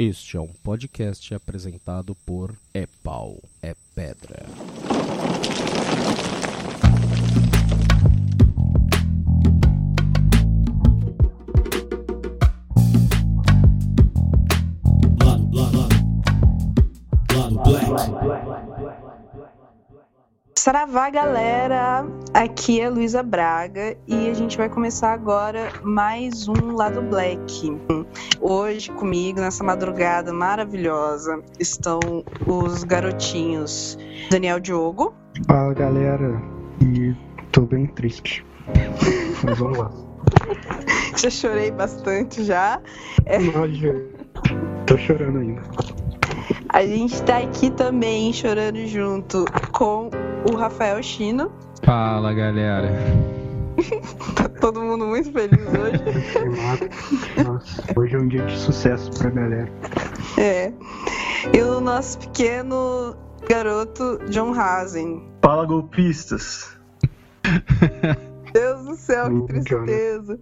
Este é um podcast apresentado por É Pau, É Pedra. Saravá, galera! Aqui é Luísa Braga e a gente vai começar agora mais um Lado Black. Hoje comigo, nessa madrugada maravilhosa, estão os garotinhos Daniel Diogo, Fala galera, e tô bem triste. Mas vamos lá. já chorei bastante já. Nossa, tô chorando ainda. A gente tá aqui também chorando junto com o Rafael Chino. Fala galera. Tá todo mundo muito feliz hoje. Nossa, hoje é um dia de sucesso pra galera. É. E o nosso pequeno garoto John Hazen. Fala golpistas. Deus do céu, que Hum, tristeza.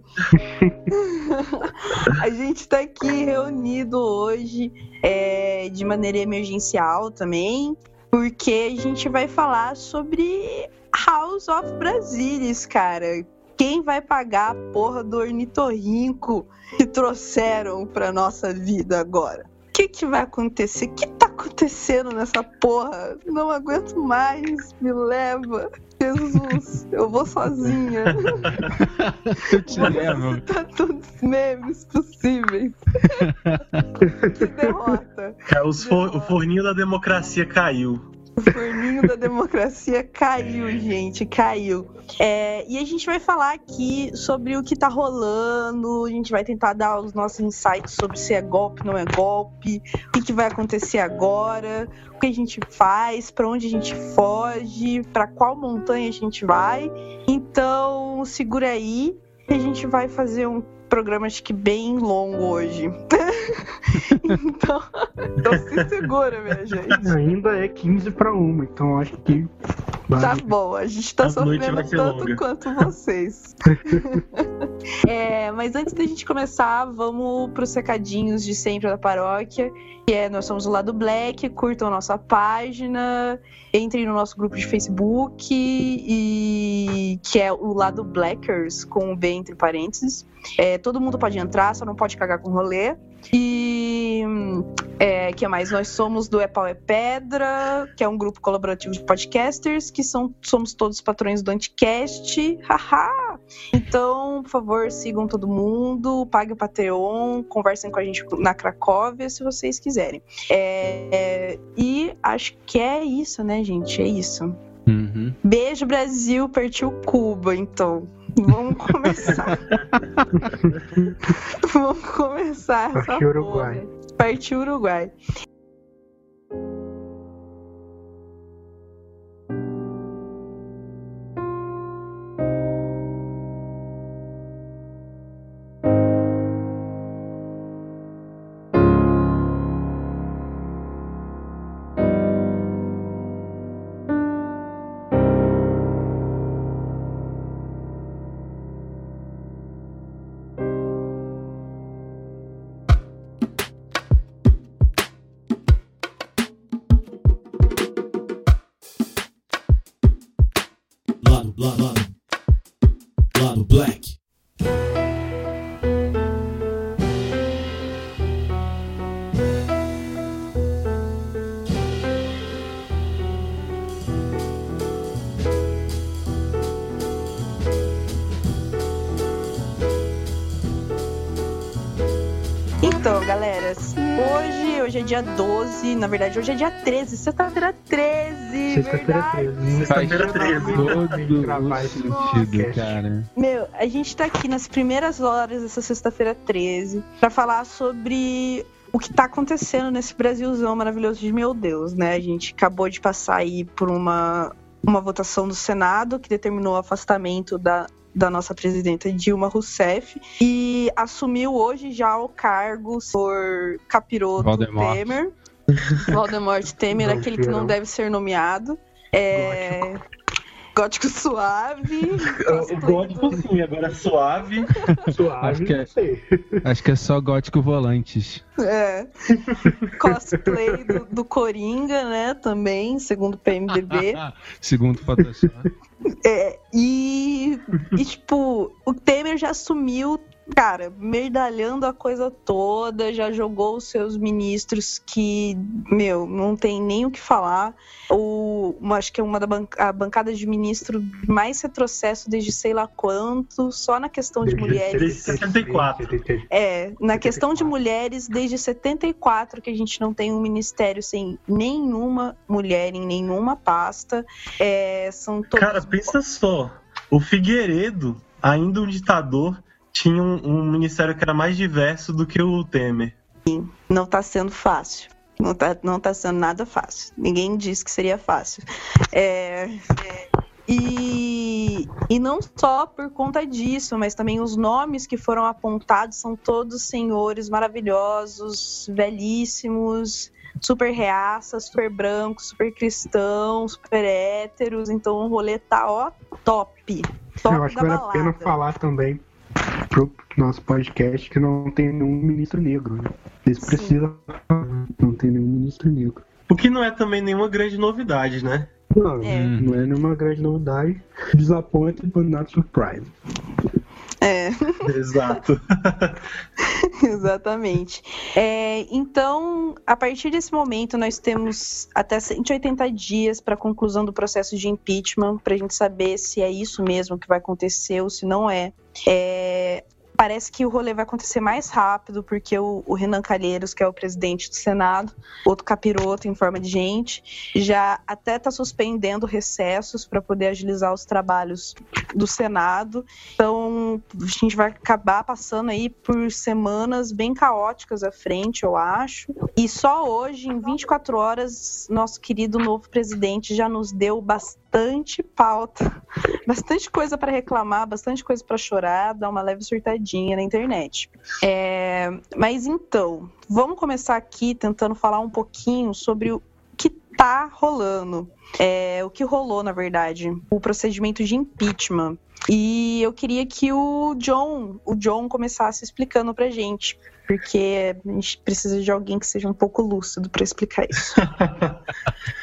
a gente tá aqui reunido hoje é, de maneira emergencial também, porque a gente vai falar sobre House of Brasilis, cara. Quem vai pagar a porra do ornitorrinco que trouxeram pra nossa vida agora? O que, que vai acontecer? O que tá acontecendo nessa porra? Não aguento mais, me leva. Jesus, eu vou sozinha. Eu te levo. Tá todos os memes possíveis. que derrota. É, os for- o forninho da democracia caiu. O forninho da democracia caiu, gente, caiu. É, e a gente vai falar aqui sobre o que tá rolando, a gente vai tentar dar os nossos insights sobre se é golpe, não é golpe, o que, que vai acontecer agora, o que a gente faz, pra onde a gente foge, pra qual montanha a gente vai. Então, segura aí, que a gente vai fazer um programa acho que bem longo hoje. então, então se segura, minha gente. Ainda é 15 pra 1, então acho que. vai- Tá bom, a gente tá A sofrendo tanto longa. quanto vocês. É, mas antes da gente começar, vamos pros recadinhos de sempre da paróquia. Que é, nós somos o Lado Black, curtam nossa página, entrem no nosso grupo de Facebook, e que é o Lado Blackers, com o B entre parênteses. É, todo mundo pode entrar, só não pode cagar com rolê. E é, que mais? Nós somos do É Pau é Pedra, que é um grupo colaborativo de podcasters, que são, somos todos patrões do Anticast. Haha! Então, por favor, sigam todo mundo, paguem o Patreon, conversem com a gente na Cracóvia, se vocês quiserem. É, é, e acho que é isso, né, gente? É isso. Uhum. Beijo, Brasil, partiu Cuba, então. Vamos começar. Vamos começar essa Partiu Uruguai. porra. Partiu Uruguai. Lado, lado, lado. Lado Black. Então, galera, hoje, hoje é dia 12, na verdade, hoje é dia 13, sexta-feira 13, Sexta-feira verdade. 13. Faz Sexta-feira 13. todo Gravar esse sentido, cara. Meu, a gente tá aqui nas primeiras horas dessa sexta-feira 13 pra falar sobre o que tá acontecendo nesse Brasilzão maravilhoso de meu Deus, né? A gente acabou de passar aí por uma, uma votação do Senado que determinou o afastamento da, da nossa presidenta Dilma Rousseff e assumiu hoje já o cargo por capiroto Valdemort. Temer. Valdemort Temer, Não, aquele que não não. deve ser nomeado. É... Gótico suave. O gótico sim, agora suave. Suave, Acho que é- não sei. Acho que é só gótico volantes. É. Cosplay do, do Coringa, né? Também, segundo o PMDB. Segundo o Photoshop. É, e, e, tipo, o Temer já assumiu, cara, merdalhando a coisa toda, já jogou os seus ministros que, meu, não tem nem o que falar. O, acho que é uma da ban a bancada de ministro mais retrocesso desde sei lá quanto, só na questão de mulheres. Desde 74. É, na questão de mulheres, desde 74 que a gente não tem um ministério sem nenhuma mulher em nenhuma pasta. É, são todos Cara, pensa só. O Figueiredo, ainda um ditador, tinha um, um ministério que era mais diverso do que o Temer. não tá sendo fácil. Não tá, não tá sendo nada fácil. Ninguém disse que seria fácil. É, é, e, e não só por conta disso, mas também os nomes que foram apontados são todos senhores maravilhosos, velhíssimos, super reaças, super brancos, super cristãos, super héteros. Então o rolê tá, ó, top. Top Eu acho da que vale a pena falar também pro nosso podcast que não tem nenhum ministro negro. Né? Eles Sim. precisam. Não tem nenhum ministro negro. O que não é também nenhuma grande novidade, né? Não, É. não é nenhuma grande novidade. Disappointed, but not surprised. É. Exato. Exatamente. É, então, a partir desse momento, nós temos até 180 dias para a conclusão do processo de impeachment, para a gente saber se é isso mesmo que vai acontecer ou se não é. É, Parece que o rolê vai acontecer mais rápido, porque o, o Renan Calheiros, que é o presidente do Senado, outro capiroto em forma de gente, já até está suspendendo recessos para poder agilizar os trabalhos do Senado. Então, a gente vai acabar passando aí por semanas bem caóticas à frente, eu acho. E só hoje, em 24 horas, nosso querido novo presidente já nos deu bastante pauta, bastante coisa para reclamar, bastante coisa para chorar, dar uma leve surtadinha na internet. É, mas então, vamos começar aqui tentando falar um pouquinho sobre o que tá rolando. É, o que rolou, na verdade, o procedimento de impeachment. E eu queria que o John, o John começasse explicando pra gente, porque a gente precisa de alguém que seja um pouco lúcido pra explicar isso.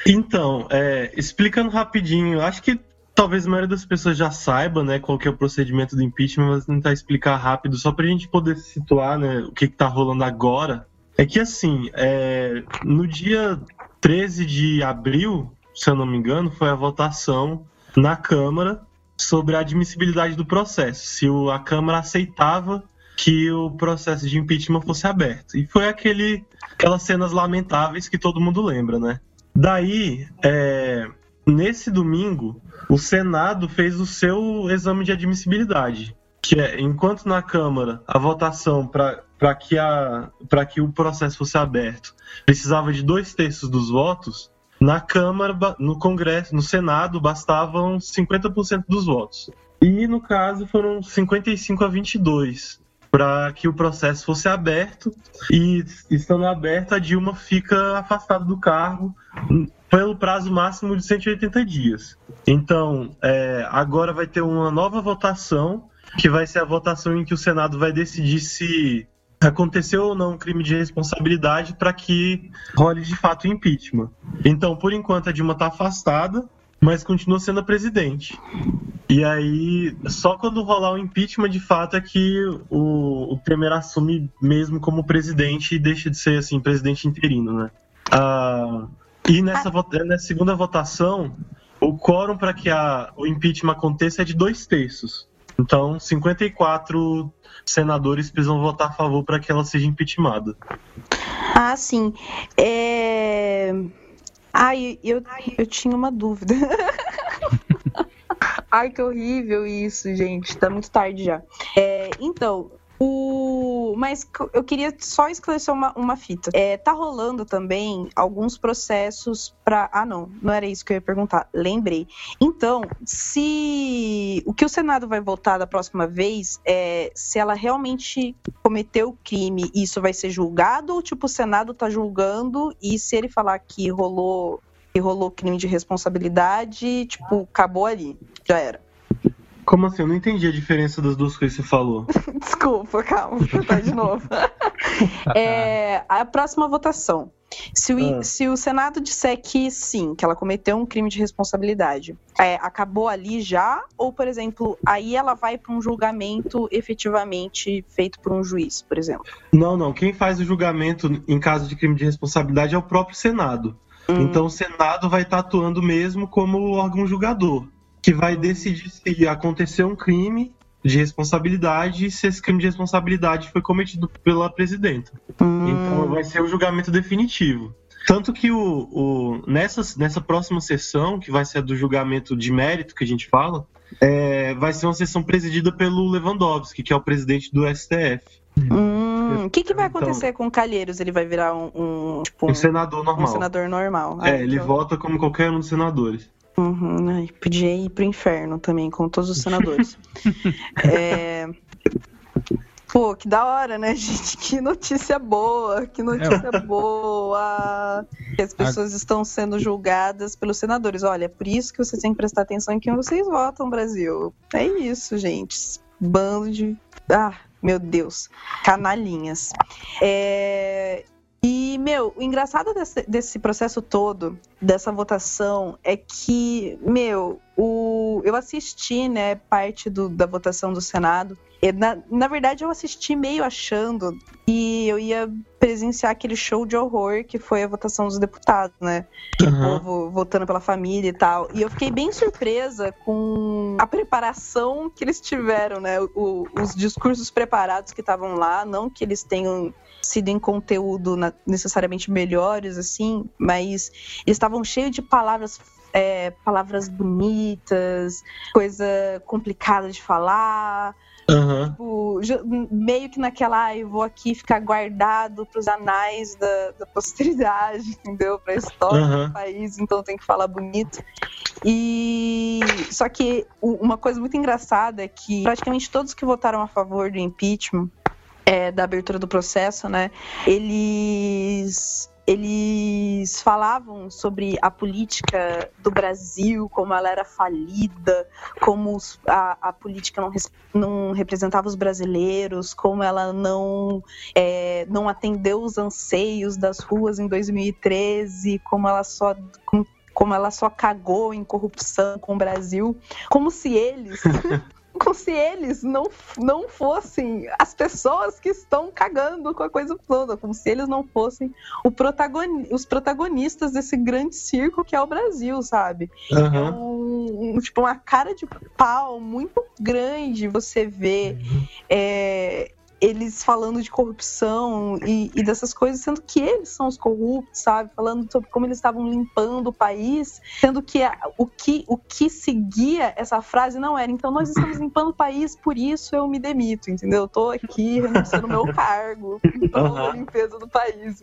Então, é, explicando rapidinho, acho que talvez a maioria das pessoas já saiba, né, qual que é o procedimento do impeachment, mas tentar explicar rápido, só pra gente poder situar, né, o que, que tá rolando agora. É que assim, é, no dia 13 de abril, se eu não me engano, foi a votação na Câmara sobre a admissibilidade do processo, se a Câmara aceitava que o processo de impeachment fosse aberto. E foi aquele, aquelas cenas lamentáveis que todo mundo lembra, né? Daí, é, nesse domingo, o Senado fez o seu exame de admissibilidade, que é, enquanto na Câmara a votação para que, a- que o processo fosse aberto precisava de dois terços dos votos, na Câmara, no Congresso, no Senado, bastavam 50% dos votos. E, no caso, foram 55 a 22 para que o processo fosse aberto e estando aberto a Dilma fica afastada do cargo pelo prazo máximo de 180 dias. Então, é, agora vai ter uma nova votação, que vai ser a votação em que o Senado vai decidir se aconteceu ou não um crime de responsabilidade para que role de fato o impeachment. Então, por enquanto, a Dilma está afastada, mas continua sendo a presidente. E aí, só quando rolar o impeachment, de fato, é que o, o Temer assume mesmo como presidente e deixa de ser, assim, presidente interino, né? Ah, e nessa, vota- nessa segunda votação, o quórum para que a- o impeachment aconteça é de dois terços. Então, 54 senadores precisam votar a favor para que ela seja impeachmentada. Ah, sim. É... Ai, eu, eu tinha uma dúvida. Ai, que horrível isso, gente. Tá muito tarde já. É, então, o... mas eu queria só esclarecer uma, uma fita. É, tá rolando também alguns processos para. Ah, não, não era isso que eu ia perguntar. Lembrei. Então, se o que o Senado vai votar da próxima vez é se ela realmente cometeu crime, isso vai ser julgado ou tipo o Senado tá julgando e se ele falar que rolou que rolou crime de responsabilidade, tipo, acabou ali, já era. Como assim? Eu não entendi a diferença das duas coisas que você falou. Desculpa, calma, vou tentar de novo. É, a próxima votação. Se o, Ah. se o Senado disser que sim, que ela cometeu um crime de responsabilidade, é, acabou ali já? Ou, por exemplo, aí ela vai para um julgamento efetivamente feito por um juiz, por exemplo? Não, não. Quem faz o julgamento em caso de crime de responsabilidade é o próprio Senado. Hum. Então o Senado vai estar atuando mesmo como órgão julgador, que vai decidir se aconteceu um crime de responsabilidade e se esse crime de responsabilidade foi cometido pela presidenta. Hum, Então vai ser o julgamento definitivo. Tanto que o, o- nessa, nessa próxima sessão, que vai ser a do julgamento de mérito que a gente fala, é, vai ser uma sessão presidida pelo Lewandowski, que é o presidente do STF. hum, o que, que vai Então- acontecer com o Calheiros? Ele vai virar um, um, tipo, Um um, senador um normal. senador normal? Ah, É, ele então- vota como qualquer um dos senadores. Uhum, ai, podia ir pro inferno também, com todos os senadores. É, Pô, que da hora, né, gente? Que notícia boa, que notícia boa. Que as pessoas estão sendo julgadas pelos senadores. Olha, é por isso que vocês têm que prestar atenção em quem vocês votam, Brasil. É isso, gente. Bando de. Ah, meu Deus. Canalinhas. É, E, meu, o engraçado desse, desse processo todo, dessa votação, é que, meu, o, eu assisti, né, parte do- da votação do Senado. E, na, na verdade, eu assisti meio achando que eu ia presenciar aquele show de horror que foi a votação dos deputados, né? Aham. o povo votando pela família e tal. E eu fiquei bem surpresa com a preparação que eles tiveram, né? O- os discursos preparados que estavam lá, não que eles tenham sido em conteúdo necessariamente melhores, assim, mas eles estavam cheios de palavras. É, palavras bonitas, coisa complicada de falar, Aham. tipo, meio que naquela, ah, eu vou aqui ficar guardado pros anais da, da posteridade, entendeu? Pra história Aham. do país, então tem que falar bonito. E só que uma coisa muito engraçada é que praticamente todos que votaram a favor do impeachment, é, da abertura do processo, né? Eles eles falavam sobre a política do Brasil, como ela era falida, como a, a política não, não representava os brasileiros, como ela não, é, não atendeu os anseios das ruas em 2013, como ela só. com- como ela só cagou em corrupção com o Brasil, como se eles como se eles não, não fossem as pessoas que estão cagando com a coisa toda, como se eles não fossem o protagoni os protagonistas desse grande circo que é o Brasil, sabe? É Aham. um, tipo, uma cara de pau muito grande você vê é, eles falando de corrupção e, e dessas coisas, sendo que eles são os corruptos, sabe? Falando sobre como eles estavam limpando o país, sendo que a- o que, o que seguia essa frase não era, então nós estamos limpando o país, por isso eu me demito, entendeu? Eu tô aqui renunciando meu cargo pela Aham. limpeza do país.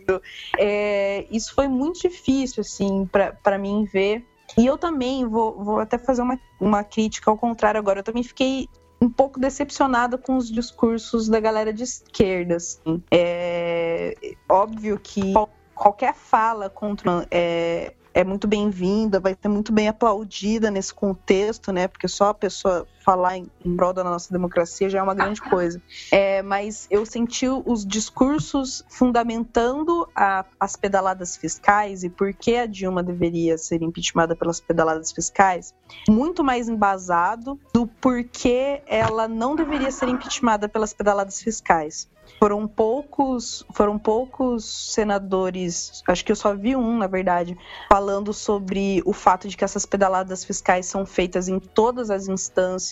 É, isso foi muito difícil, assim, pra mim ver. E eu também vou, vou até fazer uma, uma crítica ao contrário agora. Eu também fiquei um pouco decepcionada com os discursos da galera de esquerda. Assim. É óbvio que qual- qualquer fala contra é, é muito bem-vinda, vai ser muito bem aplaudida nesse contexto, né? Porque só a pessoa falar em, em prol da nossa democracia já é uma grande coisa. É, mas eu senti os discursos fundamentando a- as pedaladas fiscais e por que a Dilma deveria ser impeachmentada pelas pedaladas fiscais muito mais embasado do porquê ela não deveria ser impeachmentada pelas pedaladas fiscais. Foram poucos, foram poucos senadores, acho que eu só vi um, na verdade, falando sobre o fato de que essas pedaladas fiscais são feitas em todas as instâncias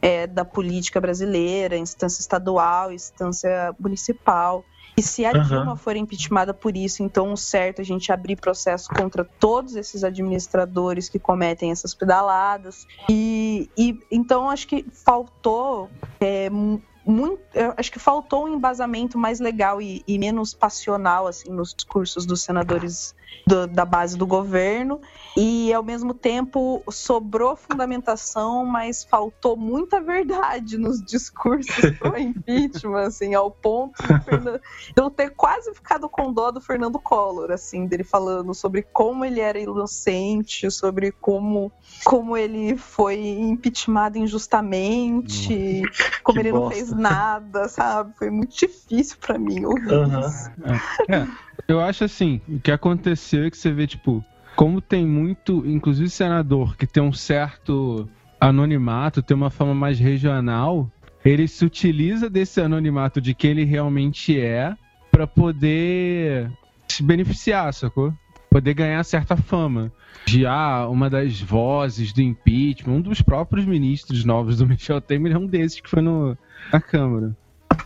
é, da política brasileira, instância estadual, instância municipal. E se a. Dilma for impeachmentada por isso, então o certo é a gente abrir processo contra todos esses administradores que cometem essas pedaladas. E, e então acho que faltou é, mu- muito, acho que faltou um embasamento mais legal e, e menos passional assim nos discursos dos senadores do, da base do governo e ao mesmo tempo sobrou fundamentação, mas faltou muita verdade nos discursos do impeachment, assim, ao ponto de Fernando, eu ter quase ficado com dó do Fernando Collor, assim, dele falando sobre como ele era inocente, sobre como, como ele foi impeachmentado injustamente, como Que ele não bosta. fez nada, sabe? Foi muito difícil pra mim ouvir isso. É, eu acho assim, o que aconteceu é que você vê, tipo, como tem muito, inclusive senador, que tem um certo anonimato, tem uma fama mais regional, ele se utiliza desse anonimato de quem ele realmente é pra poder se beneficiar, sacou? Poder ganhar certa fama. De, ah, uma das vozes do impeachment, um dos próprios ministros novos do Michel Temer é um desses que foi no, na Câmara.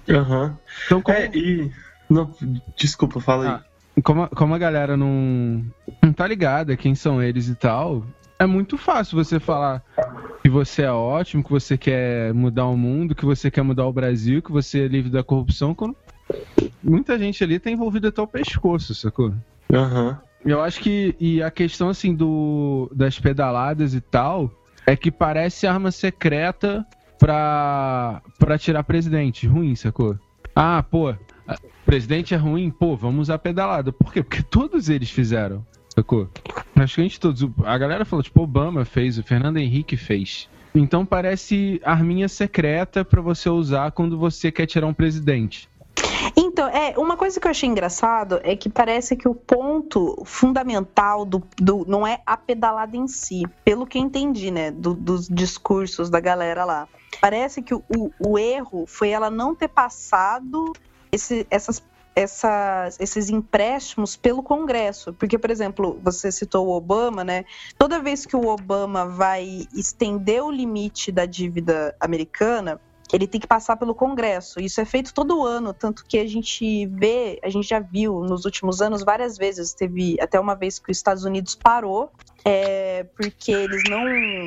Aham. Então, como, É, e. Não, desculpa, fala aí. Ah, como, a, como a galera não, não tá ligada quem são eles e tal, é muito fácil você falar que você é ótimo, que você quer mudar o mundo, que você quer mudar o Brasil, que você é livre da corrupção, quando muita gente ali tá envolvida até o pescoço, sacou? Aham. Eu acho que e a questão assim do das pedaladas e tal é que parece arma secreta pra para tirar presidente, ruim, sacou? Ah, pô, presidente é ruim, pô, vamos usar pedalada. Por quê? Porque todos eles fizeram, sacou? Acho que a gente todos, a galera falou tipo Obama fez, o Fernando Henrique fez. Então parece arminha secreta pra você usar quando você quer tirar um presidente. Então, é, uma coisa que eu achei engraçado é que parece que o ponto fundamental do, do- não é a pedalada em si, pelo que entendi, né, do- dos discursos da galera lá. Parece que o- o erro foi ela não ter passado esse- essas, essas- esses empréstimos pelo Congresso. Porque, por exemplo, você citou o Obama, né? Toda vez que o Obama vai estender o limite da dívida americana, ele tem que passar pelo Congresso. Isso é feito todo ano, tanto que a gente vê, a gente já viu nos últimos anos várias vezes. Teve até uma vez que os Estados Unidos parou, é, porque eles não,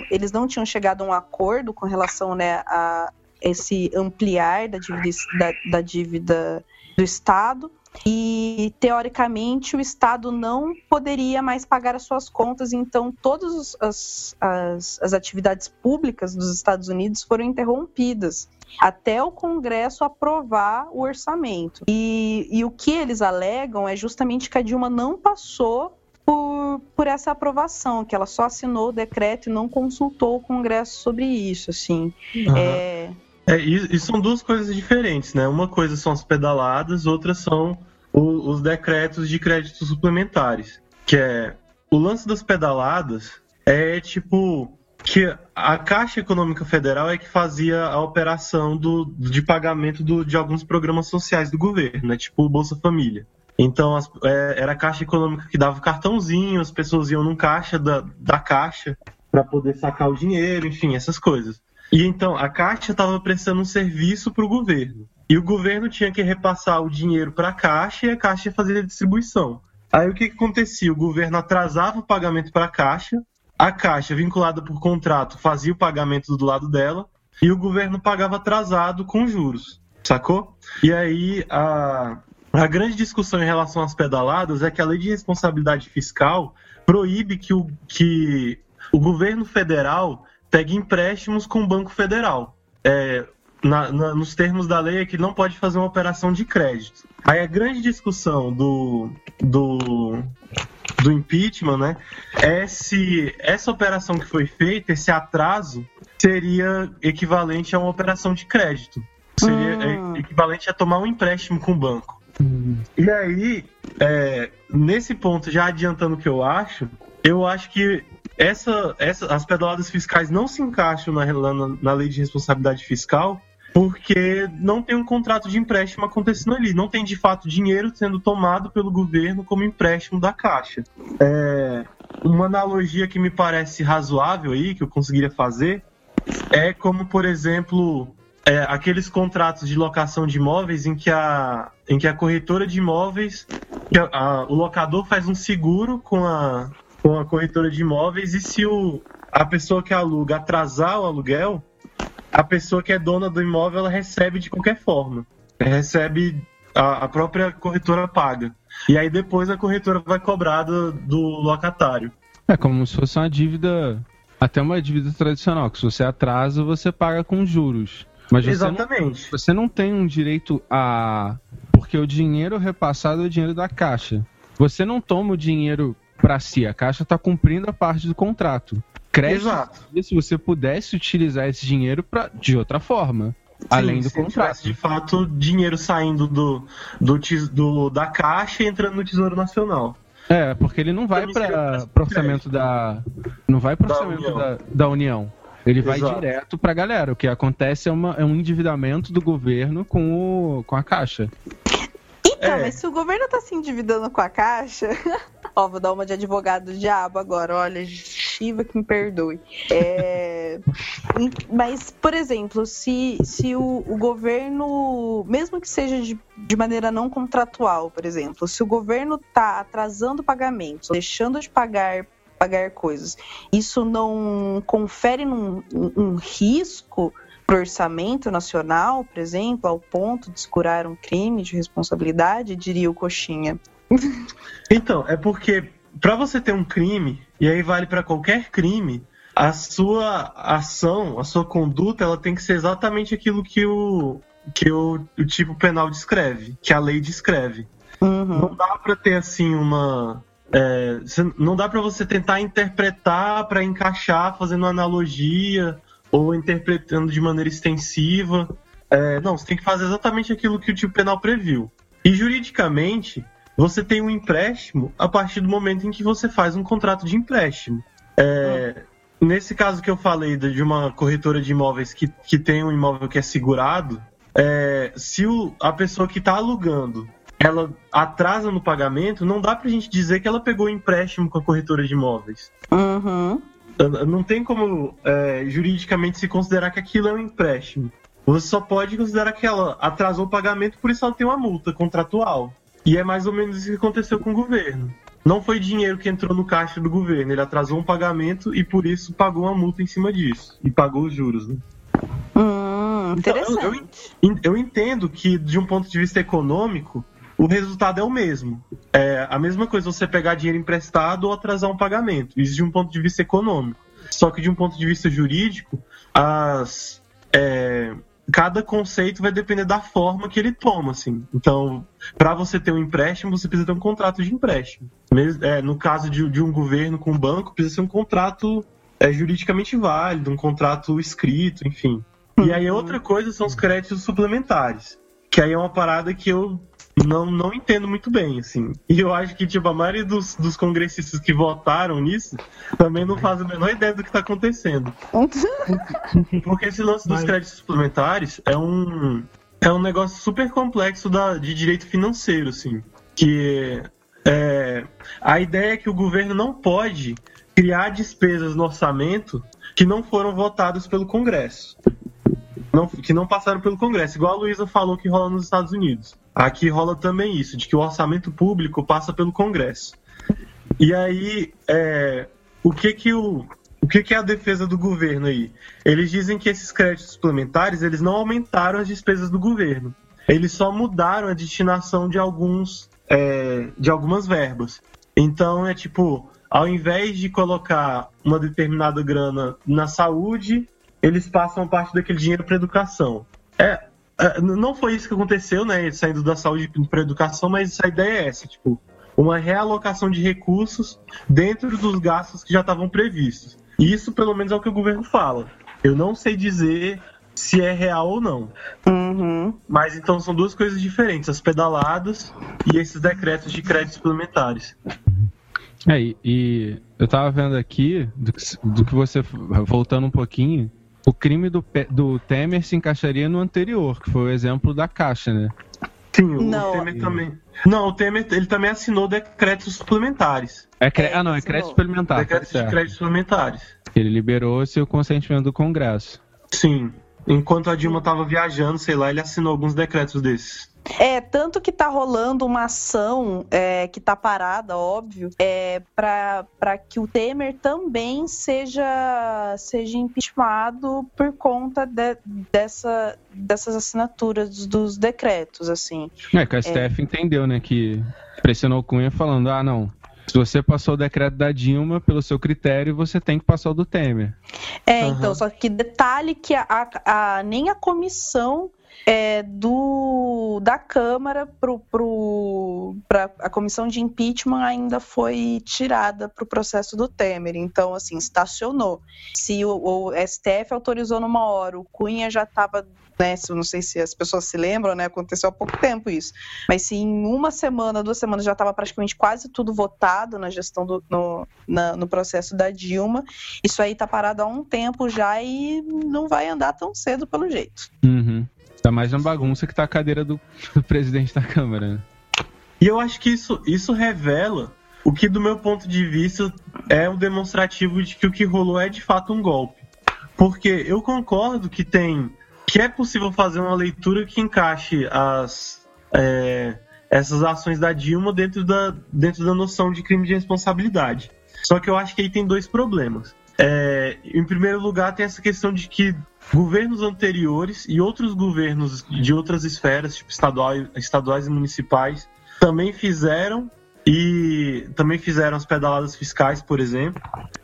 eles não tinham chegado a um acordo com relação né, a esse ampliar da dívida, da, da dívida do Estado. E, teoricamente, o Estado não poderia mais pagar as suas contas, então todas as, as, as atividades públicas dos Estados Unidos foram interrompidas até o Congresso aprovar o orçamento. E, e o que eles alegam é justamente que a Dilma não passou por, por essa aprovação, que ela só assinou o decreto e não consultou o Congresso sobre isso, assim. Aham. É, É, e, e são duas coisas diferentes, né? Uma coisa são as pedaladas, outra são o- os decretos de créditos suplementares. Que é o lance das pedaladas é tipo que a Caixa Econômica Federal é que fazia a operação do, de pagamento do- de alguns programas sociais do governo, né? Tipo o Bolsa Família. Então as- é, era a Caixa Econômica que dava o cartãozinho, as pessoas iam num caixa da, da Caixa para poder sacar o dinheiro, enfim, essas coisas. E então a Caixa estava prestando um serviço para o governo. E o governo tinha que repassar o dinheiro para a Caixa e a Caixa ia fazer a distribuição. Aí o que, que acontecia? O governo atrasava o pagamento para a Caixa, a Caixa, vinculada por contrato, fazia o pagamento do lado dela e o governo pagava atrasado com juros, sacou? E aí a, a grande discussão em relação às pedaladas é que a lei de responsabilidade fiscal proíbe que o, que o governo federal pegue empréstimos com o Banco Federal. É, na- na- nos termos da lei é que não pode fazer uma operação de crédito. Aí a grande discussão do, do, do impeachment né, é se essa operação que foi feita, esse atraso, seria equivalente a uma operação de crédito. Seria Hum. é, equivalente a tomar um empréstimo com o banco. E aí, é, nesse ponto, já adiantando o que eu acho, eu acho que essa, essa, as pedaladas fiscais não se encaixam na, na, na lei de responsabilidade fiscal porque não tem um contrato de empréstimo acontecendo ali. Não tem, de fato, dinheiro sendo tomado pelo governo como empréstimo da Caixa. É, uma analogia que me parece razoável aí, que eu conseguiria fazer, é como, por exemplo, é, aqueles contratos de locação de imóveis em que a, em que a corretora de imóveis, a- a- o locador faz um seguro com a, com a corretora de imóveis e se o, a pessoa que aluga atrasar o aluguel, a pessoa que é dona do imóvel ela recebe de qualquer forma. Recebe a, a própria corretora paga. E aí depois a corretora vai cobrar do, do locatário. É como se fosse uma dívida, até uma dívida tradicional, que se você atrasa, você paga com juros. Mas você não, Exatamente. você não tem um direito a. Porque o dinheiro repassado é o dinheiro da caixa. Você não toma o dinheiro para si, a caixa está cumprindo a parte do contrato. Crédito, Exato. se você pudesse utilizar esse dinheiro pra, de outra forma, além do Sim, se contrato. tivesse, de fato dinheiro saindo do, do, do- da caixa e entrando no Tesouro Nacional. É, porque ele não vai seria para orçamento da. Não vai Da orçamento União. da, da União. Ele vai Exato. direto pra galera. O que acontece é, uma, é um endividamento do governo com, o, com a caixa. Então, É. mas se o governo tá se endividando com a Caixa. Ó, vou dar uma de advogado do diabo agora. Olha, Shiva que me perdoe. É, Mas, por exemplo, se, se o, o governo, mesmo que seja de, de maneira não contratual, por exemplo, se o governo tá atrasando pagamentos, deixando de pagar pagar coisas, isso não confere num, um, um risco para o orçamento nacional, por exemplo, ao ponto de escurar um crime de responsabilidade, diria o Coxinha. Então, é porque para você ter um crime, e aí vale para qualquer crime, a sua ação, a sua conduta, ela tem que ser exatamente aquilo que o que o, o tipo penal descreve, que a lei descreve. Uhum. Não dá para ter assim uma é, não dá para você tentar interpretar para encaixar fazendo analogia ou interpretando de maneira extensiva. É, não, você tem que fazer exatamente aquilo que o tipo penal previu. E juridicamente, você tem um empréstimo a partir do momento em que você faz um contrato de empréstimo. É, Nesse caso que eu falei de uma corretora de imóveis que, que tem um imóvel que é segurado, é, se o- a pessoa que está alugando ela atrasa no pagamento, não dá pra gente dizer que ela pegou empréstimo com a corretora de imóveis. Uhum. Não tem como é, juridicamente se considerar que aquilo é um empréstimo. Você só pode considerar que ela atrasou o pagamento, por isso ela tem uma multa contratual. E é mais ou menos isso que aconteceu com o governo. Não foi dinheiro que entrou no caixa do governo, ele atrasou um pagamento e por isso pagou uma multa em cima disso. E pagou os juros, né? Hum, Então, eu- interessante. En- Eu entendo que, de um ponto de vista econômico, o resultado é o mesmo. É a mesma coisa você pegar dinheiro emprestado ou atrasar um pagamento. Isso de um ponto de vista econômico. Só que de um ponto de vista jurídico, as, é, cada conceito vai depender da forma que ele toma, assim. Então, para você ter um empréstimo, você precisa ter um contrato de empréstimo. É, no caso de, de um governo com um banco, precisa ser um contrato é, juridicamente válido, um contrato escrito, enfim. E aí outra coisa são os créditos suplementares, que aí é uma parada que eu não, não entendo muito bem, assim. E eu acho que, tipo, a maioria dos, dos congressistas que votaram nisso também não faz a menor ideia do que está acontecendo. Porque esse lance dos créditos suplementares é um, é um negócio super complexo da, de direito financeiro, assim. Que é, a ideia é que o governo não pode criar despesas no orçamento que não foram votadas pelo Congresso. Não- que não passaram pelo Congresso, igual a Luísa falou que rola nos Estados Unidos. Aqui rola também isso, de que o orçamento público passa pelo Congresso. E aí, é, o que que o, o que que é a defesa do governo aí? Eles dizem que esses créditos suplementares, eles não aumentaram as despesas do governo. Eles só mudaram a destinação de alguns, é, de algumas verbas. Então é tipo, ao invés de colocar uma determinada grana na saúde, eles passam parte daquele dinheiro para educação. É, não foi isso que aconteceu, né? Saindo da saúde para educação, mas a ideia é essa, tipo, uma realocação de recursos dentro dos gastos que já estavam previstos. E isso, pelo menos, é o que o governo fala. Eu não sei dizer se é real ou não. Uhum. Mas então são duas coisas diferentes, as pedaladas e esses decretos de créditos suplementares. É, e, e eu tava vendo aqui, do que, do que você, voltando um pouquinho, o crime do, do Temer se encaixaria no anterior, que foi o exemplo da Caixa, né? Sim, o Não. Temer também. Não, o Temer ele também assinou decretos suplementares. É cre- ah, não, é crédito suplementar. tá decretos de certo. créditos suplementares. Ele liberou sem o consentimento do Congresso. Sim. Enquanto a Dilma estava viajando, sei lá, ele assinou alguns decretos desses. É, tanto que tá rolando uma ação é, que tá parada, óbvio, é, para que o Temer também seja, seja impeachmentado por conta de, dessa, dessas assinaturas dos decretos, assim. É, que a STF entendeu, né, que pressionou o Cunha falando, ah, não, se você passou o decreto da Dilma, pelo seu critério, você tem que passar o do Temer. É, então, só que detalhe que a, a- a- nem a comissão é, do, da Câmara pra, a comissão de impeachment ainda foi tirada para o processo do Temer. Então, assim, estacionou. Se o, o STF autorizou numa hora, o Cunha já estava. Né, não sei se as pessoas se lembram, né? Aconteceu há pouco tempo isso. Mas se em uma semana, duas semanas já estava praticamente quase tudo votado na gestão do no, na- no processo da Dilma, isso aí tá parado há um tempo já e não vai andar tão cedo pelo jeito. Uhum. Tá mais na bagunça que tá a cadeira do, do presidente da Câmara, né? E eu acho que isso, isso revela o que, do meu ponto de vista, é um demonstrativo de que o que rolou é de fato um golpe. Porque eu concordo que tem. que é possível fazer uma leitura que encaixe as. é, essas ações da Dilma dentro da, dentro da noção de crime de responsabilidade. Só que eu acho que aí tem dois problemas. É, em primeiro lugar, tem essa questão de que governos anteriores e outros governos de outras esferas, tipo estadual, estaduais e municipais, também fizeram e também fizeram as pedaladas fiscais, por exemplo,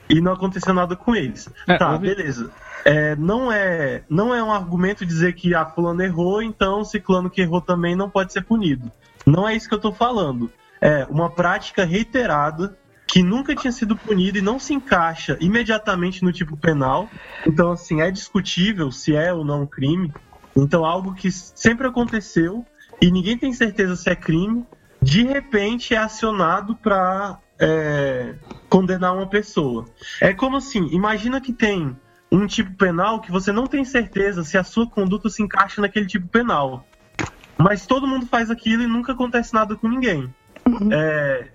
e não aconteceu nada com eles. É, tá, houve- beleza. É, não, é, não é um argumento dizer que a fulano errou, então ciclano que errou também não pode ser punido. Não é isso que eu tô falando. É uma prática reiterada que nunca tinha sido punida e não se encaixa imediatamente no tipo penal. Então, assim, é discutível se é ou não um crime. Então, algo que sempre aconteceu e ninguém tem certeza se é crime, de repente é acionado para condenar uma pessoa. É como assim, imagina que tem um tipo penal que você não tem certeza se a sua conduta se encaixa naquele tipo penal. Mas todo mundo faz aquilo e nunca acontece nada com ninguém. É,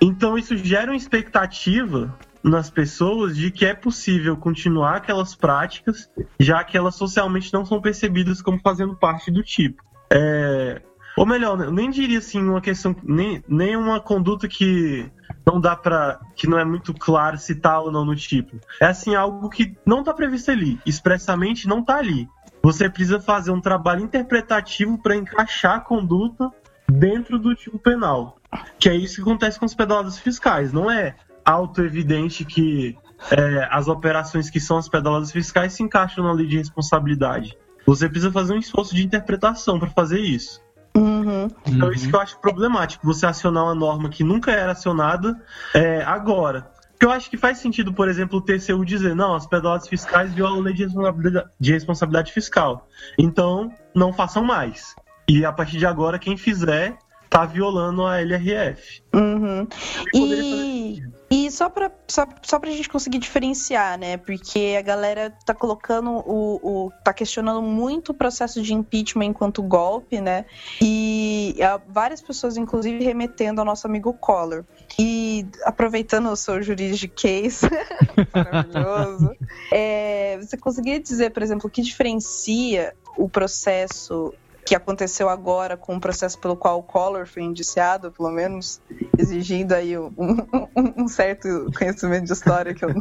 então isso gera uma expectativa nas pessoas de que é possível continuar aquelas práticas, já que elas socialmente não são percebidas como fazendo parte do tipo. É, ou melhor, eu nem diria assim uma questão, nem, nem uma conduta que não dá para que não é muito claro se tá ou não no tipo. É assim algo que não tá previsto ali, expressamente não tá ali. Você precisa fazer um trabalho interpretativo para encaixar a conduta dentro do tipo penal. Que é isso que acontece com as pedaladas fiscais. Não é auto-evidente que é, as operações que são as pedaladas fiscais se encaixam na lei de responsabilidade. Você precisa fazer um esforço de interpretação para fazer isso. Uhum. Então, isso que eu acho problemático, você acionar uma norma que nunca era acionada é, agora. Porque eu acho que faz sentido, por exemplo, o TCU dizer, não, as pedaladas fiscais violam a lei de responsabilidade, de responsabilidade fiscal. Então, não façam mais. E a partir de agora, quem fizer tá violando a LRF. Uhum. E, e só pra, só, só pra gente conseguir diferenciar, né? Porque a galera tá colocando o, o. tá questionando muito o processo de impeachment enquanto golpe, né? E há várias pessoas, inclusive, remetendo ao nosso amigo Collor. E aproveitando o seu juridiquês maravilhoso, é, você conseguiria dizer, por exemplo, o que diferencia o processo que aconteceu agora com o processo pelo qual o Collor foi indiciado, pelo menos, exigindo aí um, um- um certo conhecimento de história que eu,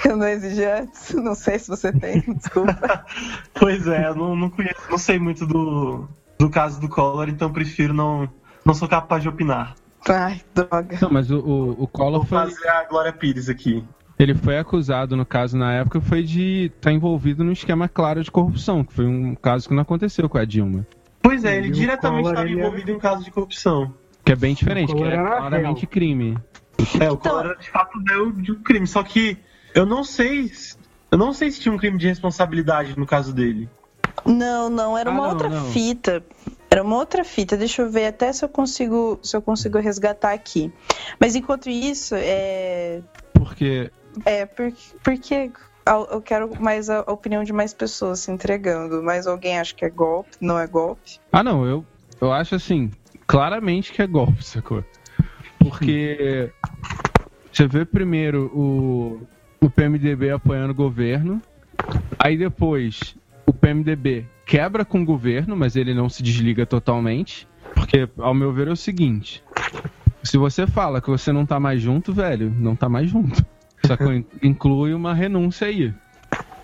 que eu não exigi antes. Não sei se você tem, desculpa. Pois é, eu não, não conheço, não sei muito do, do caso do Collor, então prefiro não. Não sou capaz de opinar. Ai, droga. Não, mas o, o, o Collor Vou foi, fazer a Glória Pires aqui. ele foi acusado, no caso, na época, foi de estar envolvido num esquema claro de corrupção, que foi um caso que não aconteceu com a Dilma. Pois é, ele E diretamente estava ele envolvido em um caso de corrupção. Que é bem diferente, que é era claramente crime. É, o Então- Collor de fato deu de um crime, só que eu não sei. se- Eu não sei se tinha um crime de responsabilidade no caso dele. Não, não, era Ah, uma não, outra não. fita. Era uma outra fita. Deixa eu ver até se eu consigo, se eu consigo resgatar aqui. Mas enquanto isso, é, Porque É, porque, porque eu quero mais a opinião de mais pessoas se entregando. Mas alguém acha que é golpe, não é golpe? Ah, não, eu, eu acho assim, claramente que é golpe, sacou? Porque você vê primeiro o, o PMDB apoiando o governo, aí depois o PMDB quebra com o governo, mas ele não se desliga totalmente. Porque, ao meu ver, é o seguinte: se você fala que você não tá mais junto, velho, não tá mais junto. Que inclui uma renúncia aí.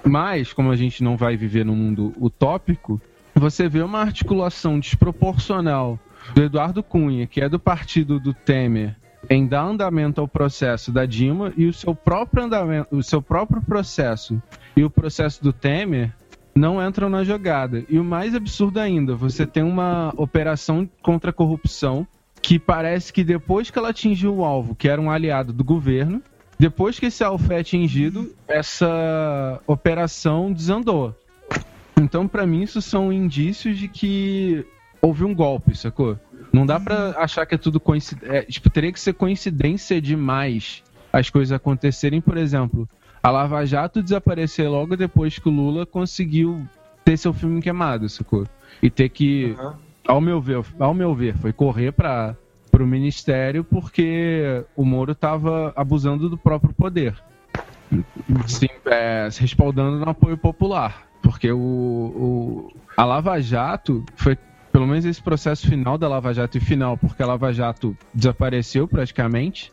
Mas, como a gente não vai viver num mundo utópico, você vê uma articulação desproporcional do Eduardo Cunha, que é do partido do Temer, em dar andamento ao processo da Dilma e o seu próprio andamento, o seu próprio processo e o processo do Temer não entram na jogada. E o mais absurdo ainda, você tem uma operação contra a corrupção que parece que depois que ela atingiu o alvo, que era um aliado do governo, depois que esse alvo foi atingido, essa operação desandou. Então, para mim, isso são indícios de que houve um golpe, sacou? Não dá para achar que é tudo coincidência. É, tipo, teria que ser coincidência demais as coisas acontecerem. Por exemplo, a Lava Jato desaparecer logo depois que o Lula conseguiu ter seu filme queimado, sacou? E ter que, uhum. ao meu ver, ao meu ver, foi correr para o ministério porque o Moro estava abusando do próprio poder. Sim, é, respaldando no apoio popular. Porque o, o, a Lava Jato foi pelo menos esse processo final da Lava Jato e final, porque a Lava Jato desapareceu praticamente.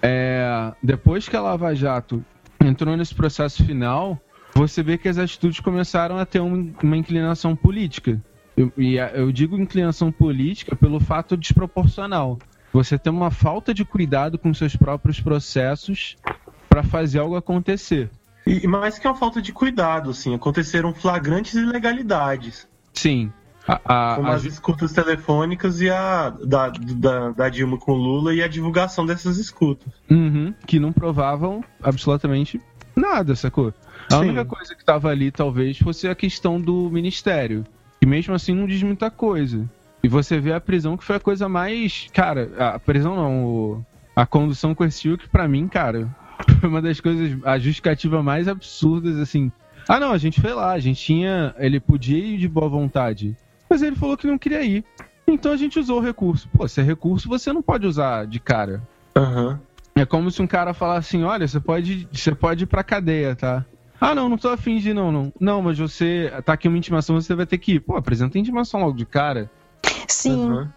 É, depois que a Lava Jato entrou nesse processo final, você vê que as atitudes começaram a ter um, uma inclinação política. Eu, e eu digo inclinação política pelo fato desproporcional. Você tem uma falta de cuidado com seus próprios processos para fazer algo acontecer. E mais que uma falta de cuidado, assim, aconteceram flagrantes ilegalidades. Sim. A, a, Como as escutas telefônicas e a da, da, da, Dilma com Lula e a divulgação dessas escutas. Uhum, que não provavam absolutamente nada, sacou? A Sim. única coisa que estava ali, talvez, fosse a questão do ministério. Mesmo assim não diz muita coisa. E você vê a prisão que foi a coisa mais. Cara, a prisão não, o... a condução coerciva que pra mim, cara, foi uma das coisas. A justificativa mais absurdas, assim. Ah, não, a gente foi lá, a gente tinha. Ele podia ir de boa vontade. Mas ele falou que não queria ir. Então a gente usou o recurso. Pô, se é recurso, você não pode usar de cara. Uhum. É como se um cara falasse assim: olha, você pode, você pode ir pra cadeia, tá? Ah, não, não tô afim de não, não. Não, mas você. Tá aqui uma intimação, você vai ter que ir. Pô, apresenta a intimação logo de cara. Sim. Uhum.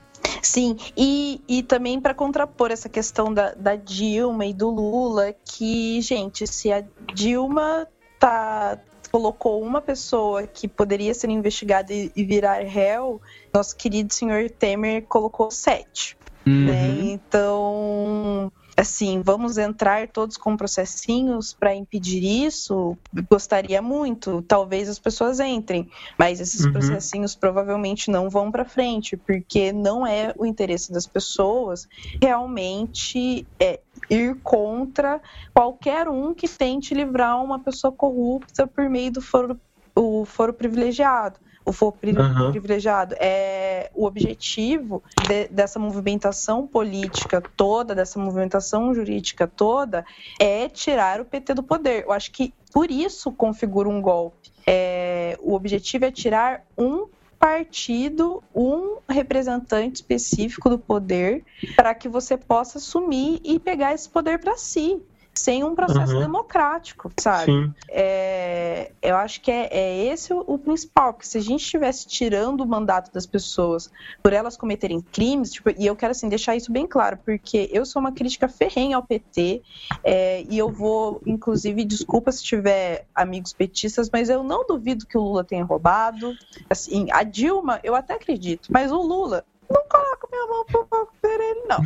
Sim, e, e também para contrapor essa questão da, da Dilma e do Lula, que, gente, se a Dilma tá, colocou uma pessoa que poderia ser investigada e, virar réu, nosso querido senhor Temer colocou sete. Uhum. Né? Então, assim, vamos entrar todos com processinhos para impedir isso? Gostaria muito, talvez as pessoas entrem, mas esses uhum. processinhos provavelmente não vão para frente, porque não é o interesse das pessoas realmente é, ir contra qualquer um que tente livrar uma pessoa corrupta por meio do foro, o foro privilegiado o for uhum. privilegiado. É, o objetivo de, dessa movimentação política toda, dessa movimentação jurídica toda, é tirar o PT do poder. Eu acho que por isso configura um golpe. É, o objetivo é tirar um partido, um representante específico do poder, para que você possa assumir e pegar esse poder para si sem um processo uhum. democrático, sabe? É, eu acho que é, é esse o, o, principal, porque se a gente estivesse tirando o mandato das pessoas por elas cometerem crimes, tipo, e eu quero assim deixar isso bem claro, porque eu sou uma crítica ferrenha ao PT é, e eu vou, inclusive, desculpa se tiver amigos petistas, mas eu não duvido que o Lula tenha roubado. Assim, a Dilma, eu até acredito, mas o Lula não coloca minha mão pro ele, não.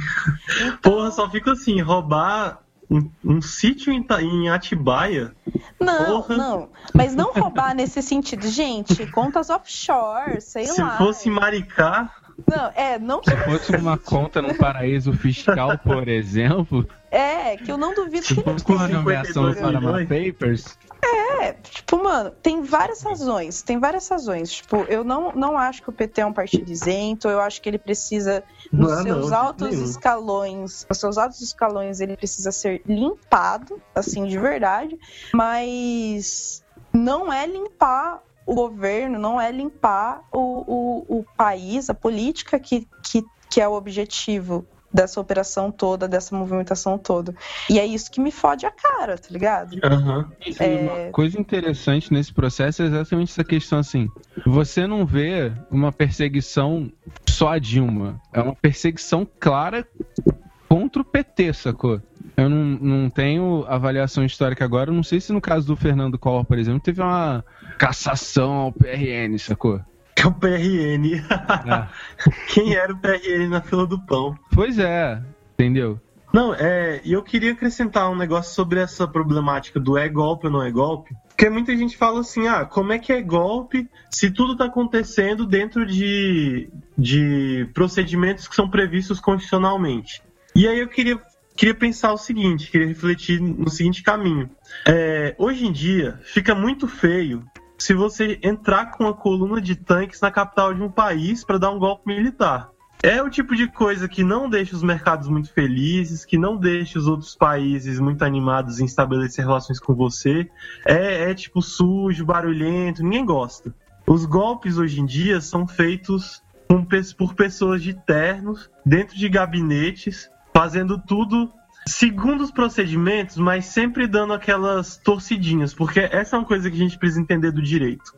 Então... Porra, só fica assim, roubar um, um sítio em, em, Atibaia? Não, Porra. não. Mas não roubar nesse sentido. Gente, contas offshore, sei Se lá. Se fosse Maricá. Não, é, não Se fosse uma conta num paraíso fiscal, por exemplo. É, que eu não duvido que não Com a nomeação do Panama Papers. É, tipo, mano, tem várias razões, tem várias razões. Tipo, eu não, não acho que o PT é um partido isento, eu acho que ele precisa, nos não, seus não, altos nenhum. escalões, nos seus altos escalões, ele precisa ser limpado, assim, de verdade, mas não é limpar o governo, não é limpar o, o, o país, a política que, que, que é o objetivo dessa operação toda, dessa movimentação toda. E é isso que me fode a cara, tá ligado? Aham. E É. Uma coisa interessante nesse processo é exatamente essa questão assim. Você não vê uma perseguição só a Dilma. É uma perseguição clara contra o PT, sacou? Eu não, não tenho avaliação histórica agora. eu Não sei se no caso do Fernando Collor, por exemplo, teve uma cassação ao PRN, sacou? Que é o PRN. É. Quem era o PRN na fila do pão? Pois é, entendeu? Não, é, e eu queria acrescentar um negócio sobre essa problemática do é golpe ou não é golpe. Porque muita gente fala assim, ah, como é que é golpe se tudo tá acontecendo dentro de, de procedimentos que são previstos constitucionalmente? E aí eu queria, queria pensar o seguinte, queria refletir no seguinte caminho. É, hoje em dia, fica muito feio se você entrar com uma coluna de tanques na capital de um país para dar um golpe militar. É o tipo de coisa que não deixa os mercados muito felizes, que não deixa os outros países muito animados em estabelecer relações com você. É, é tipo sujo, barulhento, ninguém gosta. Os golpes hoje em dia são feitos por pessoas de ternos, dentro de gabinetes, fazendo tudo segundo os procedimentos, mas sempre dando aquelas torcidinhas, porque essa é uma coisa que a gente precisa entender do direito.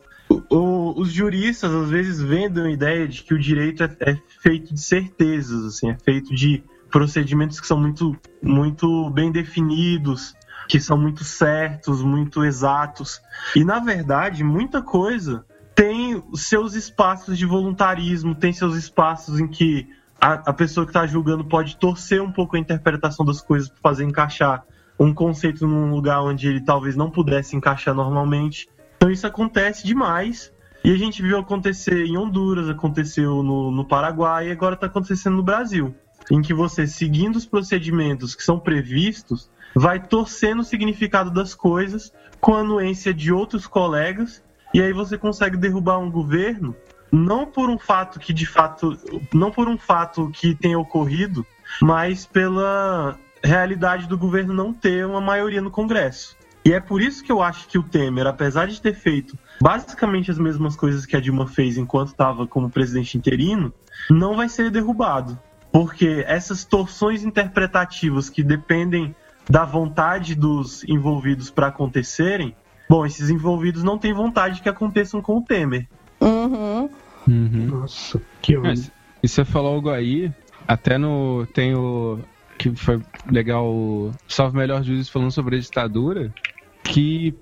O- os juristas às vezes vendem a ideia de que o direito é, é feito de certezas, assim, é feito de procedimentos que são muito, muito bem definidos, que são muito certos, muito exatos. E na verdade, muita coisa tem seus espaços de voluntarismo, tem seus espaços em que a, a pessoa que está julgando pode torcer um pouco a interpretação das coisas para fazer encaixar um conceito num lugar onde ele talvez não pudesse encaixar normalmente. Então isso acontece demais. E a gente viu acontecer em Honduras, aconteceu no, no Paraguai e agora está acontecendo no Brasil. Em que você, seguindo os procedimentos que são previstos, vai torcendo o significado das coisas com a anuência de outros colegas, e aí você consegue derrubar um governo não por um fato que de fato não por um fato que tenha ocorrido, mas pela realidade do governo não ter uma maioria no Congresso. E é por isso que eu acho que o Temer, apesar de ter feito basicamente as mesmas coisas que a Dilma fez enquanto estava como presidente interino, não vai ser derrubado. Porque essas torções interpretativas que dependem da vontade dos envolvidos para acontecerem, bom, esses envolvidos não têm vontade que aconteçam com o Temer. Uhum. Uhum. Nossa, que É, ódio. E você falou algo aí, até no. Tem o. Que foi legal o Salve Melhor Juízo falando sobre a ditadura, que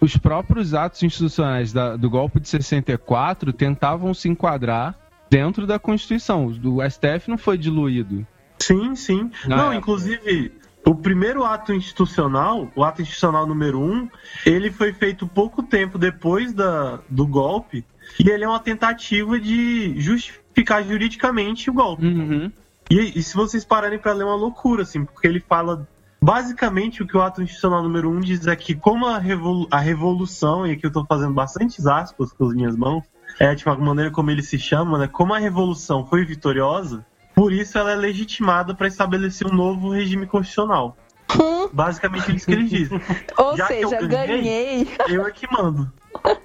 os próprios atos institucionais da- do golpe de 64 tentavam se enquadrar dentro da Constituição. O STF não foi diluído. Sim, sim. Na não, época. inclusive, o primeiro ato institucional, o ato institucional número um, ele foi feito pouco tempo depois da, do golpe, e ele é uma tentativa de justificar juridicamente o golpe. Uhum. E, e se vocês pararem para ler, é uma loucura, assim, porque ele fala. Basicamente, o que o ato institucional número um diz é que, como a, revolu a revolução, e aqui eu tô fazendo bastantes aspas com as minhas mãos, é tipo a maneira como ele se chama, né? Como a revolução foi vitoriosa, por isso ela é legitimada para estabelecer um novo regime constitucional. Basicamente é isso que eles dizem. Ou Já que eu seja, ganhei. ganhei. Eu é que mando.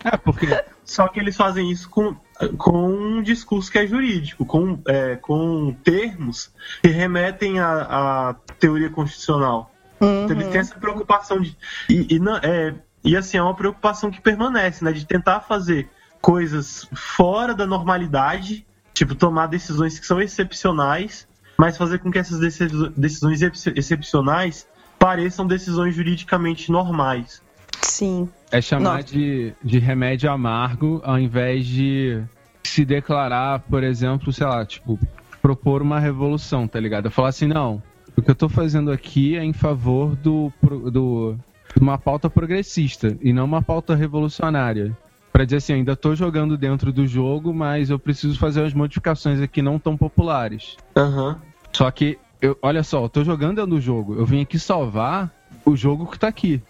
É, porque. Só que eles fazem isso com, com um discurso que é jurídico, com, é, com termos que remetem à, à teoria constitucional. Então eles têm essa preocupação de. E, e, não- é, e assim, é uma preocupação que permanece, né? De tentar fazer coisas fora da normalidade, tipo, tomar decisões que são excepcionais, mas fazer com que essas decis- decisões excep- excepcionais pareçam decisões juridicamente normais. Sim. É chamar Nossa. de, de remédio amargo ao invés de se declarar, por exemplo, sei lá, tipo, propor uma revolução, tá ligado? Eu falar assim, não, o que eu tô fazendo aqui é em favor do, do uma pauta progressista e não uma pauta revolucionária. Pra dizer assim, ainda tô jogando dentro do jogo, mas eu preciso fazer as modificações aqui não tão populares. Aham. Só que, eu, olha só, eu tô jogando dentro do jogo. Eu vim aqui salvar o jogo que tá aqui.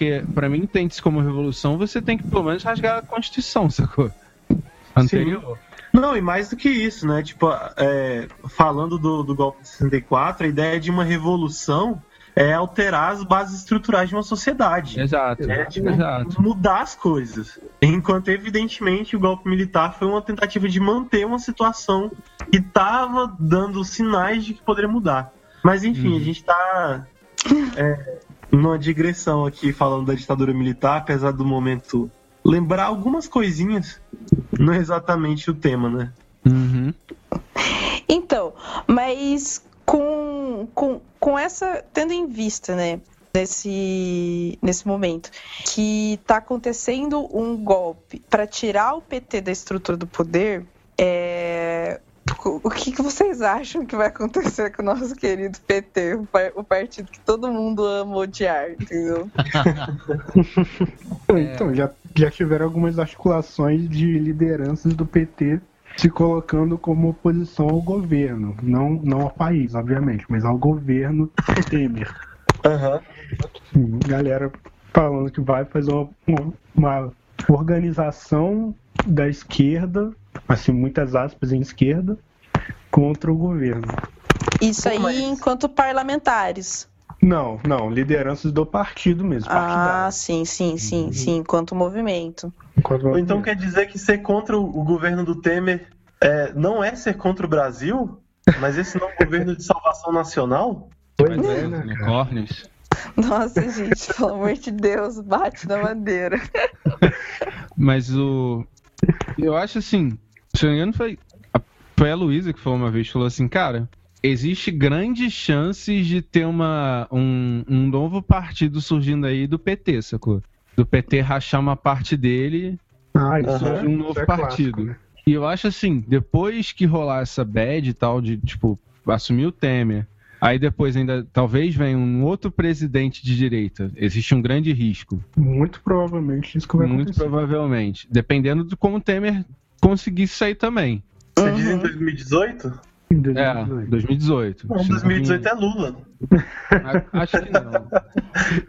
Porque, pra mim, entende-se como revolução, você tem que pelo menos rasgar a Constituição, sacou? Anterior. Não, e mais do que isso, né? Tipo, é, falando do, do golpe de 64, a ideia de uma revolução é alterar as bases estruturais de uma sociedade. Exato. É, tipo, Exato. mudar as coisas. Enquanto, evidentemente, o golpe militar foi uma tentativa de manter uma situação que estava dando sinais de que poderia mudar. Mas enfim, Uhum. a gente está é, numa digressão aqui falando da ditadura militar, apesar do momento lembrar algumas coisinhas, não é exatamente o tema, né? Uhum. Então, mas com, com, com essa. Tendo em vista, né? Nesse, nesse momento, que está acontecendo um golpe para tirar o PT da estrutura do poder, é, o que, que vocês acham que vai acontecer com o nosso querido PT, o, par- o partido que todo mundo ama odiar, entendeu? Então, já, já tiveram algumas articulações de lideranças do PT se colocando como oposição ao governo. Não, não ao país, obviamente, mas ao governo Temer. Sim, Galera falando que vai fazer uma, uma- uma organização da esquerda, assim, muitas aspas em esquerda, contra o governo. Isso aí Mas- enquanto parlamentares. Não, não, lideranças do partido mesmo. Ah, partidário. sim, sim, sim, sim, enquanto movimento. Enquanto- Ou então quer dizer que ser contra o, governo do Temer é, não é ser contra o Brasil, mas esse não é um governo de salvação nacional? Pois é, né, unicórnios. Nossa, gente, pelo amor de Deus, bate na madeira. Mas o. Eu acho assim, se eu não me engano, foi a, foi a Luísa que falou uma vez, falou assim, cara, existe grandes chances de ter uma, um, um novo partido surgindo aí do PT, sacou? Do PT rachar uma parte dele Ah, Aham. é um novo é partido. clássico, né? E eu acho assim, depois que rolar essa bad e tal, de, tipo, assumir o Temer, aí depois ainda talvez venha um outro presidente de direita. Existe um grande risco. Muito provavelmente isso que vai Muito acontecer. provavelmente. Dependendo de como o Temer conseguisse sair também. Você diz em Uhum. 2018? Em É, 2018. 2018. Não, 2018 é Lula. é. Acho que não.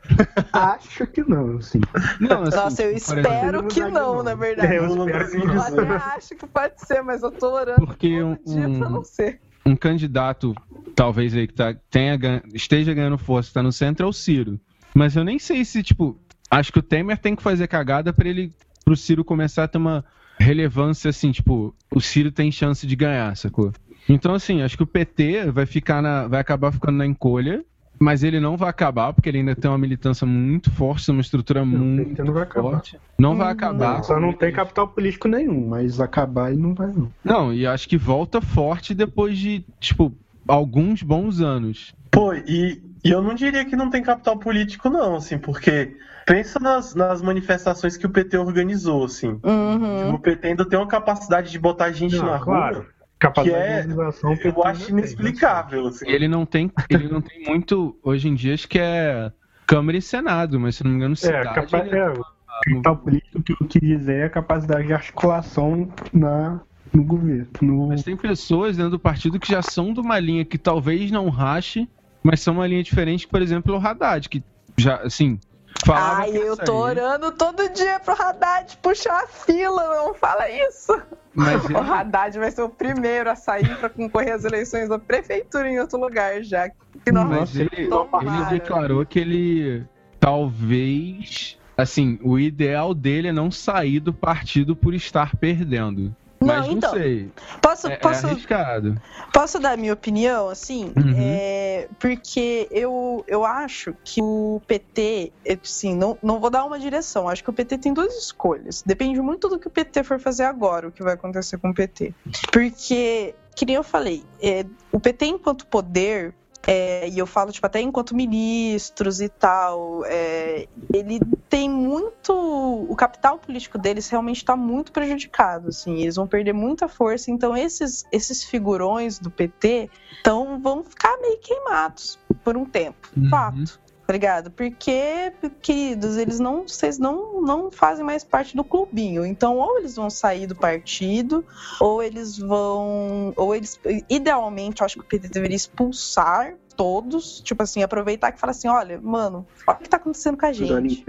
Acho que não, assim. não assim, Nossa, eu por espero exemplo, que não. não, na verdade. É, eu espero que Eu 2018. até acho que pode ser, mas eu tô orando Porque todo um- dia pra não ser. Um candidato, talvez aí que tá, tenha, esteja ganhando força, tá no centro, é o Ciro. Mas eu nem sei se, tipo, acho que o Temer tem que fazer cagada pra ele, pro Ciro começar a ter uma relevância assim, tipo, o Ciro tem chance de ganhar, sacou? Então, assim, acho que o PT vai ficar na. vai acabar ficando na encolha, mas ele não vai acabar, porque ele ainda tem uma militância muito forte, uma estrutura Não, muito não vai acabar. forte. Não vai acabar. Só não tem capital político nenhum, mas acabar ele não vai não. Não, e acho que volta forte depois de, tipo, alguns bons anos. Pô, e, e eu não diria que não tem capital político, não, assim, porque pensa nas, nas manifestações que o PT organizou, assim. Uhum. O PT ainda tem uma capacidade de botar gente Não, na claro. rua Capacidade Que é- de organização, PT eu acho né? inexplicável, assim. Ele não tem, ele não tem muito hoje em dia, acho que é Câmara e Senado, mas se não me engano, É, cidade. capa... ele- é, o capital político que eu quis dizer é a capacidade de articulação na, no governo. No... Mas tem pessoas dentro do partido que já são de uma linha que talvez não rache, mas são uma linha diferente, por exemplo, o Haddad, que já, assim, falava Ai, ia eu tô orando todo dia pro Haddad puxar a fila, não fala isso. Mas O Haddad vai ser o primeiro a sair pra concorrer às eleições da prefeitura em outro lugar já. Que não mas ele, ele declarou que ele talvez, assim, o ideal dele é não sair do partido por estar perdendo. Não, Mas não então, sei. Posso, É, é posso, arriscado. posso dar minha opinião, assim? Uhum. É, porque eu, eu acho que o PT, é, assim, não, não vou dar uma direção. Acho que o PT tem duas escolhas. Depende muito do que o PT for fazer agora, o que vai acontecer com o PT. Porque, que nem eu falei, é, o PT enquanto poder, é, e eu falo tipo, até enquanto ministros e tal, é, ele tem muito. O capital político deles realmente está muito prejudicado. Assim, eles vão perder muita força. Então, esses, esses figurões do PT então, vão ficar meio queimados por um tempo. Uhum. Fato. Tá ligado? Porque, queridos, eles não, vocês não, não fazem mais parte do clubinho. Então, ou eles vão sair do partido, ou eles vão. Ou eles. Idealmente, eu acho que o PT deveria expulsar todos. Tipo assim, aproveitar e falar assim: olha, mano, olha o que tá acontecendo com a gente.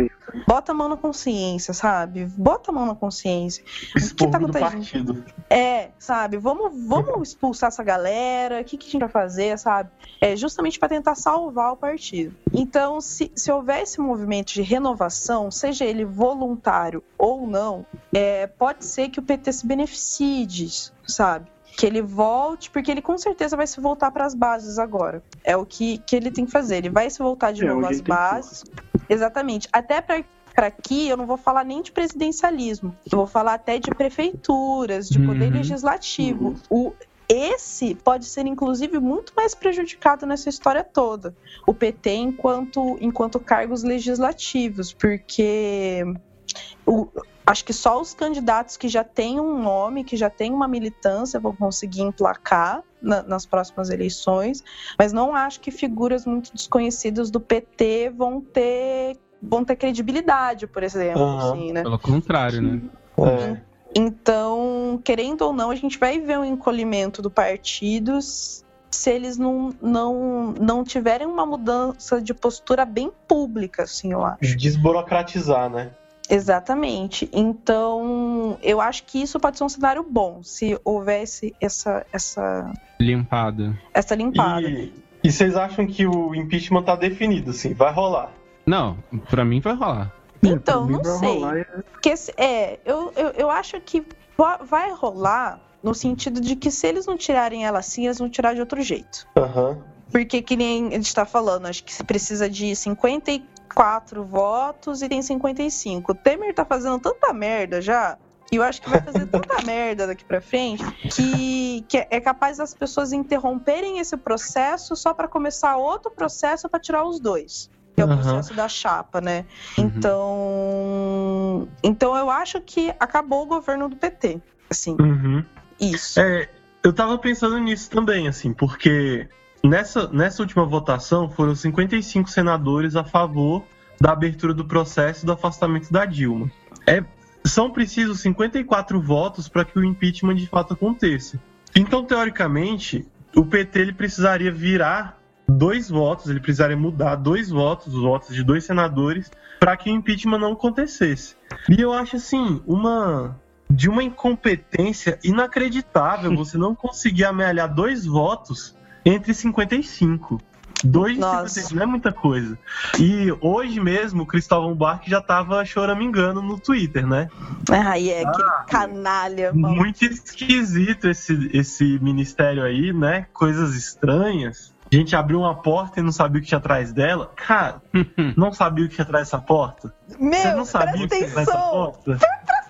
Bota a mão na consciência, sabe? Bota a mão na consciência. expurgo tá do acontecendo? partido. É, sabe? Vamos, vamos expulsar essa galera. O que, que a gente vai fazer, sabe? É justamente para tentar salvar o partido. Então, se, se houver esse movimento de renovação, seja ele voluntário ou não, é, pode ser que o PT se beneficie disso, sabe? Que ele volte, porque ele com certeza vai se voltar para as bases agora. É o que, que ele tem que fazer. Ele vai se voltar de É, novo às bases. Exatamente. Até para para aqui eu não vou falar nem de presidencialismo, eu vou falar até de prefeituras, de poder Uhum. legislativo. O, esse pode ser, inclusive, muito mais prejudicado nessa história toda. O PT enquanto, enquanto cargos legislativos, porque o- acho que só os candidatos que já têm um nome, que já têm uma militância, vão conseguir emplacar na- nas próximas eleições, mas não acho que figuras muito desconhecidas do PT vão ter vão ter credibilidade, por exemplo, Aham. assim, né? Pelo contrário, né? É. Então, querendo ou não, a gente vai ver um encolhimento do partido se eles não, não, não tiverem uma mudança de postura bem pública, assim, eu acho. Desburocratizar, né? Exatamente. Então, eu acho que isso pode ser um cenário bom, se houvesse essa, essa, Limpada. essa limpada. E, e vocês acham que o impeachment tá definido, assim, vai rolar? Não, pra mim vai rolar. Então, mim não sei. rolar, é- Porque, se- é, eu, eu, eu acho que va- vai rolar no sentido de que se eles não tirarem ela assim, eles vão tirar de outro jeito. Aham. Porque, que nem a gente tá falando, acho que se precisa de 54 votos e tem 55. O Temer tá fazendo tanta merda já, e eu acho que vai fazer tanta merda daqui pra frente, que, que é capaz das pessoas interromperem esse processo só pra começar outro processo pra tirar os dois. Que é o processo da chapa, né? Uhum. Então. Então eu acho que acabou o governo do PT. Assim, Uhum. isso. É, eu tava pensando nisso também, assim, porque nessa, nessa última votação foram 55 senadores a favor da abertura do processo do afastamento da Dilma. É, são precisos 54 votos para que o impeachment de fato aconteça. Então, teoricamente, o PT ele precisaria virar dois votos, ele precisaria mudar dois votos, os votos de dois senadores, para que o impeachment não acontecesse. E eu acho assim, uma de uma incompetência inacreditável você não conseguir amealhar dois votos entre 55. Dois de Nossa. 55 não é muita coisa. E hoje mesmo o Cristóvão Barque já tava choramingando no Twitter, né? Aí é aquele canalha. mano. Muito esquisito esse, esse ministério aí, né? Coisas estranhas. A gente abriu uma porta e não sabia o que tinha atrás dela. Cara, não sabia o que tinha atrás dessa porta? Meu, Você não sabia o que presta tinha atrás dessa porta?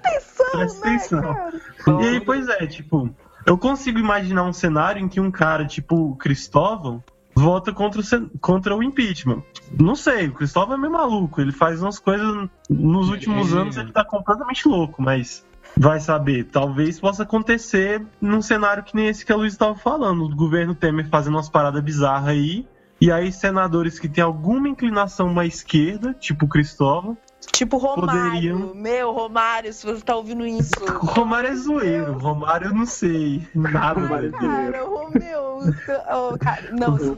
Atenção, Presta né, atenção. cara? E aí, pois é, tipo, eu consigo imaginar um cenário em que um cara, tipo Cristóvão, vota contra o, contra o impeachment. Não sei, o Cristóvão é meio maluco, ele faz umas coisas. Nos últimos É. anos ele tá completamente louco, mas vai saber. Talvez possa acontecer num cenário que nem esse que a Luiz estava falando, o governo Temer fazendo umas paradas bizarras aí. E aí, senadores que têm alguma inclinação à esquerda, tipo o Cristóvão, Tipo Romário. Poderiam- Meu, Romário, se você tá ouvindo isso. o Romário é zoeiro, Romário eu não sei. Nada Ai, dele. cara, o meu. oh, cara, não, assim,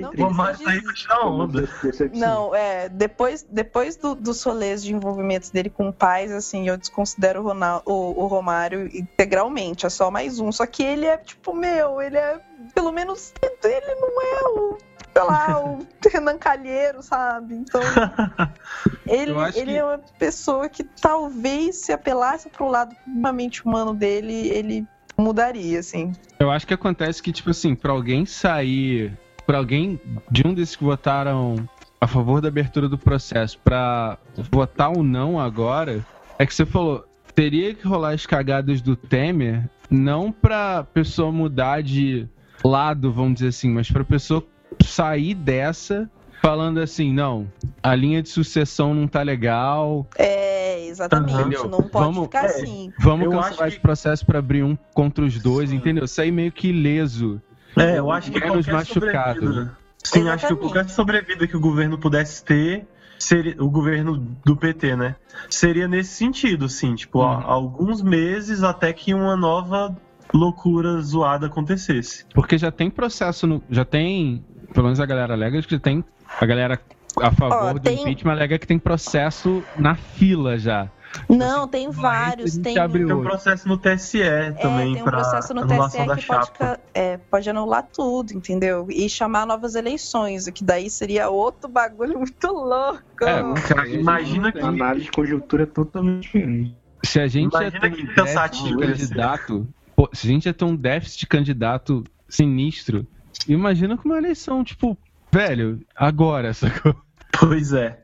não, não. Romário tá aí pra tirar onda. Não, é, depois, depois do, dos rolês de envolvimentos dele com pais, assim, eu desconsidero o, Ronal- o- o Romário integralmente, é só mais um. Só que ele é, tipo, meu, ele é, pelo menos, ele não é o, sei lá, o Renan Calheiro, sabe? Então, ele, ele que- é uma pessoa que talvez, se apelasse pro lado puramente humano dele, ele mudaria, assim. Eu acho que acontece que, tipo assim, pra alguém sair. Pra alguém de um desses que votaram a favor da abertura do processo pra votar ou não agora, é que você falou, teria que rolar as cagadas do Temer, não pra pessoa mudar de lado, vamos dizer assim, mas pra pessoa sair dessa falando assim, não, a linha de sucessão não tá legal, É, exatamente, Entendeu? não pode Vamos- ficar é. assim. vamos Eu cancelar esse que- processo pra abrir um contra os dois, entendeu? Sair meio que ileso. É, eu acho que Menos machucado. sobrevida. Sim, acho que Exatamente. qualquer sobrevida que o governo pudesse ter, seria, o governo do PT, né? Seria nesse sentido, assim, tipo, há Uhum. alguns meses até que uma nova loucura zoada acontecesse. Porque já tem processo no. Já tem. Pelo menos a galera alega que já tem. A galera a favor Ó, do tem- impeachment alega que tem processo na fila já. Não, tem a vários. Tem, Tem um processo no TSE é, também tem um processo no TSE que pode, é, pode anular tudo, entendeu? E chamar novas eleições, o que daí seria outro bagulho muito louco. É, Cara, imagina que A análise de conjuntura é totalmente diferente. Se a gente Imagina ia ter que um cansativo candidato, pô, se a gente ia ter um déficit de candidato sinistro, imagina com uma eleição, tipo, velho, agora, sacou? Pois é.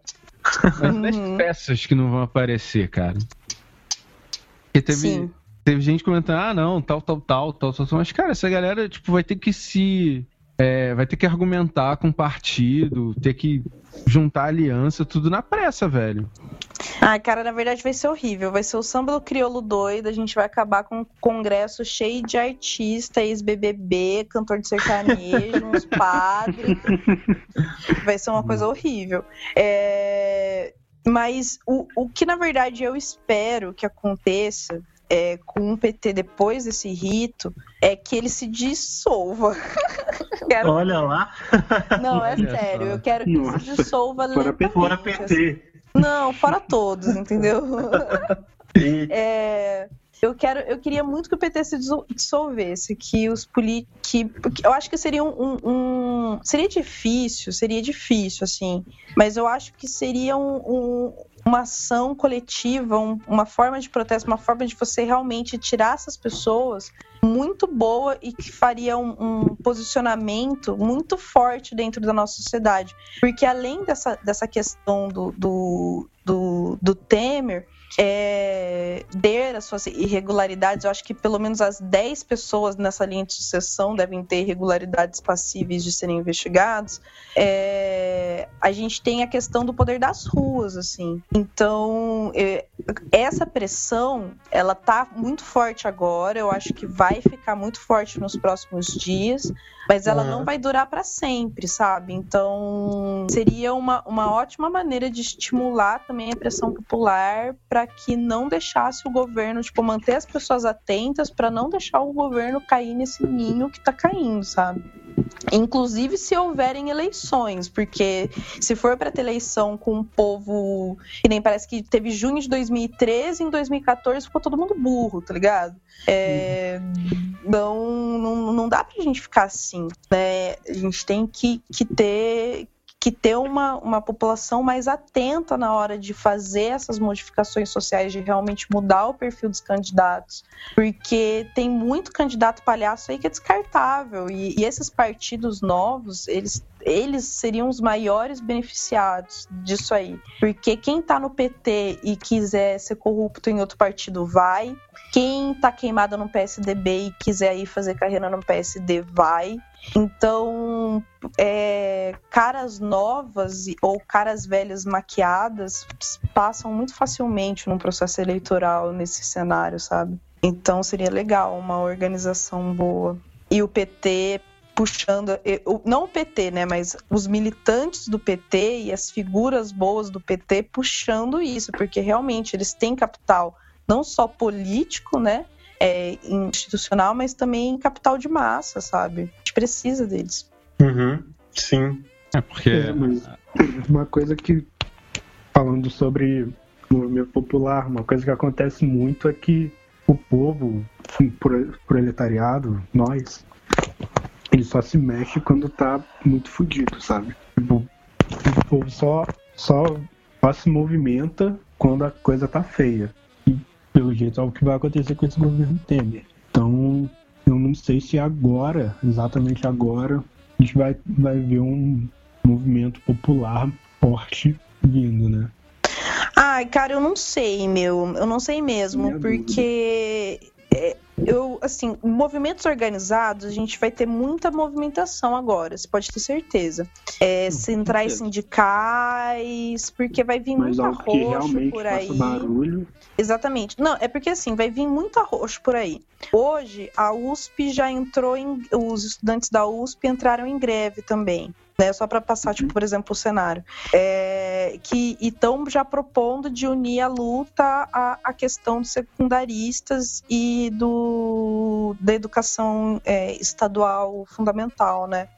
Mas Uhum. as peças que não vão aparecer, cara. Porque teve, Sim. teve gente comentando, ah, não, tal, tal, tal, tal, tal, tal. Mas, cara, essa galera, tipo, vai ter que se. é, vai ter que argumentar com o partido, ter que juntar aliança, tudo na pressa, velho. Ah, cara, na verdade vai ser horrível. Vai ser o samba do crioulo doido. A gente vai acabar com um congresso cheio de artista, ex-BBB, cantor de sertanejo, uns padres. Vai ser uma coisa horrível. É, Mas o, o que, na verdade, eu espero que aconteça é, com o PT depois desse rito é que ele se dissolva. Quero- Olha lá. Não, é Olha sério. só. Eu quero que ele se Nossa. dissolva Fora PT. lentamente. Fora assim. Não, fora todos, entendeu? É, eu quero, eu queria muito que o PT se dissol- dissolvesse, que os políticos, eu acho que seria um, um- um- seria difícil, seria difícil assim, mas eu acho que seria um- uma ação coletiva, um- uma forma de protesto, uma forma de você realmente tirar essas pessoas muito boa e que faria um, um posicionamento muito forte dentro da nossa sociedade. Porque além dessa, dessa questão do, do, do, do Temer, é, ter as suas irregularidades, eu acho que pelo menos as 10 pessoas nessa linha de sucessão devem ter irregularidades passíveis de serem investigados. É, a gente tem a questão do poder das ruas, assim. Então, é, essa pressão, ela tá muito forte agora, eu acho que vai ficar muito forte nos próximos dias, mas ela Uhum. não vai durar para sempre, sabe? Então, seria uma, uma ótima maneira de estimular também a pressão popular para que não deixasse o governo, tipo, manter as pessoas atentas para não deixar o governo cair nesse ninho que tá caindo, sabe? Inclusive se houverem eleições, porque se for para ter eleição com um povo que nem parece que teve junho de 2013, em 2014 ficou todo mundo burro, tá ligado? É, não, não, não dá pra gente ficar assim, né? A gente tem que, que ter que ter uma, uma população mais atenta na hora de fazer essas modificações sociais, de realmente mudar o perfil dos candidatos. Porque tem muito candidato palhaço aí que é descartável. E, e esses partidos novos, eles, eles seriam os maiores beneficiados disso aí. Porque quem tá no PT e quiser ser corrupto em outro partido vai. Quem tá queimado no PSDB e quiser ir fazer carreira no PSD vai. Então, é, caras novas ou caras velhas maquiadas passam muito facilmente num processo eleitoral nesse cenário, sabe? Então seria legal uma organização boa. E o PT puxando, não o PT, né, mas os militantes do PT e as figuras boas do PT puxando isso, porque realmente eles têm capital não só político, né, é, institucional, mas também capital de massa, sabe? A gente precisa deles. Uhum, sim. É porque. É, mas uma coisa que, falando sobre movimento popular, uma coisa que acontece muito é que o povo, o pro- proletariado, nós, ele só se mexe quando tá muito fudido, sabe? Tipo, o povo só, só, só se movimenta quando a coisa tá feia. E, pelo jeito, é o que vai acontecer com esse governo Temer. Então, eu não sei se agora, exatamente agora, a gente vai, vai ver um movimento popular forte vindo, né? Ai, cara, eu não sei, meu. Eu não sei mesmo, Minha porque é, eu, assim, movimentos organizados, a gente vai ter muita movimentação agora, você pode ter certeza. É, centrais sindicais, porque vai vir Mas muita algo que roxo realmente por aí. barulho. Exatamente. Não, é porque assim, vai vir muita roxo por aí. Hoje, a USP já entrou em. Os estudantes da USP entraram em greve também. Né, só para passar, tipo, por exemplo, o cenário. É, que estão já propondo de unir a luta à, à questão dos secundaristas e do, da educação é, estadual fundamental, né?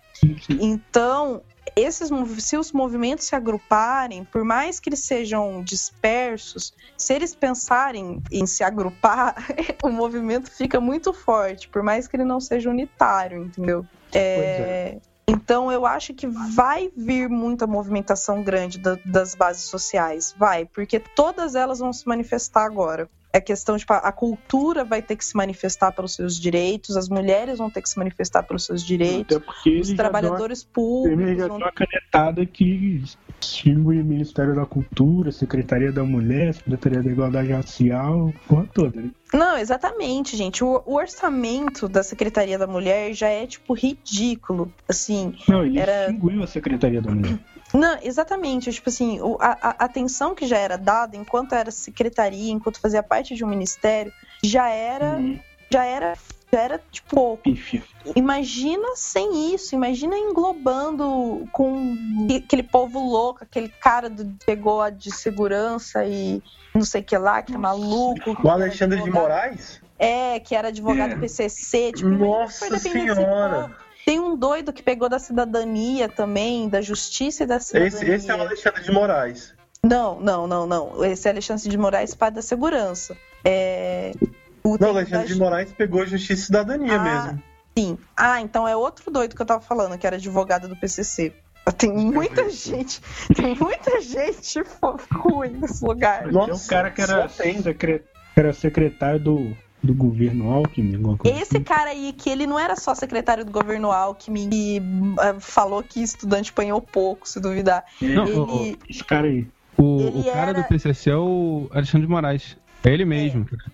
Então, esses, se os movimentos se agruparem, por mais que eles sejam dispersos, se eles pensarem em se agrupar, o movimento fica muito forte, por mais que ele não seja unitário, entendeu? É, Então, eu acho que vai vir muita movimentação grande da- das bases sociais, vai, porque todas elas vão se manifestar agora. É questão de tipo, a cultura vai ter que se manifestar pelos seus direitos, as mulheres vão ter que se manifestar pelos seus direitos, os ele trabalhadores ele públicos já vão deu uma canetada que extingue o Ministério da Cultura, Secretaria da Mulher, Secretaria da Igualdade Racial, porra toda, né? Não, exatamente, gente. O, o orçamento da Secretaria da Mulher já é, tipo, ridículo. Assim, Não, ele Era- extinguiu a Secretaria da Mulher. não, exatamente. Tipo assim, a, a atenção que já era dada enquanto era secretaria, enquanto fazia parte de um ministério, já era, já era, era, tipo. Imagina sem isso, imagina englobando com aquele povo louco, aquele cara do pegou a de segurança e não sei o que lá, que é maluco. O Alexandre de Moraes? É, que era advogado É. do PCC. Tipo, Nossa Senhora! Tem um doido que pegou da cidadania também, da justiça e da cidadania. Esse, esse é o Alexandre de Moraes. Não, não, não, não. Esse é Alexandre de Moraes, pai da segurança. É... O Não, tem o da Alexandre de Moraes pegou Justiça e Cidadania Ah, mesmo. Sim. Ah, então é outro doido que eu tava falando, que era advogado do PCC. Tem muita gente, tem muita gente ruim nesse lugar. Tem um Nossa, cara que era, secre- era secretário do, do governo Alckmin, Esse assim. cara aí, que ele não era só secretário do governo Alckmin e ah, falou que estudante apanhou pouco, se duvidar. Não, Ele, Esse cara aí. O, o cara era- do PCC é o Alexandre de Moraes. É ele mesmo, cara.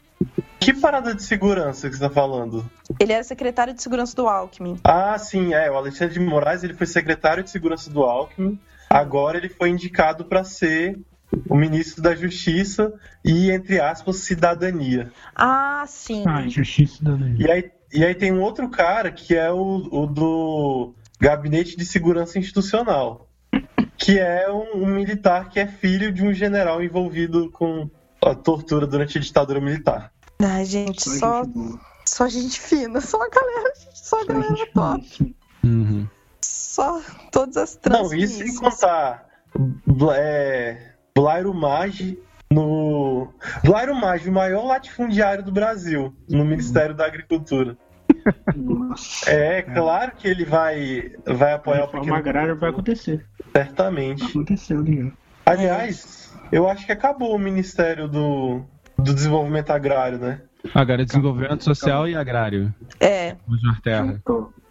Que parada de segurança que você tá falando? ele era secretário de segurança do Alckmin. Ah, sim, é. O Alexandre de Moraes ele foi secretário de segurança do Alckmin. Agora ele foi indicado para ser o ministro da Justiça e, entre aspas, cidadania. Ah, sim. Ah, Justiça da Lei. E aí, e aí tem um outro cara que é o, o do Gabinete de Segurança Institucional, que é um, um militar que é filho de um general envolvido com a tortura durante a ditadura militar. Ai, gente, só, gente só gente fina, só a galera, só a Só galera gente top. Uhum. Só todas as trans. Não, isso sem contar é, Blairo Maggi no. Blairo Maggi, o maior latifundiário do Brasil, no Ministério da Agricultura. Nossa. É, claro que ele vai, vai apoiar o pequeno agrária vai acontecer. certamente. Aconteceu, né? Aliás, eu acho que acabou o Ministério do, do Desenvolvimento Agrário, né? Agora é desenvolvimento social e agrário. É, Osmar Terra.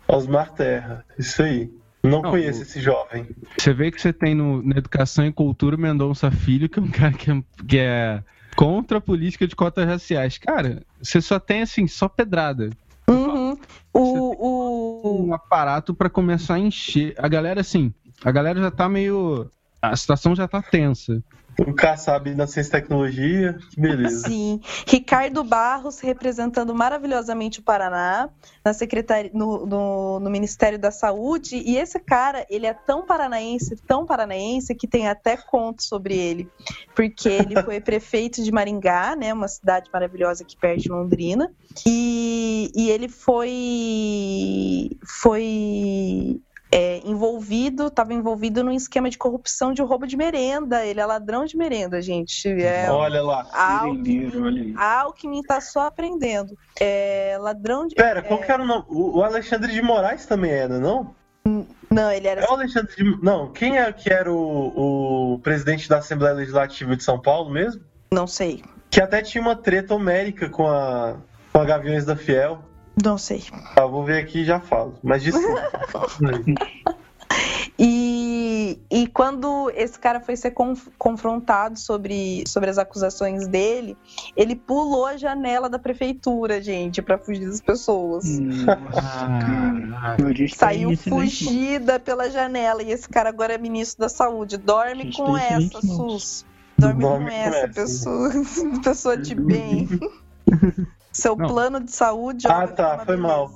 Osmar Terra, isso aí. Não, Não, conheço o- esse jovem. Você vê que você tem no, na Educação e Cultura o Mendonça Filho, que é um cara que é, que é contra a política de cotas raciais. Cara, você só tem, assim, só pedrada. uhum. o, o, Um aparato pra começar a encher. A galera, assim, a galera já tá meio... A situação já tá tensa. O Kassab na Ciência e Tecnologia, que beleza. Sim, Ricardo Barros representando maravilhosamente o Paraná na secretaria, no, no, no Ministério da Saúde. E esse cara, ele é tão paranaense, tão paranaense que tem até conto sobre ele, porque ele foi prefeito de Maringá, né, uma cidade maravilhosa aqui perto de Londrina. E, e ele foi foi é, envolvido, estava envolvido num esquema de corrupção de roubo de merenda. Ele é ladrão de merenda, gente. É, Olha lá. Merendeiro, olha Alckmin tá só aprendendo. É ladrão de. Pera, qual que era o nome? O o Alexandre de Moraes também era, não? Não, ele era. É o Alexandre de... Não, quem é que era o, o presidente da Assembleia Legislativa de São Paulo mesmo? Não sei. Que até tinha uma treta homérica com a, com a Gaviões da Fiel. Não sei. Tá, vou ver aqui e já falo. Mas desculpa. E, e quando esse cara foi ser conf- confrontado sobre, sobre as acusações dele, ele pulou a janela da prefeitura, gente, pra fugir das pessoas. Nossa, Ah, Saiu fugida pela janela. E esse cara agora é ministro da saúde. Dorme com essa. SUS. Dorme, Dorme com com essa, essa. pessoa. pessoa de bem. Seu Não. plano de saúde. Ah, tá, uma foi mal.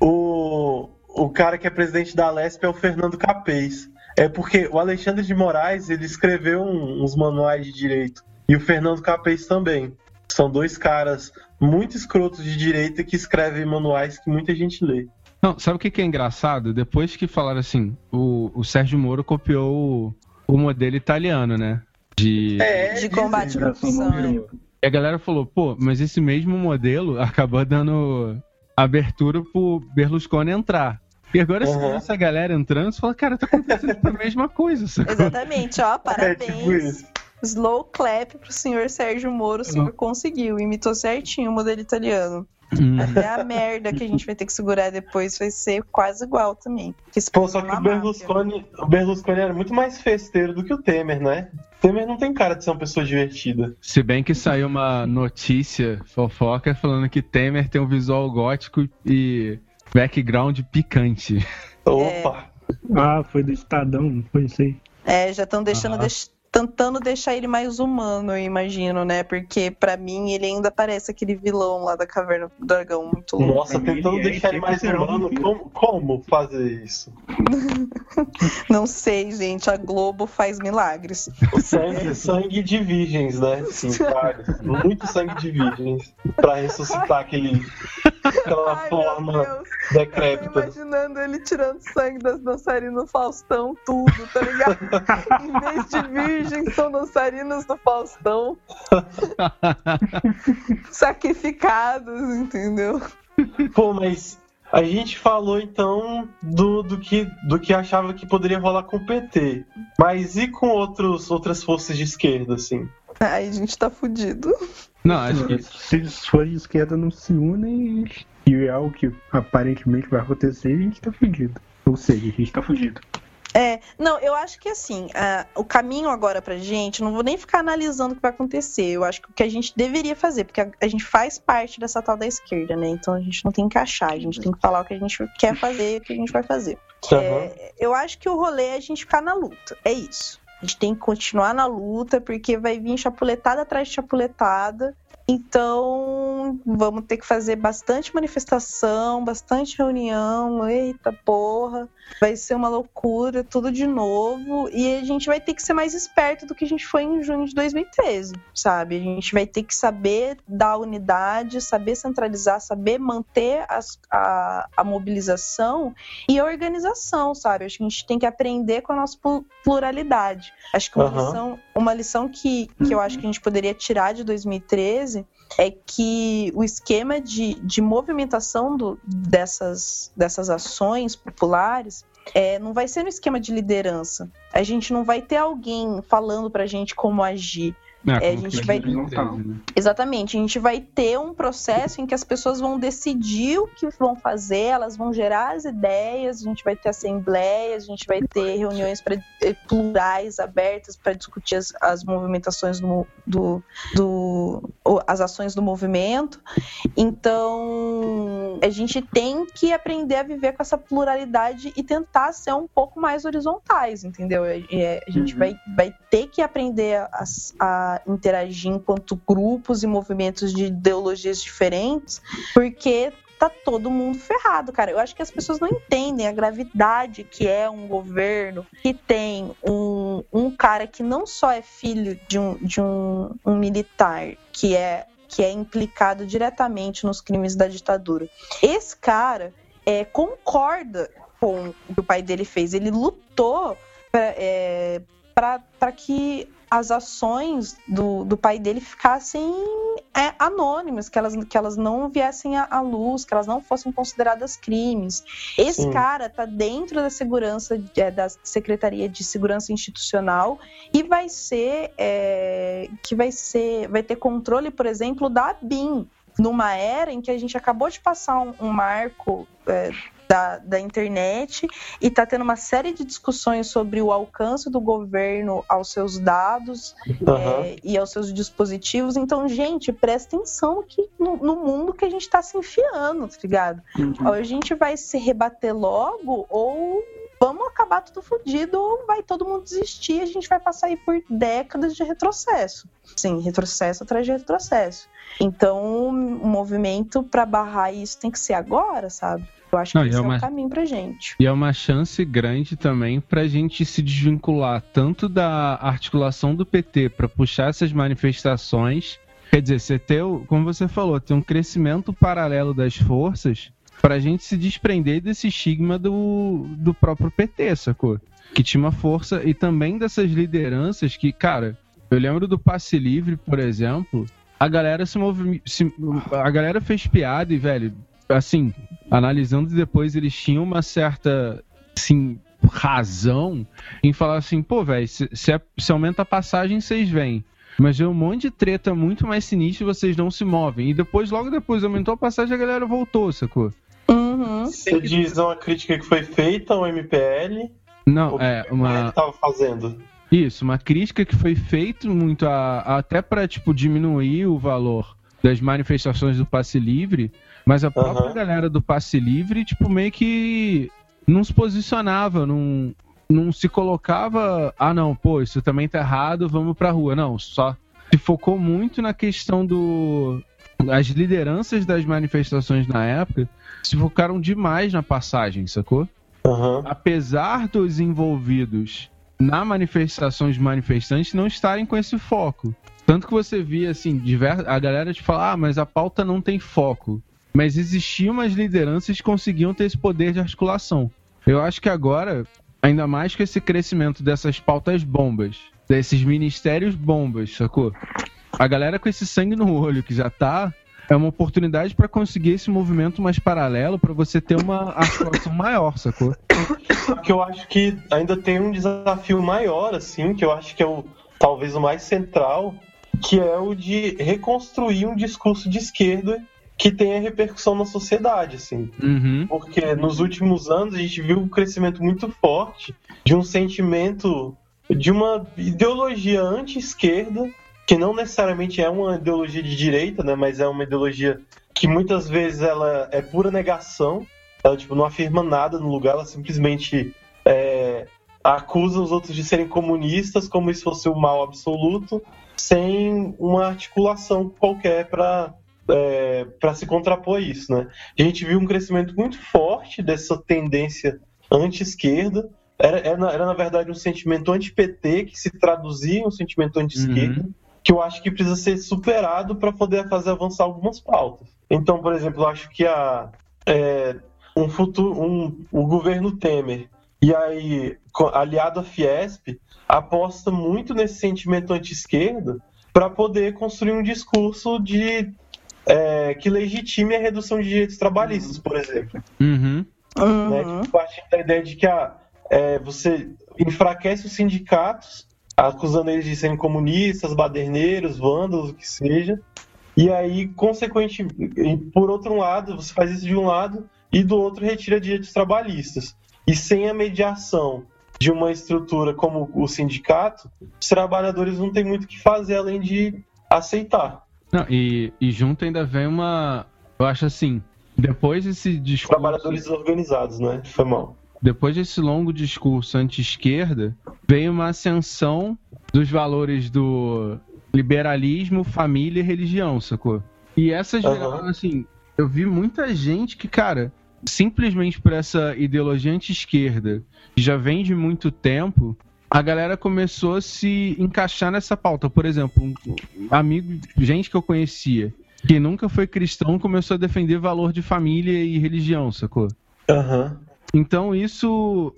O, o cara que é presidente da Lesp é o Fernando Capês. É porque o Alexandre de Moraes ele escreveu um- uns manuais de direito. E o Fernando Capês também. São dois caras muito escrotos de direita que escrevem manuais que muita gente lê. Não, sabe o que, que é engraçado? Depois que falaram assim, o, o Sérgio Moro copiou o, o modelo italiano, né? De... É, De combate à Geração corrupção. É. E a galera falou, pô, mas esse mesmo modelo acabou dando abertura pro Berlusconi entrar. E agora você Uhum. vê essa galera entrando, você fala, cara, tá acontecendo a mesma coisa? Exatamente, ó, É parabéns. tipo isso. Slow clap pro senhor Sérgio Moro, o senhor conseguiu, imitou certinho o modelo italiano. Hum. Até a merda que a gente vai ter que segurar depois vai ser quase igual também. Pô, só é que o. Berlusconi, o Berlusconi era muito mais festeiro do que o Temer, né? O Temer não tem cara de ser uma pessoa divertida. Se bem que saiu uma notícia fofoca falando que Temer tem um visual gótico e background picante. Opa! Ah, foi do Estadão, não foi isso aí. É, já estão deixando, Ah. Tentando deixar ele mais humano, eu imagino, né? Porque pra mim ele ainda parece aquele vilão lá da Caverna do Dragão, muito louco. Nossa, tentando é deixar ele mais humano. Como, como fazer isso? Não sei, gente, a Globo faz milagres. Sangue, sangue de virgens, né? Sim, vários. Muito sangue de virgens. Pra ressuscitar aquele, aquela Ai, forma Deus. Eu tô decrépita. imaginando ele tirando sangue das dançarinas no Faustão, tudo, tá ligado? em vez de virgens, são dançarinas do Faustão. Sacrificadas, entendeu? Pô, mas a gente falou então do, do, que, do que achava que poderia rolar com o PT. Mas e com outros, outras forças de esquerda, assim? Ai, a gente tá fudido. Não, acho que Se as forças de esquerda não se unem e é algo que aparentemente vai acontecer, a gente tá fudido. Ou seja, a gente tá fudido. É, não, eu acho que assim, ah, o caminho agora pra gente, não vou nem ficar analisando o que vai acontecer. Eu acho que o que a gente deveria fazer, porque a, a gente faz parte dessa tal da esquerda, né? Então a gente não tem que achar, a gente tem que falar o que a gente quer fazer e o que a gente vai fazer. Aham. É, eu acho que o rolê é a gente ficar na luta. É isso. A gente tem que continuar na luta, porque vai vir chapuletada atrás de chapuletada. Então, vamos ter que fazer bastante manifestação, bastante reunião. Eita porra, vai ser uma loucura, tudo de novo. E a gente vai ter que ser mais esperto do que a gente foi em junho de 2013, sabe? A gente vai ter que saber dar unidade, saber centralizar, saber manter as- a, a mobilização e a organização, sabe? Acho que a gente tem que aprender com a nossa plu- pluralidade. Acho que uma Aham. lição, uma lição que, que eu acho que a gente poderia tirar de 2013 é que o esquema de, de movimentação do- dessas, dessas ações populares é, não vai ser no esquema de liderança. A gente não vai ter alguém falando pra gente como agir. É, a como gente vai- né? Exatamente, a gente vai ter um processo em que as pessoas vão decidir o que vão fazer, elas vão gerar as ideias, a gente vai ter assembleias, a gente vai ter reuniões pra- eh, plurais, abertas para discutir as, as movimentações do, do, do- as ações do movimento. Então, a gente tem que aprender a viver com essa pluralidade e tentar ser um pouco mais horizontais, entendeu? É, é, a gente Uhum. vai, vai ter que aprender a, a interagir enquanto grupos e movimentos de ideologias diferentes, porque tá todo mundo ferrado, cara. Eu acho que as pessoas não entendem a gravidade que é um governo que tem um, um cara que não só é filho de um, de um, um militar, que é, que é implicado diretamente nos crimes da ditadura. Esse cara é, concorda com o que o pai dele fez. Ele lutou para que as ações do, do pai dele ficassem é, anônimas, que elas, que elas não viessem à, luz, que elas não fossem consideradas crimes. Esse Sim. cara tá dentro da segurança, é, da Secretaria de Segurança Institucional e vai ser, é, que vai ser, vai ter controle, por exemplo, da BIM, numa era em que a gente acabou de passar um, um marco é, da, da internet e está tendo uma série de discussões sobre o alcance do governo aos seus dados Aham. é, e aos seus dispositivos. Então, gente, presta atenção que no, no mundo que a gente está se enfiando, tá ligado? Ou a gente vai se rebater logo, ou vamos acabar tudo fodido, ou vai todo mundo desistir e a gente vai passar aí por décadas de retrocesso. Sim, retrocesso atrás de retrocesso. Então, o movimento para barrar isso tem que ser agora, sabe? Eu acho que Não, e esse é é, uma- o caminho pra gente. E é uma chance grande também pra gente se desvincular tanto da articulação do PT pra puxar essas manifestações. Quer dizer, você ter, o- como você falou, ter um crescimento paralelo das forças pra gente se desprender desse estigma do, do próprio PT, sacou? Que tinha uma força e também dessas lideranças que, cara, eu lembro do passe livre, por exemplo, a galera se movi... se- a galera fez piada e, velho, assim, analisando depois, eles tinham uma certa, assim, razão em falar assim, pô, velho, se, se, é, se aumenta a passagem, vocês vêm. Mas veio um monte de treta muito mais sinistra e vocês não se movem. E depois, logo depois, aumentou a passagem a galera voltou, sacou? Uhum. Você diz uma crítica que foi feita ao MPL? Não, o é uma. Tava fazendo. Isso, uma crítica que foi feita muito a, a- até para tipo diminuir o valor das manifestações do passe livre, mas a própria Aham. galera do passe livre tipo meio que não se posicionava, não não se colocava, ah não, pô, isso também tá errado, vamos pra rua. Não, só se focou muito na questão do as lideranças das manifestações na época se focaram demais na passagem, sacou? Aham. apesar dos envolvidos na manifestação de manifestantes não estarem com esse foco. Tanto que você via, assim, diver... a galera te falar, ah, mas a pauta não tem foco. Mas existiam umas lideranças que conseguiam ter esse poder de articulação. Eu acho que agora, ainda mais com esse crescimento dessas pautas bombas, desses ministérios bombas, sacou? A galera com esse sangue no olho que já tá, é uma oportunidade para conseguir esse movimento mais paralelo para você ter uma articulação maior, sacou? Que eu acho que ainda tem um desafio maior, assim, que eu acho que é o talvez o mais central, que é o de reconstruir um discurso de esquerda que tenha repercussão na sociedade, assim. Uhum. Porque nos últimos anos a gente viu um crescimento muito forte de um sentimento de uma ideologia anti-esquerda, que não necessariamente é uma ideologia de direita, né, mas é uma ideologia que muitas vezes ela é pura negação, ela tipo, não afirma nada no lugar, ela simplesmente é, acusa os outros de serem comunistas como se fosse o mal absoluto, sem uma articulação qualquer para é, para se contrapor a isso, né? A gente viu um crescimento muito forte dessa tendência anti-esquerda. Era, era, na- era, na verdade, um sentimento anti-PT que se traduzia em um sentimento anti-esquerda, que eu acho que precisa ser superado para poder fazer avançar algumas pautas. Então, por exemplo, eu acho que a, é, um futuro, um, o governo Temer e aí aliado à Fiesp aposta muito nesse sentimento anti-esquerda para poder construir um discurso de é, que legitime a redução de direitos trabalhistas, por exemplo. Uhum. Né? Uhum. Tipo, partindo da ideia de que a, é, você enfraquece os sindicatos, acusando eles de serem comunistas, baderneiros, vândalos, o que seja. E aí, consequentemente, por outro lado, você faz isso de um lado e do outro retira direitos trabalhistas. E sem a mediação de uma estrutura como o sindicato, os trabalhadores não têm muito o que fazer além de aceitar. Não, e, e junto ainda vem uma. Eu acho assim. Depois desse discurso. Trabalhadores desorganizados, né? Foi mal. Depois desse longo discurso anti-esquerda, veio uma ascensão dos valores do liberalismo, família e religião, sacou? E essas geraram, assim, eu vi muita gente que, cara, simplesmente por essa ideologia anti-esquerda, que já vem de muito tempo, a galera começou a se encaixar nessa pauta. Por exemplo, um amigo, gente que eu conhecia, que nunca foi cristão, começou a defender valor de família e religião, sacou? Aham. Então isso.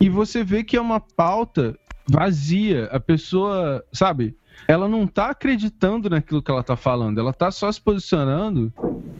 E você vê que é uma pauta vazia. A pessoa, sabe? Ela não tá acreditando naquilo que ela tá falando. Ela tá só se posicionando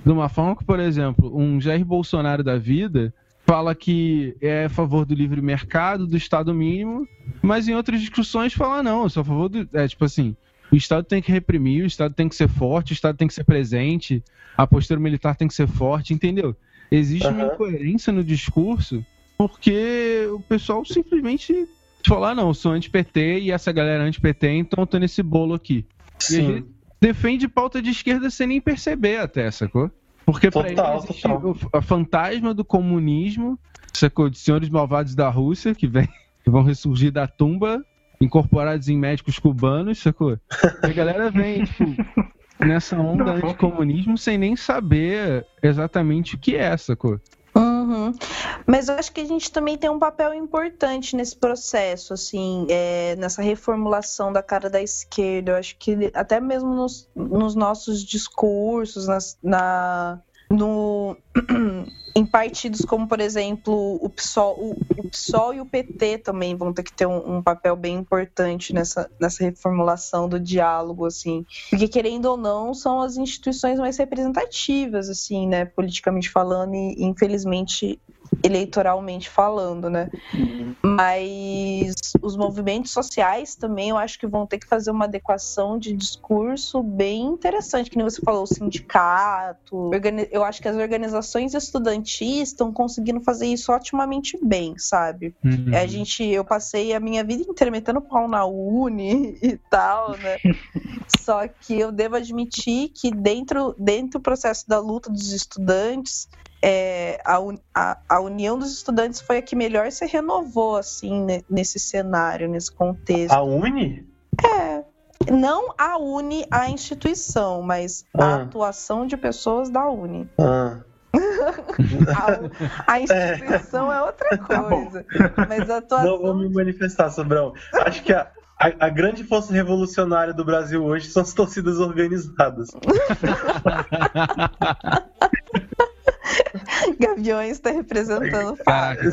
de uma forma que, por exemplo, um Jair Bolsonaro da vida fala que é a favor do livre mercado, do Estado mínimo, mas em outras discussões fala não, eu sou a favor do. É tipo assim. O Estado tem que reprimir, o Estado tem que ser forte, o Estado tem que ser presente, a postura militar tem que ser forte, entendeu? Existe uma Aham. incoerência no discurso porque o pessoal simplesmente falou: ah, não, eu sou anti-PT e essa galera é anti-PT, então eu tô nesse bolo aqui. E a gente defende pauta de esquerda sem nem perceber até, sacou? Porque pra Total, ele existe total. o a fantasma do comunismo, sacou? De senhores malvados da Rússia que, vem, que vão ressurgir da tumba, incorporados em médicos cubanos, sacou? E a galera vem, tipo, nessa onda anticomunismo sem nem saber exatamente o que é, sacou? Uhum. Mas eu acho que a gente também tem um papel importante nesse processo, assim, é, nessa reformulação da cara da esquerda. Eu acho que até mesmo nos, nos nossos discursos, nas- na, no, em partidos como, por exemplo, o PSOL, o, o PSOL e o PT também vão ter que ter um, um papel bem importante nessa, nessa reformulação do diálogo, assim. Porque, querendo ou não, são as instituições mais representativas, assim, né, politicamente falando, e infelizmente eleitoralmente falando, né? Mas os movimentos sociais também eu acho que vão ter que fazer uma adequação de discurso bem interessante, que nem você falou, o sindicato. Eu acho que as organizações estudantis estão conseguindo fazer isso otimamente bem, sabe? Uhum. A gente, eu passei a minha vida inteira metendo pau na Uni e tal, né? Só que eu devo admitir que dentro, dentro do processo da luta dos estudantes, é, a, a, a, união dos estudantes foi a que melhor se renovou, assim, nesse cenário, nesse contexto. A Uni? É. Não a Uni, a instituição, mas ah. a atuação de pessoas da Uni. Ah. a, a, instituição é, é outra tá coisa. mas a atuação. Não vou me manifestar, Sobrão. Acho que a, a, a, grande força revolucionária do Brasil hoje são as torcidas organizadas. Gaviões está representando Caraca,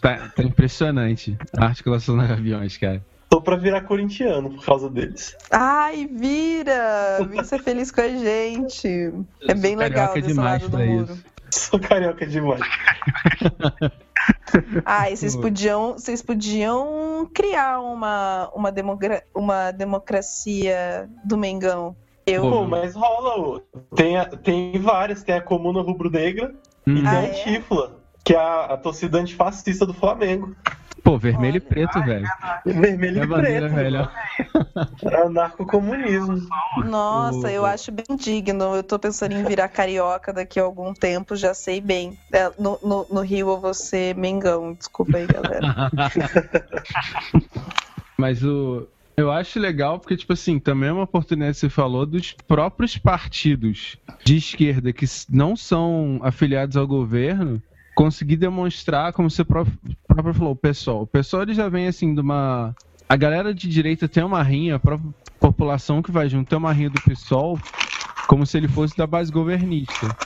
tá, tá, impressionante a articulação da Gaviões, cara. Tô pra virar corintiano por causa deles. Ai, vira! Vem ser feliz com a gente. É bem legal desse lado do muro. Isso. Sou carioca demais. Ai, vocês podiam, vocês podiam criar uma, uma, demogra uma democracia do Mengão. Eu... Pô, mas rola. Tem, tem várias. Tem a Comuna Rubro-Negra hum. e tem ah, a é? Antífula, é? que é a, a torcida antifascista do Flamengo. Pô, vermelho e preto, velho. Vermelho e preto. Velho. É anarcocomunismo. Nossa, eu acho bem digno. Eu tô pensando em virar carioca daqui a algum tempo, já sei bem. É, no, no, no Rio eu vou ser Mengão. Desculpa aí, galera. Mas o, eu acho legal porque, tipo assim, também é uma oportunidade que você falou dos próprios partidos de esquerda que não são afiliados ao governo conseguir demonstrar, como você próprio, falou, o pessoal. O pessoal ele já vem assim de uma. A galera de direita tem uma rinha, a própria população que vai junto tem uma rinha do PSOL como se ele fosse da base governista.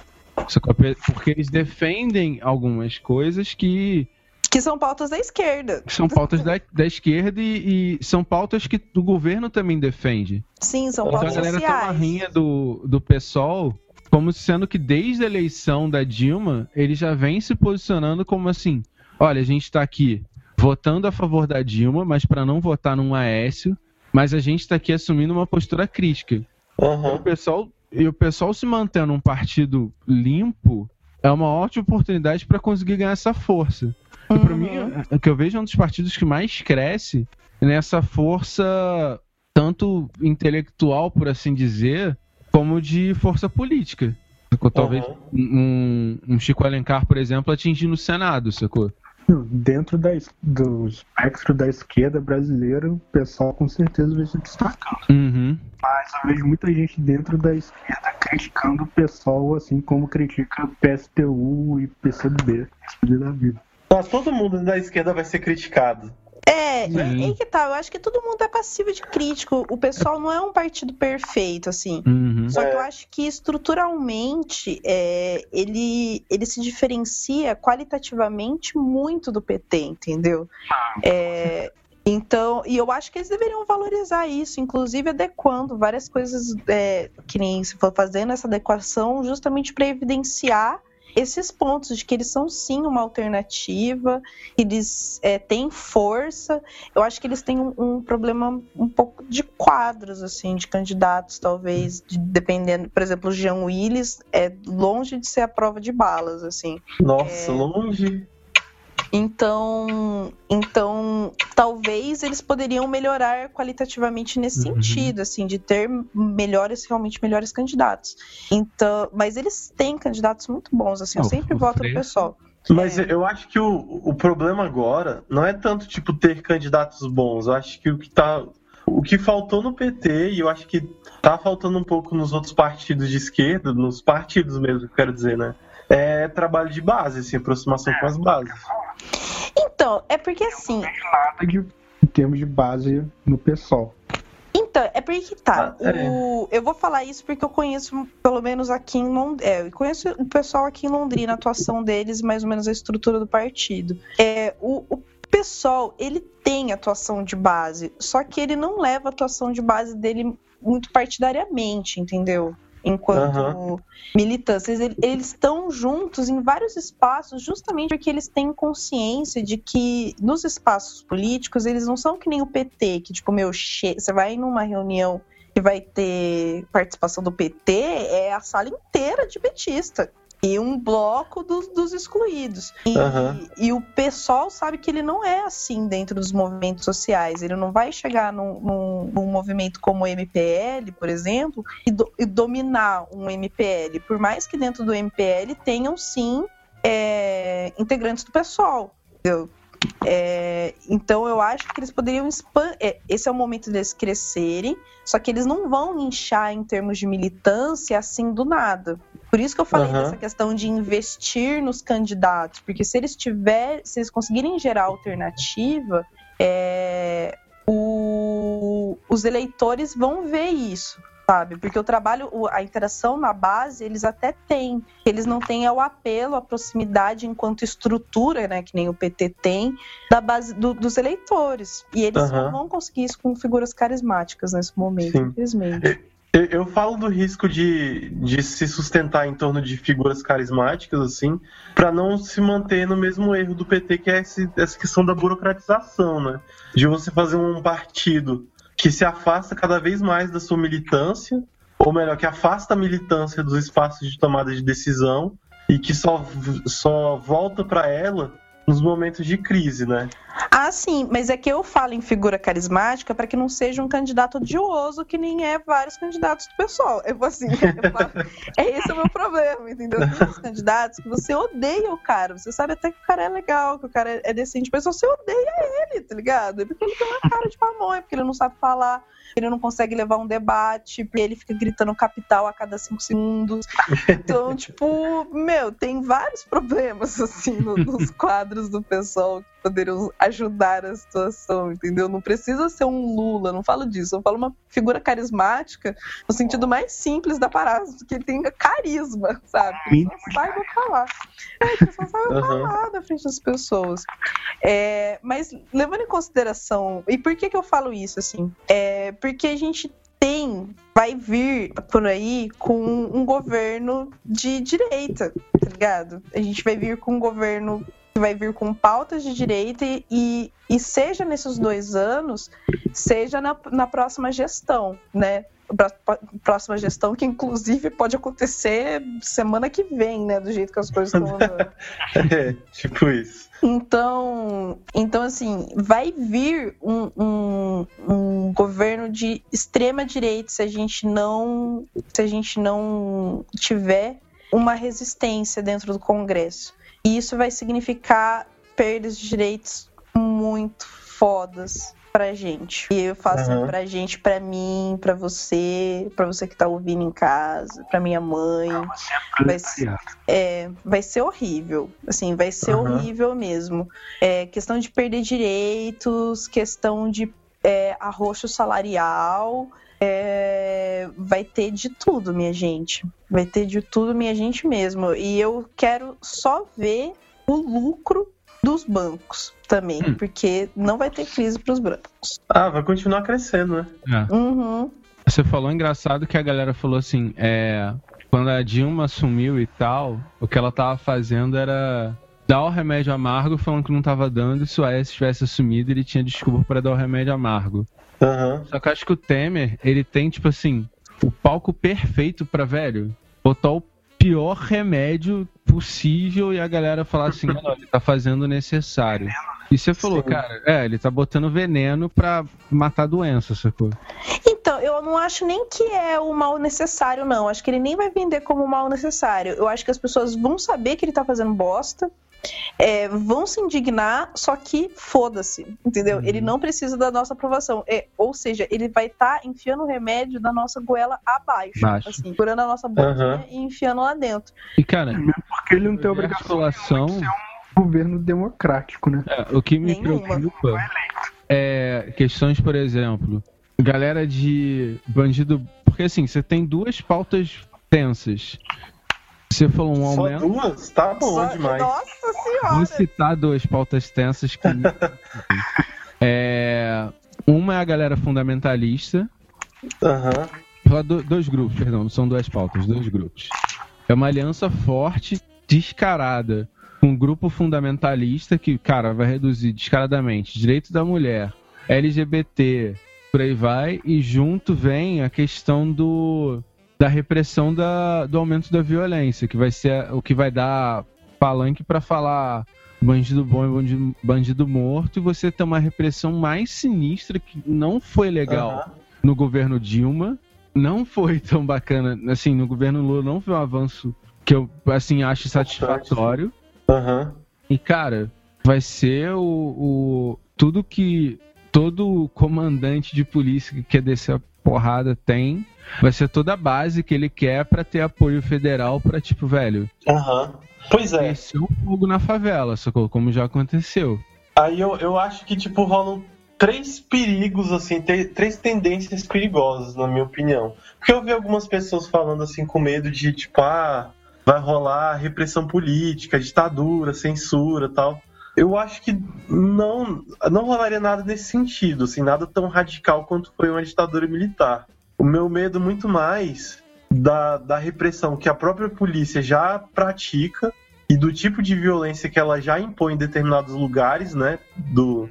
Porque eles defendem algumas coisas que que são pautas da esquerda. São pautas da, da esquerda e, e, são pautas que o governo também defende. Sim, são pautas então, a galera sociais. tem uma rinha do, do PSOL como sendo que desde a eleição da Dilma, ele já vem se posicionando como assim: olha, a gente está aqui votando a favor da Dilma, mas para não votar num Aécio, mas a gente está aqui assumindo uma postura crítica. Uhum. Então, o pessoal, e o pessoal se mantendo um partido limpo é uma ótima oportunidade para conseguir ganhar essa força. Uhum. Para mim, o que eu vejo é um dos partidos que mais cresce nessa força, tanto intelectual, por assim dizer, como de força política. Sacou? Talvez uhum. um, um, Chico Alencar, por exemplo, atingindo o Senado, sacou? Dentro da, do espectro da esquerda brasileira, o pessoal com certeza vai se destacar. Uhum. Mas eu vejo muita gente dentro da esquerda criticando o pessoal, assim como critica PSTU e PCdoB, da vida. Mas todo mundo da esquerda vai ser criticado. É, e, e que tal? Eu acho que todo mundo é passivo de crítico. O pessoal não é um partido perfeito, assim. Uhum. Só que eu é. acho que estruturalmente é, ele, ele se diferencia qualitativamente muito do PT, entendeu? É, então, e eu acho que eles deveriam valorizar isso, inclusive adequando várias coisas, é, que nem se for fazendo essa adequação, justamente para evidenciar esses pontos de que eles são sim uma alternativa, eles é, têm força. Eu acho que eles têm um, um, problema um pouco de quadros, assim, de candidatos, talvez, de, dependendo. Por exemplo, o Jean Willis é longe de ser a prova de balas, assim. Nossa, é... longe. Então, então talvez eles poderiam melhorar qualitativamente nesse uhum. sentido, assim, de ter melhores, realmente melhores candidatos. Então, mas eles têm candidatos muito bons, assim, eu sempre voto no pessoal. Mas é. eu acho que o, o problema agora não é tanto, tipo, ter candidatos bons. Eu acho que o que tá. O que faltou no PT, e eu acho que tá faltando um pouco nos outros partidos de esquerda, nos partidos mesmo, quero dizer, né? É trabalho de base, assim, aproximação com as bases. Então, é porque assim. Eu não vejo nada em termos de base no pessoal. Então, é porque tá. Ah, é. o... Eu vou falar isso porque eu conheço, pelo menos aqui em Londrina. É, eu conheço o pessoal aqui em Londrina, a atuação deles, mais ou menos a estrutura do partido. É, o, o pessoal, ele tem atuação de base, só que ele não leva a atuação de base dele muito partidariamente, entendeu? Enquanto Aham. militâncias. Eles eles estão juntos em vários espaços, justamente porque eles têm consciência de que nos espaços políticos eles não são que nem o PT, que tipo, meu, che... você vai numa reunião que vai ter participação do PT, é a sala inteira de petista. E um bloco dos, dos excluídos. E, Aham. e o pessoal sabe que ele não é assim dentro dos movimentos sociais. Ele não vai chegar num, num- num movimento como o MPL, por exemplo, e, do- e dominar um MPL. Por mais que dentro do MPL tenham sim é, integrantes do pessoal. Entendeu? É, então eu acho que eles poderiam expandir. esse é o momento deles crescerem, só que eles não vão inchar em termos de militância assim do nada. Por isso que eu falei Aham. dessa questão de investir nos candidatos, porque se eles tiver, se eles conseguirem gerar alternativa, é, o- os eleitores vão ver isso. Sabe? Porque o trabalho, a interação na base, eles até têm. Eles não têm é o apelo, a proximidade enquanto estrutura, né? Que nem o PT tem, da base do- dos eleitores. E eles Aham. não vão conseguir isso com figuras carismáticas nesse momento, Sim. infelizmente. Eu, eu falo do risco de, de se sustentar em torno de figuras carismáticas, assim, para não se manter no mesmo erro do PT, que é esse- essa questão da burocratização, né? De você fazer um partido que se afasta cada vez mais da sua militância, ou melhor, que afasta a militância dos espaços de tomada de decisão e que só, só volta para ela nos momentos de crise, né? Ah, sim, mas é que eu falo em figura carismática para que não seja um candidato odioso, que nem é vários candidatos do pessoal. Eu, assim, eu falo, é esse o meu problema, entendeu? Tem uns candidatos que você odeia o cara, você sabe até que o cara é legal, que o cara é decente, mas você odeia ele, tá ligado? É Porque ele tem uma cara de pamonha, porque ele não sabe falar, ele não consegue levar um debate, porque ele fica gritando capital a cada cinco segundos. Então, tipo, meu, tem vários problemas, assim, no- nos quadros do pessoal poderiam ajudar a situação, entendeu? Não precisa ser um Lula, não falo disso. Eu falo uma figura carismática no sentido mais simples da parada, que ele tenha carisma, sabe? Que só saiba falar. É, que só saiba Aham. falar na frente das pessoas. É, mas levando em consideração, e por que que eu falo isso, assim? É porque a gente tem, vai vir por aí com um governo de direita, tá ligado? A gente vai vir com um governo vai vir com pautas de direita e, e, e seja nesses dois anos, seja na, na próxima gestão, né? Pró- Próxima gestão, que inclusive pode acontecer semana que vem, né? Do jeito que as coisas estão andando. É, tipo isso. Então, então assim, vai vir um, um, um governo de extrema direita se a gente não se a gente não tiver uma resistência dentro do Congresso. E isso vai significar perdas de direitos muito fodas pra gente. E eu faço Aham. pra gente, pra mim, pra você, pra você que tá ouvindo em casa, pra minha mãe. Vai ser, é, vai ser horrível. Assim, vai ser Aham. horrível mesmo. É, questão de perder direitos, questão de é, arroxo salarial. É, vai ter de tudo, minha gente. Vai ter de tudo, minha gente mesmo. E eu quero só ver o lucro dos bancos também, Hum. porque não vai ter crise para os bancos. Ah, vai continuar crescendo, né? É. Uhum. Você falou engraçado que a galera falou assim, é, quando a Dilma assumiu e tal, o que ela tava fazendo era dar o remédio amargo, falando que não tava dando, e se o Aécio tivesse assumido, ele tinha desculpa pra dar o remédio amargo. Aham. Só que eu acho que o Temer, ele tem, tipo assim, o palco perfeito pra, velho, botar o pior remédio possível e a galera falar assim, "Ah, não, ele tá fazendo o necessário. E você falou, Sim. cara, é, ele tá botando veneno pra matar a doença, sacou? Então, eu não acho nem que é o mal necessário, não. Acho que ele nem vai vender como mal necessário. Eu acho que as pessoas vão saber que ele tá fazendo bosta, é, vão se indignar, só que foda-se, entendeu? Uhum. Ele não precisa da nossa aprovação. É, ou seja, ele vai estar enfiando o remédio da nossa goela abaixo, Baixo. assim, curando a nossa boquinha Aham. e enfiando lá dentro. E, cara, Porque ele não tem obrigação de ser um governo democrático, né? é, o que me Nenhuma. preocupa é questões, por exemplo, galera de bandido. Porque assim, você tem duas pautas tensas. Você falou um Só aumento. duas? Tá bom Só- demais. Nossa Vou senhora! citar duas pautas tensas que. é, uma é a galera fundamentalista, Aham. falar do- dois grupos, perdão, não são duas pautas, dois grupos. É uma aliança forte, descarada, com um grupo fundamentalista que, cara, vai reduzir descaradamente direitos da mulher, LGBT, por aí vai, e junto vem a questão do da repressão da, do aumento da violência, que vai ser o que vai dar palanque para falar bandido bom e bandido, bandido morto, e você ter uma repressão mais sinistra que não foi legal Aham. no governo Dilma, não foi tão bacana, assim, no governo Lula não foi um avanço que eu, assim, acho satisfatório. Aham. E, cara, vai ser o, o- tudo que todo comandante de polícia que quer descer a porrada tem, vai ser toda a base que ele quer pra ter apoio federal pra, tipo, velho, Aham. Pois é. descer o fogo na favela, sacou? Como já aconteceu. Aí eu, eu acho que, tipo, rolam três perigos, assim, três tendências perigosas, na minha opinião. Porque eu vi algumas pessoas falando, assim, com medo de, tipo, ah, vai rolar repressão política, ditadura, censura tal. Eu acho que não, não rolaria nada nesse sentido, assim, nada tão radical quanto foi uma ditadura militar. O meu medo muito mais da, da repressão que a própria polícia já pratica e do tipo de violência que ela já impõe em determinados lugares, né, do,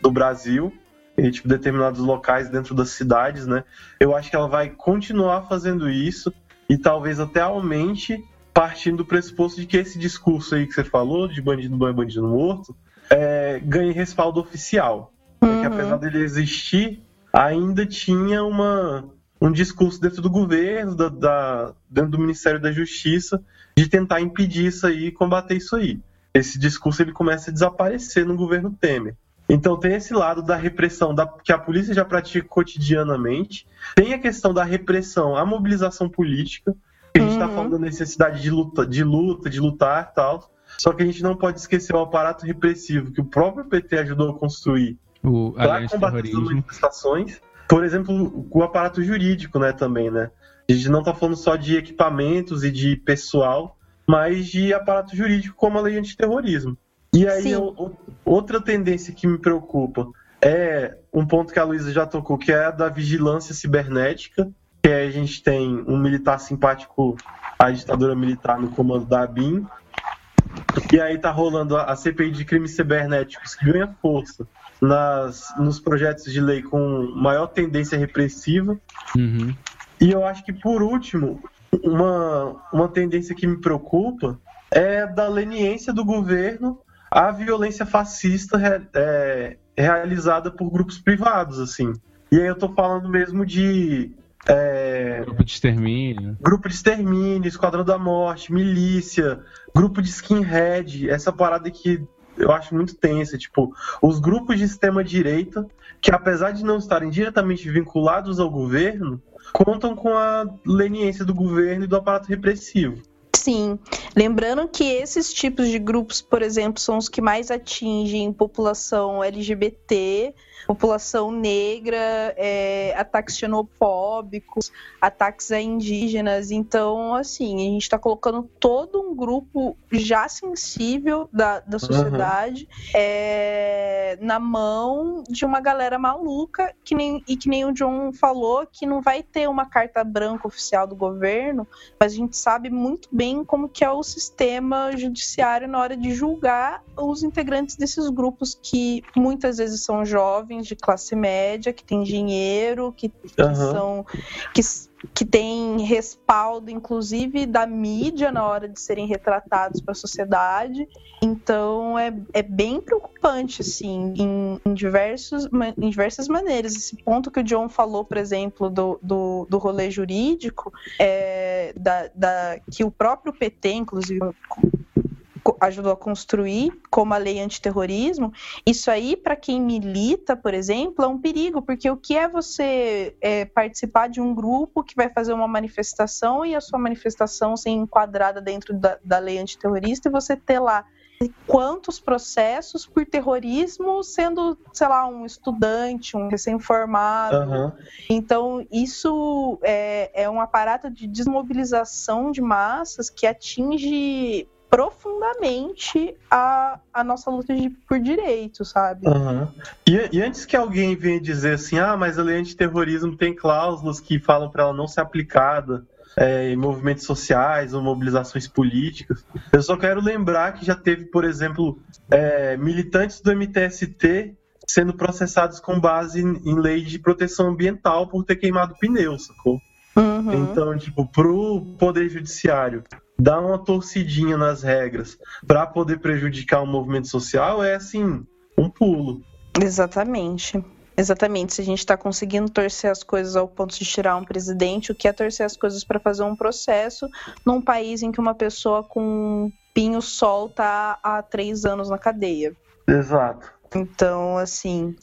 do Brasil, e tipo determinados locais dentro das cidades, né? Eu acho que ela vai continuar fazendo isso e talvez até aumente partindo do pressuposto de que esse discurso aí que você falou de bandido bom e bandido morto é, ganhe respaldo oficial, né, que apesar dele existir ainda tinha uma um discurso dentro do governo, da, da- dentro do Ministério da Justiça, de tentar impedir isso aí e combater isso aí. Esse discurso ele começa a desaparecer no governo Temer. Então tem esse lado da repressão da, que a polícia já pratica cotidianamente, tem a questão da repressão, a mobilização política, que a gente está Uhum. falando da necessidade de luta, de luta, de lutar e tal. Só que a gente não pode esquecer o aparato repressivo que o próprio PT ajudou a construir para combater as manifestações. Por exemplo, o aparato jurídico, né, também, né? A gente não está falando só de equipamentos e de pessoal, mas de aparato jurídico como a lei antiterrorismo. E aí, o- outra tendência que me preocupa é um ponto que a Luísa já tocou, que é a da vigilância cibernética, que a gente tem um militar simpático à ditadura militar no comando da ABIN, e aí tá rolando a a CPI de crimes cibernéticos que ganha força nas, nos projetos de lei com maior tendência repressiva. Uhum. E eu acho que, por último, uma, uma tendência que me preocupa é da leniência do governo à violência fascista re- é, realizada por grupos privados, assim. E aí eu tô falando mesmo de é, Grupo de extermínio. grupo de extermínio, Esquadrão da Morte, milícia, grupo de skinhead, essa parada que eu acho muito tensa, tipo, os grupos de extrema direita, que apesar de não estarem diretamente vinculados ao governo, contam com a leniência do governo e do aparato repressivo. Sim, lembrando que esses tipos de grupos, por exemplo, são os que mais atingem população LGBT, população negra, é, ataques xenofóbicos, ataques a indígenas. Então, assim, a gente está colocando todo um grupo já sensível da, da sociedade é, na mão de uma galera maluca que nem, e que nem o John falou, que não vai ter uma carta branca oficial do governo mas a gente sabe muito bem como que é o sistema judiciário na hora de julgar os integrantes desses grupos que muitas vezes são jovens de classe média, que têm dinheiro, que, que Aham. são que, que têm respaldo, inclusive da mídia na hora de serem retratados para a sociedade. Então é, é bem preocupante, assim, em, em, diversos, em diversas maneiras. Esse ponto que o John falou, por exemplo, do, do, do rolê jurídico, é, da, da- que o próprio PT, inclusive, ajudou a construir, como a lei antiterrorismo, isso aí, para quem milita, por exemplo, é um perigo, porque o que é você é, participar de um grupo que vai fazer uma manifestação e a sua manifestação ser enquadrada dentro da, da lei antiterrorista e você ter lá quantos processos por terrorismo sendo, sei lá, um estudante, um recém-formado, Aham. então, isso é, é um aparato de desmobilização de massas que atinge profundamente a, a nossa luta de, por direitos, sabe? Uhum. E, e, antes que alguém venha dizer assim, ah, mas a lei antiterrorismo tem cláusulas que falam para ela não ser aplicada é, em movimentos sociais ou mobilizações políticas, eu só quero lembrar que já teve, por exemplo, é, militantes do MTST sendo processados com base em, em lei de proteção ambiental por ter queimado pneu, sacou? Uhum. Então, tipo, pro Poder Judiciário dar uma torcidinha nas regras para poder prejudicar o movimento social é assim, um pulo. Exatamente. Exatamente. Se a gente está conseguindo torcer as coisas ao ponto de tirar um presidente, o que é torcer as coisas para fazer um processo num país em que uma pessoa com pinho-sol tá há três anos na cadeia? Exato. Então, assim,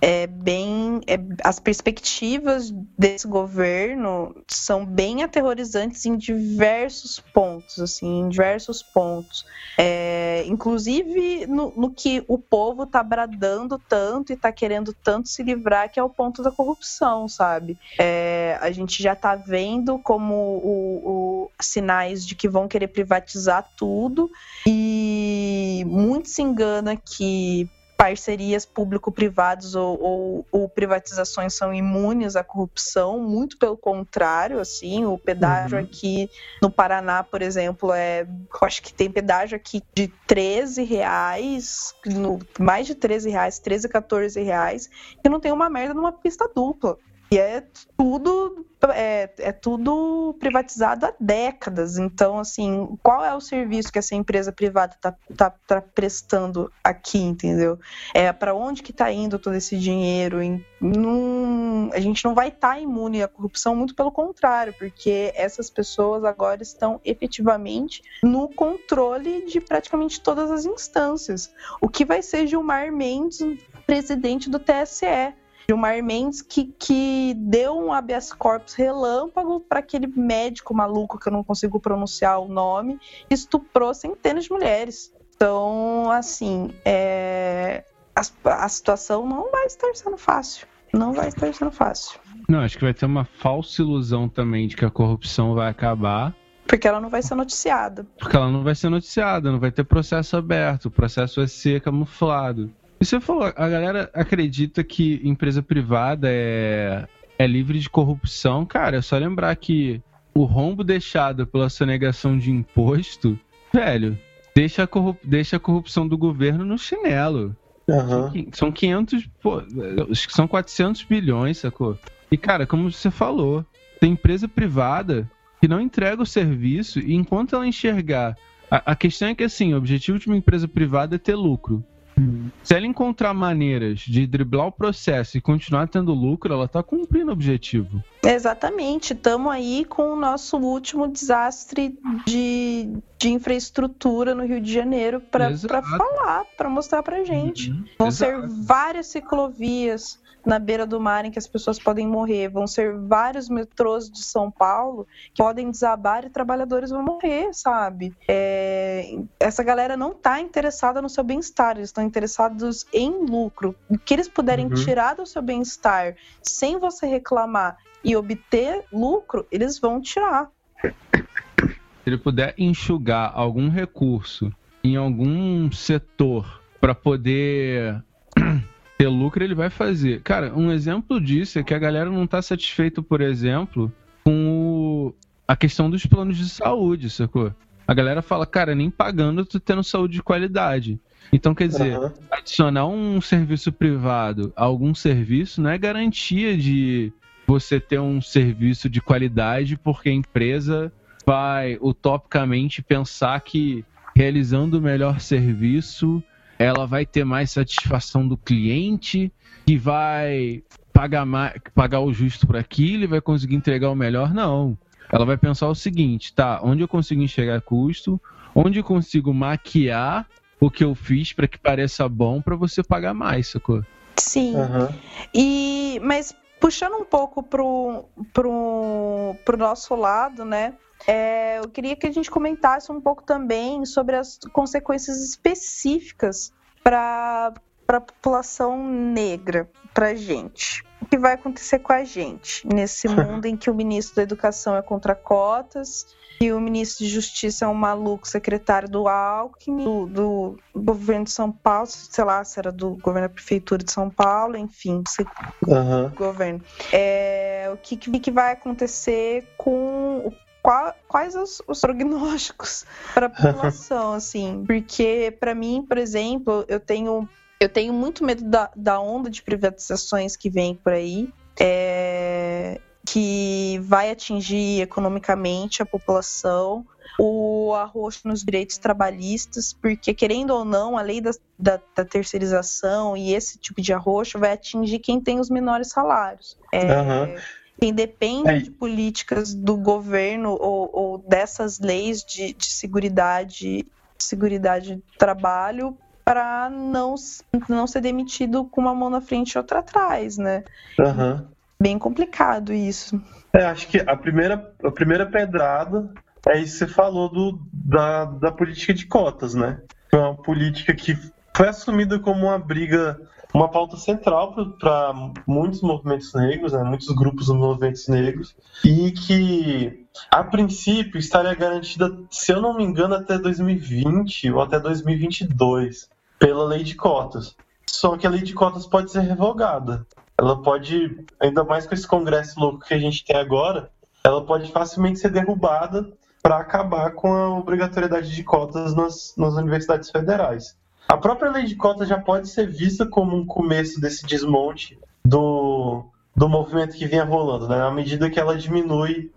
é bem. É, as perspectivas desse governo são bem aterrorizantes em diversos pontos, assim, em diversos pontos. É, inclusive no, no, que o povo está bradando tanto e está querendo tanto se livrar, que é o ponto da corrupção, sabe? É, a gente já está vendo como o, o, sinais de que vão querer privatizar tudo e muito se engana que parcerias público-privadas ou, ou, ou, privatizações são imunes à corrupção, muito pelo contrário, assim, o pedágio uhum. aqui no Paraná, por exemplo, é, eu acho que tem pedágio aqui de 13 reais, no, mais de 13 reais, 13, 14 reais, e não tem uma merda numa pista dupla. E é tudo é, é, tudo privatizado há décadas. Então, assim, qual é o serviço que essa empresa privada está tá, tá prestando aqui, entendeu? É para onde que está indo todo esse dinheiro? Em, num, a gente não vai estar tá imune à corrupção, muito pelo contrário, porque essas pessoas agora estão efetivamente no controle de praticamente todas as instâncias. O que vai ser Gilmar Mendes, presidente do TSE? Gilmar Mendes que, que deu um habeas corpus relâmpago para aquele médico maluco que eu não consigo pronunciar o nome, estuprou centenas de mulheres. Então, assim, é... a, a situação não vai estar sendo fácil. Não vai estar sendo fácil. Não, acho que vai ter uma falsa ilusão também de que a corrupção vai acabar. Porque ela não vai ser noticiada. Porque ela não vai ser noticiada, não vai ter processo aberto, o processo vai ser camuflado. E você falou, a galera acredita que empresa privada é, é livre de corrupção. Cara, é só lembrar que o rombo deixado pela sonegação de imposto, velho, deixa a, corrup deixa a corrupção do governo no chinelo. Uhum. São 500, pô, são 400 bilhões, sacou? E, cara, como você falou, tem empresa privada que não entrega o serviço e enquanto ela enxergar. A, a questão é que, assim, o objetivo de uma empresa privada é ter lucro. Se ela encontrar maneiras de driblar o processo e continuar tendo lucro, ela está cumprindo o objetivo. Exatamente. Estamos aí com o nosso último desastre de, de infraestrutura no Rio de Janeiro para falar, para mostrar para gente. Uhum. Vão Exato. ser várias ciclovias na beira do mar em que as pessoas podem morrer. Vão ser vários metrôs de São Paulo que podem desabar e trabalhadores vão morrer, sabe? É... Essa galera não está interessada no seu bem-estar, eles estão interessados em lucro. O que eles puderem uhum. tirar do seu bem-estar sem você reclamar e obter lucro, eles vão tirar. Se ele puder enxugar algum recurso em algum setor para poder ter lucro, ele vai fazer. Cara, um exemplo disso é que a galera não tá satisfeita, por exemplo, com o... a questão dos planos de saúde, sacou? A galera fala, cara, nem pagando tu tendo saúde de qualidade. Então, quer dizer, uhum. adicionar um serviço privado a algum serviço não é garantia de você ter um serviço de qualidade, porque a empresa vai utopicamente pensar que realizando o melhor serviço ela vai ter mais satisfação do cliente, que vai pagar, mais, pagar o justo por aquilo e vai conseguir entregar o melhor. Não. Ela vai pensar o seguinte, tá, onde eu consigo enxergar custo, onde eu consigo maquiar o que eu fiz para que pareça bom para você pagar mais, sacou? Sim. Uhum. E mas puxando um pouco pro, pro, pro nosso lado, né? É, eu queria que a gente comentasse um pouco também sobre as consequências específicas para a população negra, para gente. O que vai acontecer com a gente nesse mundo em que o ministro da Educação é contra cotas e o ministro de Justiça é um maluco secretário do Alckmin, do, do governo de São Paulo, sei lá, se era do governo da prefeitura de São Paulo, enfim, Aham. governo. É, o que, que que vai acontecer com o- qua- quais os, os prognósticos para a população, assim? Porque para mim, por exemplo, eu tenho eu tenho muito medo da, da onda de privatizações que vem por aí. é, que vai atingir economicamente a população, o arroxo nos direitos trabalhistas, porque, querendo ou não, a lei da, da, da terceirização e esse tipo de arroxo vai atingir quem tem os menores salários. É, Aham. Quem depende É. de políticas do governo ou, ou dessas leis de, de seguridade, seguridade do trabalho para não, não ser demitido com uma mão na frente e outra atrás, né? Aham. Bem complicado isso. É, acho que a primeira, a primeira pedrada é isso que você falou do, da, da política de cotas, né? Foi uma política que foi assumida como uma briga, uma pauta central para muitos movimentos negros, né? muitos grupos dos movimentos negros, e que, a princípio, estaria garantida, se eu não me engano, até 2020 ou até 2022, pela lei de cotas. Só que a lei de cotas pode ser revogada ela pode, ainda mais com esse congresso louco que a gente tem agora, ela pode facilmente ser derrubada para acabar com a obrigatoriedade de cotas nas, nas universidades federais. A própria lei de cotas já pode ser vista como um começo desse desmonte do, do movimento que vinha rolando, né? à medida que ela diminui,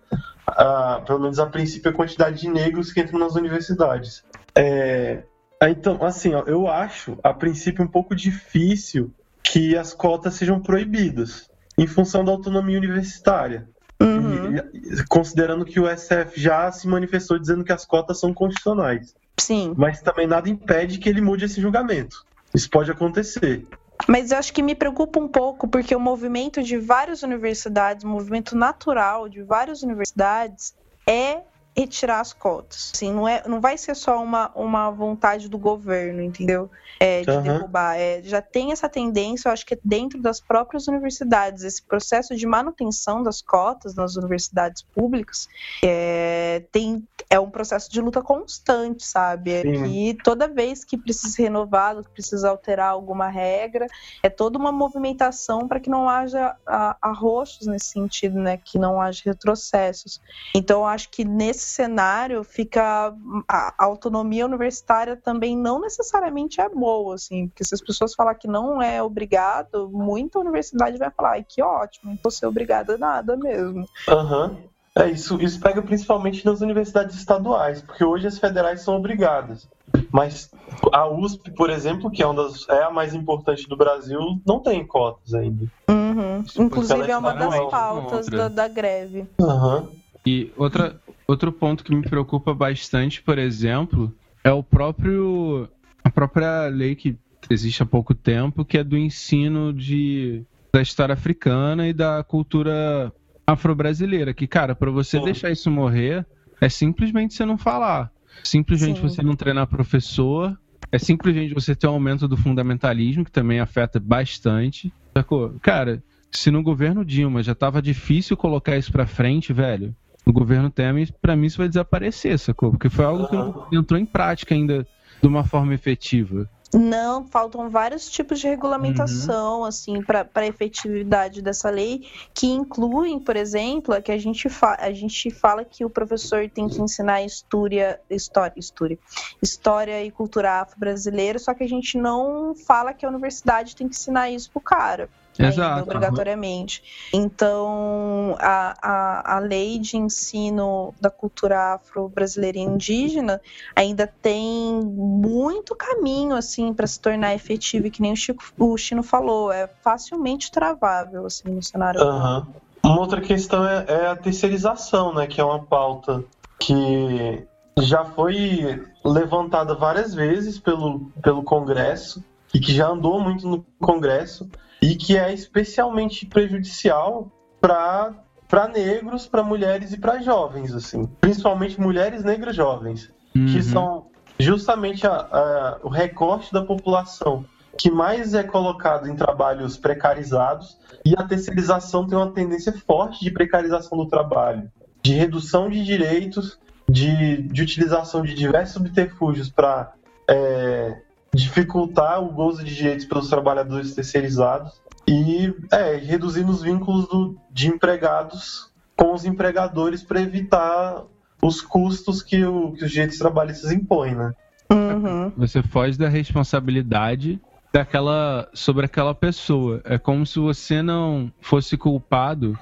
ah, pelo menos a princípio, a quantidade de negros que entram nas universidades. É, então, assim, ó, eu acho, a princípio, um pouco difícil que as cotas sejam proibidas em função da autonomia universitária. Uhum. E- considerando que o SF já se manifestou dizendo que as cotas são constitucionais. Sim. Mas também nada impede que ele mude esse julgamento. Isso pode acontecer. Mas eu acho que me preocupa um pouco, porque o movimento de várias universidades, o movimento natural de várias universidades é retirar as cotas. Assim, não, é, não vai ser só uma, uma vontade do governo, entendeu? É, de Aham. derrubar. É, já tem essa tendência, eu acho que é dentro das próprias universidades, esse processo de manutenção das cotas nas universidades públicas é, tem, é um processo de luta constante, sabe? É que toda vez que precisa ser renovado, que precisa alterar alguma regra, é toda uma movimentação para que não haja arroxos nesse sentido, né? Que não haja retrocessos. Então, eu acho que nesse cenário fica a autonomia universitária também não necessariamente é boa, assim, porque se as pessoas falar que não é obrigado, muita universidade vai falar, ai, que ótimo, não vou ser obrigada a nada mesmo. Aham. É isso. Isso pega principalmente nas universidades estaduais, porque hoje as federais são obrigadas. Mas a USP, por exemplo, que é, uma das, é a mais importante do Brasil, não tem cotas ainda. Uhum. Inclusive ela é uma das pautas da, da greve. Aham. E outra, outro ponto que me preocupa bastante, por exemplo, é o próprio a própria lei que existe há pouco tempo, que é do ensino de da história africana e da cultura afro-brasileira, que cara, para você deixar isso morrer, é simplesmente você não falar, simplesmente Sim. você não treinar professor, é simplesmente você ter um aumento do fundamentalismo que também afeta bastante. Sacou? Cara, se no governo Dilma já tava difícil colocar isso pra frente, velho, no governo Temer, pra mim isso vai desaparecer, sacou? Porque foi algo que não entrou em prática ainda de uma forma efetiva. Não, faltam vários tipos de regulamentação, assim, para a efetividade dessa lei, que incluem, por exemplo, a que a gente, fa a gente fala que o professor tem que ensinar história, história, história, história e cultura afro-brasileira, só que a gente não fala que a universidade tem que ensinar isso pro cara. Ainda, Exato. obrigatoriamente. Então, a, a, a lei de ensino da cultura afro-brasileira e indígena ainda tem muito caminho assim para se tornar efetivo, e que nem o, Chico, o Chino falou, é facilmente travável assim no cenário. Aham. Uma outra questão é, é a terceirização, né? Que é uma pauta que já foi levantada várias vezes pelo, pelo Congresso e que já andou muito no Congresso e que é especialmente prejudicial para para negros, para mulheres e para jovens, assim, principalmente mulheres negras jovens, que Uhum. são justamente a- a- o recorte da população que mais é colocado em trabalhos precarizados e a terceirização tem uma tendência forte de precarização do trabalho, de redução de direitos, de, de utilização de diversos subterfúgios para é, dificultar o gozo de direitos pelos trabalhadores terceirizados e é, reduzindo os vínculos do, de empregados com os empregadores para evitar os custos que, o, que os direitos trabalhistas impõem, né? Uhum. Você foge da responsabilidade daquela sobre aquela pessoa. É como se você não fosse culpado,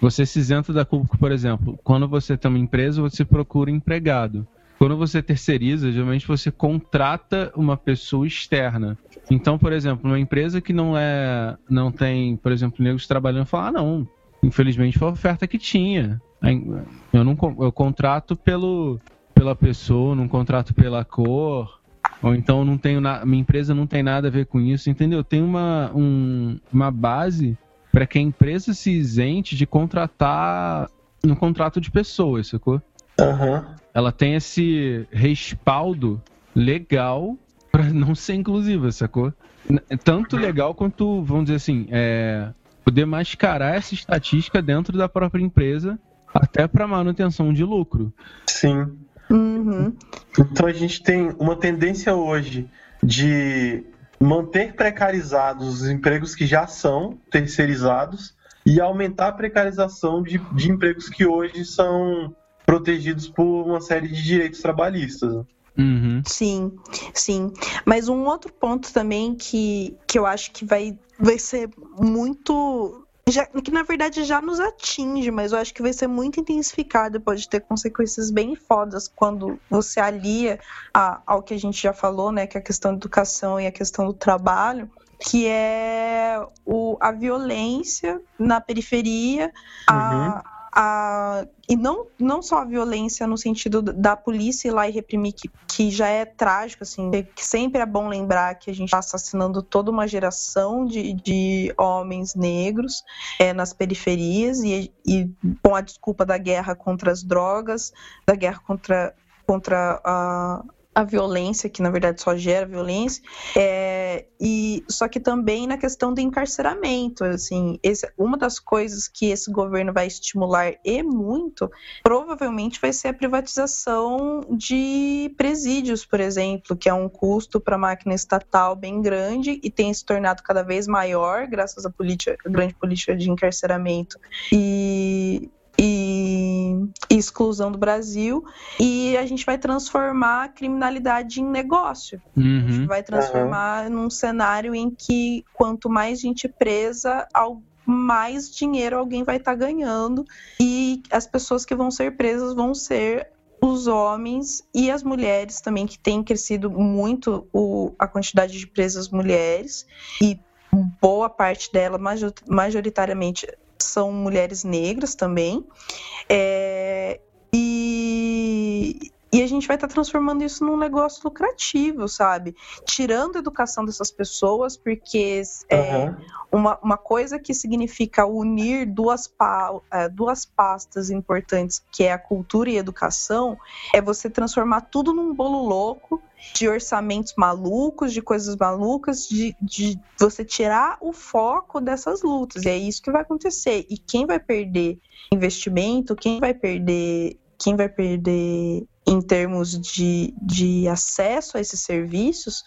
você se isenta da culpa, por exemplo, quando você tem uma empresa, você procura empregado. Quando você terceiriza, geralmente você contrata uma pessoa externa. Então, por exemplo, uma empresa que não é, não tem, por exemplo, negros trabalhando, fala, ah, não, infelizmente foi a oferta que tinha. Eu não, eu contrato pelo, pela pessoa, não contrato pela cor, ou então não tenho na, minha empresa não tem nada a ver com isso, entendeu? Tem uma, um, uma base para que a empresa se isente de contratar no contrato de pessoas, sacou? Uhum. Ela tem esse respaldo legal para não ser inclusiva, sacou? Tanto legal quanto, vamos dizer assim, é, poder mascarar essa estatística dentro da própria empresa, até para manutenção de lucro. Sim. Uhum. Então a gente tem uma tendência hoje de manter precarizados os empregos que já são terceirizados e aumentar a precarização de, de empregos que hoje são protegidos por uma série de direitos trabalhistas. Uhum. Sim, sim. Mas um outro ponto também que, que eu acho que vai, vai ser muito. Já, que na verdade já nos atinge, mas eu acho que vai ser muito intensificado e pode ter consequências bem fodas quando você alia a, ao que a gente já falou, né? Que é a questão da educação e a questão do trabalho que é o, a violência na periferia, a, a, e não, não só a violência no sentido da polícia ir lá e reprimir, que, que já é trágico, assim, que sempre é bom lembrar que a gente está assassinando toda uma geração de, de homens negros é, nas periferias e, e com a desculpa da guerra contra as drogas, da guerra contra, contra a a violência, que na verdade só gera violência, é, e só que também na questão do encarceramento, assim, esse, uma das coisas que esse governo vai estimular e muito, provavelmente vai ser a privatização de presídios, por exemplo, que é um custo para a máquina estatal bem grande e tem se tornado cada vez maior graças à política, grande política de encarceramento. E e, exclusão do Brasil e a gente vai transformar a criminalidade em negócio. Uhum. A gente vai transformar uhum. num cenário em que quanto mais gente presa, mais dinheiro alguém vai estar tá ganhando e as pessoas que vão ser presas vão ser os homens e as mulheres também, que tem crescido muito o, a quantidade de presas mulheres e boa parte dela, majoritariamente, são mulheres negras também. É, e, a gente vai estar tá transformando isso num negócio lucrativo, sabe? Tirando a educação dessas pessoas, porque é uhum. uma, uma coisa que significa unir duas, pa, é, duas pastas importantes, que é a cultura e a educação, é você transformar tudo num bolo louco de orçamentos malucos, de coisas malucas, de, de você tirar o foco dessas lutas. E é isso que vai acontecer. E quem vai perder investimento, quem vai perder, quem vai perder em termos de, de acesso a esses serviços,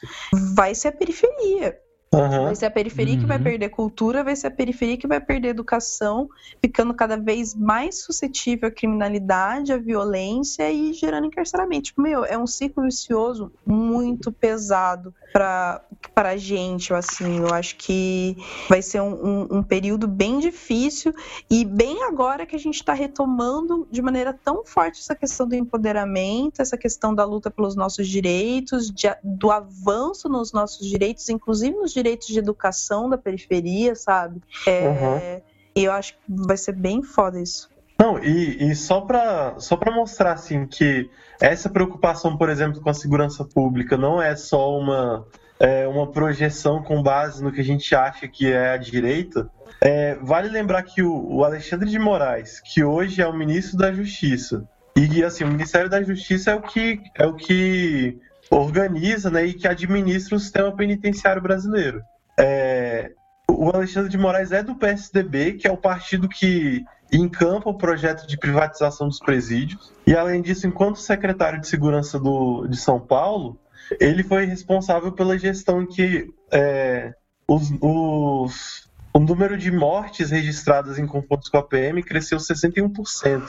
vai ser a periferia. Uhum. Vai ser a periferia uhum. que vai uhum. perder cultura, vai ser a periferia que vai perder educação, ficando cada vez mais suscetível à criminalidade, à violência e gerando encarceramento. Tipo, meu, é um ciclo vicioso muito pesado para a gente, assim. Eu acho que vai ser um, um, um período bem difícil e bem agora que a gente está retomando de maneira tão forte essa questão do empoderamento, essa questão da luta pelos nossos direitos, de, do avanço nos nossos direitos, inclusive nos direitos de educação da periferia, sabe? É, uhum. E eu acho que vai ser bem foda isso. Não, e, e só para só mostrar assim que essa preocupação, por exemplo, com a segurança pública não é só uma, é, uma projeção com base no que a gente acha que é a direita. É, vale lembrar que o, o Alexandre de Moraes, que hoje é o ministro da Justiça, e assim, o Ministério da Justiça é o que, é o que organiza né, e que administra o sistema penitenciário brasileiro. É, o Alexandre de Moraes é do PSDB, que é o partido que encampa o projeto de privatização dos presídios. E, além disso, enquanto secretário de Segurança do, de São Paulo, ele foi responsável pela gestão em que é, os, os, o número de mortes registradas em confrontos com a PM cresceu 61%.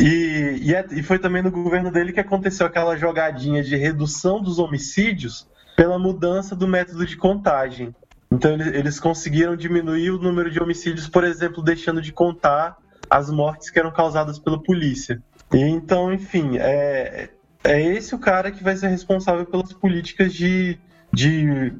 E, e, é, e foi também no governo dele que aconteceu aquela jogadinha de redução dos homicídios pela mudança do método de contagem. Então eles conseguiram diminuir o número de homicídios, por exemplo, deixando de contar as mortes que eram causadas pela polícia. E então, enfim, é, é esse o cara que vai ser responsável pelas políticas de, de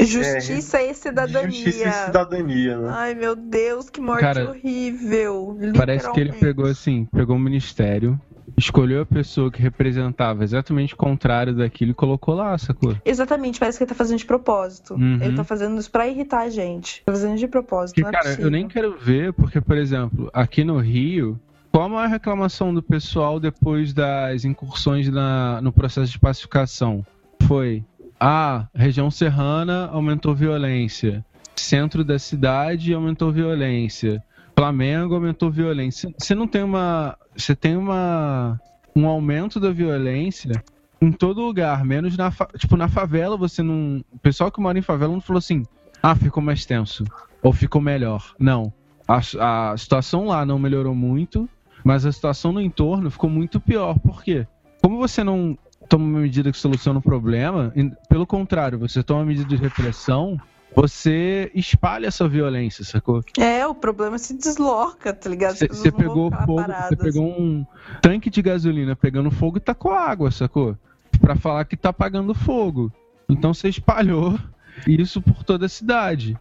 Justiça é, e cidadania. Justiça e cidadania, né? Ai, meu Deus, que morte Cara, horrível. Parece que ele pegou assim, pegou o um ministério, escolheu a pessoa que representava exatamente o contrário daquilo e colocou lá, sacou? Exatamente, parece que ele tá fazendo de propósito. Uhum. Ele tá fazendo isso pra irritar a gente. Tá fazendo de propósito. Porque, é cara, possível. eu nem quero ver, porque, por exemplo, aqui no Rio, qual a maior reclamação do pessoal depois das incursões na, no processo de pacificação? Foi ah, região serrana aumentou violência. Centro da cidade aumentou violência. Flamengo aumentou violência. Você não tem uma. Você tem uma. Um aumento da violência em todo lugar, menos na. Tipo, na favela você não. O pessoal que mora em favela não falou assim. Ah, ficou mais tenso. Ou ficou melhor. Não. A, a situação lá não melhorou muito, mas a situação no entorno ficou muito pior. Por quê? Como você não toma uma medida que soluciona o problema, pelo contrário, você toma uma medida de repressão, você espalha essa violência, sacou? É, o problema se desloca, tá ligado? Você pegou fogo, você pegou um tanque de gasolina pegando fogo e tacou água, sacou? Pra falar que tá apagando fogo. Então você espalhou isso por toda a cidade.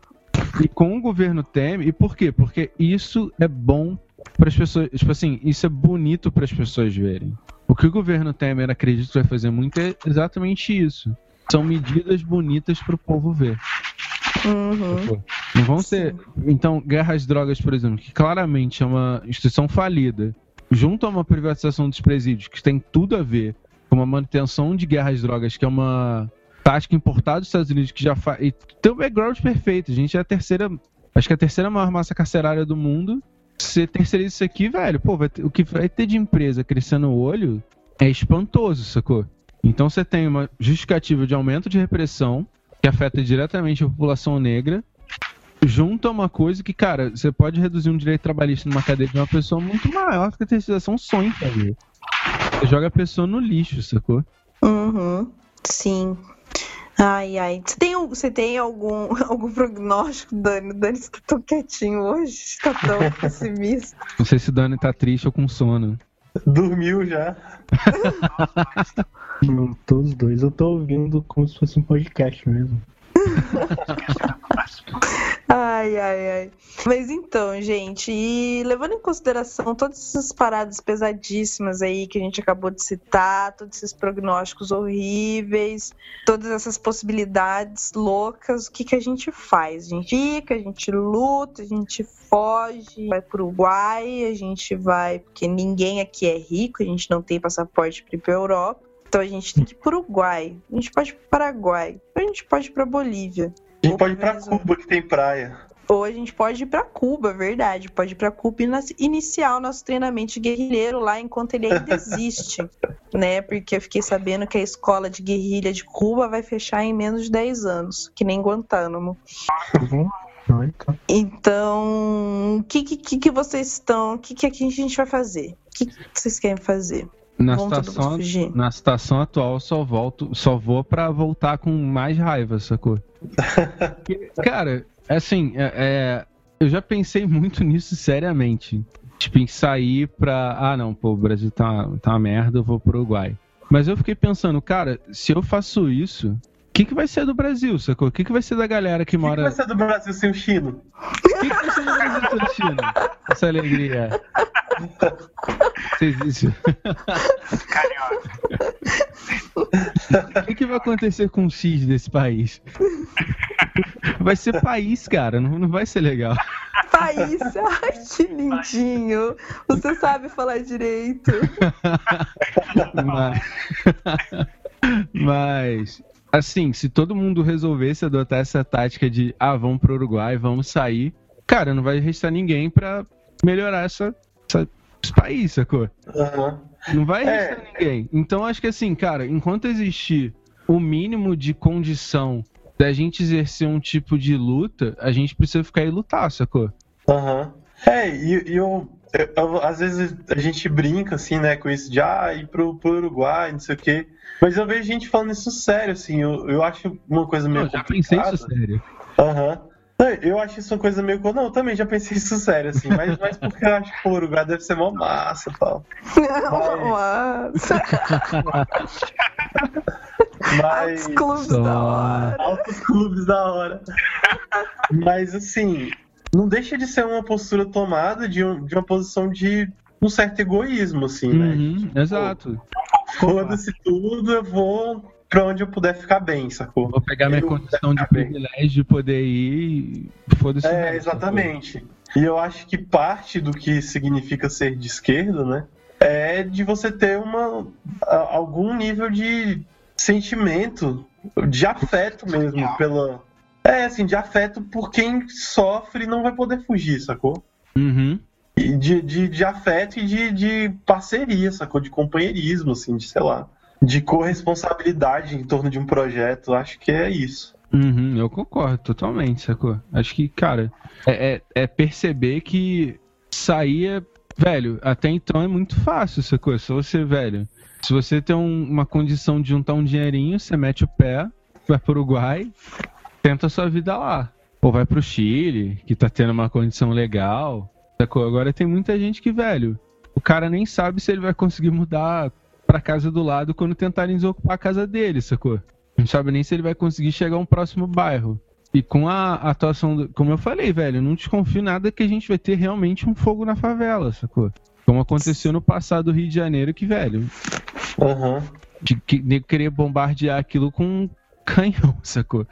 E com o governo Temer, e por quê? Porque isso é bom para as pessoas, tipo assim, isso é bonito para as pessoas verem. O que o governo Temer acredita que vai fazer muito é exatamente isso. São medidas bonitas para o povo ver. Uhum. Não vão ser. Então, guerra às drogas, por exemplo, que claramente é uma instituição falida, junto a uma privatização dos presídios, que tem tudo a ver com uma manutenção de guerra às drogas, que é uma tática importada dos Estados Unidos, que já faz. E tem um background perfeito. A gente é a terceira. Acho que é a terceira maior massa carcerária do mundo você terceiriza isso aqui, velho, pô, ter, o que vai ter de empresa crescendo o olho é espantoso, sacou? Então você tem uma justificativa de aumento de repressão que afeta diretamente a população negra, junto a uma coisa que, cara, você pode reduzir um direito trabalhista numa cadeia de uma pessoa muito maior que a terceirização sonha fazer. Você joga a pessoa no lixo, sacou? Uhum. Sim. Ai, ai. Você tem, você tem algum, algum prognóstico, Dani? Dani está tão quietinho hoje, está tão pessimista. Não sei se o Dani tá triste ou com sono. Dormiu já. Não, todos dois. Eu tô ouvindo como se fosse um podcast mesmo. Ai, ai, ai. Mas então, gente, e levando em consideração todas essas paradas pesadíssimas aí que a gente acabou de citar, todos esses prognósticos horríveis, todas essas possibilidades loucas, o que, que a gente faz? A gente fica, a gente luta, a gente foge, vai pro Uruguai, a gente vai, porque ninguém aqui é rico, a gente não tem passaporte para ir pra Europa. Então a gente tem que ir pro Uruguai, a gente pode ir pro Paraguai, a gente pode ir pra Bolívia. A gente pode ir pra Cuba, que tem praia. Ou a gente pode ir para Cuba, verdade. Pode ir para Cuba e iniciar o nosso treinamento de guerrilheiro lá enquanto ele ainda existe, né? Porque eu fiquei sabendo que a escola de guerrilha de Cuba vai fechar em menos de 10 anos, que nem Guantánamo. Uhum. Então, o que, que, que vocês estão. O que, que a gente vai fazer? O que, que vocês querem fazer? Na situação, na situação atual, só volto, só vou para voltar com mais raiva, sacou? Cara, assim, é, é, eu já pensei muito nisso seriamente. Tipo, em sair pra. Ah, não, pô, o Brasil tá, tá uma merda, eu vou pro Uruguai. Mas eu fiquei pensando, cara, se eu faço isso, o que, que vai ser do Brasil, sacou? O que, que vai ser da galera que mora. O que, que vai ser do Brasil sem o Chino? O que, que vai ser do Brasil sem o Chino? Essa alegria. Vocês isso. Carioca. O que, que vai acontecer com o X desse país? Vai ser país, cara, não, não vai ser legal. País, ai que lindinho. Você sabe falar direito. Mas... Mas, assim, se todo mundo resolvesse adotar essa tática de, ah, vamos pro Uruguai, vamos sair, cara, não vai restar ninguém pra melhorar essa, essa, esse país, sacou? Aham. Não vai É. restar ninguém. Então, acho que assim, cara, enquanto existir o mínimo de condição da gente exercer um tipo de luta, a gente precisa ficar e lutar, sacou? Aham. É, e, e eu, eu- eu- Às vezes a gente brinca, assim, né, com isso de ah, ir pro, pro Uruguai, não sei o quê. Mas eu vejo gente falando isso sério, assim. Eu, eu acho uma coisa meio. Não, já pensei complicada. isso sério. Aham. Não, Eu acho isso uma coisa meio. Não, eu também já pensei isso sério, assim. Mas, mas porque eu acho que o Uruguai deve ser mó massa e tal. Nossa, Mas. os clubes da hora. Altos clubes da hora. Mas assim, não deixa de ser uma postura tomada de, um- de uma posição de um certo egoísmo, assim, né? Uhum, exato. Foda-se tudo, eu vou pra onde eu puder ficar bem, sacou? Vou pegar minha Eu- condição de privilégio de poder ir e foda-se. É, exatamente. E eu acho que parte do que significa ser de esquerda, né? É de você ter uma, algum nível de sentimento, de afeto mesmo, pela. É, assim, de afeto por quem sofre e não vai poder fugir, sacou? Uhum. E de, de, de afeto e de, de parceria, sacou? De companheirismo, assim, de sei lá. De corresponsabilidade em torno de um projeto. Acho que é isso. Uhum, eu concordo totalmente, sacou? Acho que, cara, é, é- é perceber que sair é, velho, até então é muito fácil, sacou? Só você, velho. Se você tem um- uma condição de juntar um dinheirinho, você mete o pé, vai pro Uruguai, tenta sua vida lá. Ou vai pro Chile, que tá tendo uma condição legal, sacou? Agora tem muita gente que, velho, o cara nem sabe se ele vai conseguir mudar pra casa do lado quando tentarem desocupar a casa dele, sacou? Não sabe nem se ele vai conseguir chegar a um próximo bairro. E com a atuação, do, como eu falei, velho, não desconfio nada que a gente vai ter realmente um fogo na favela, sacou? Como aconteceu no passado do Rio de Janeiro, que, velho, Aham. de que nego queria bombardear aquilo com canhão, sacou?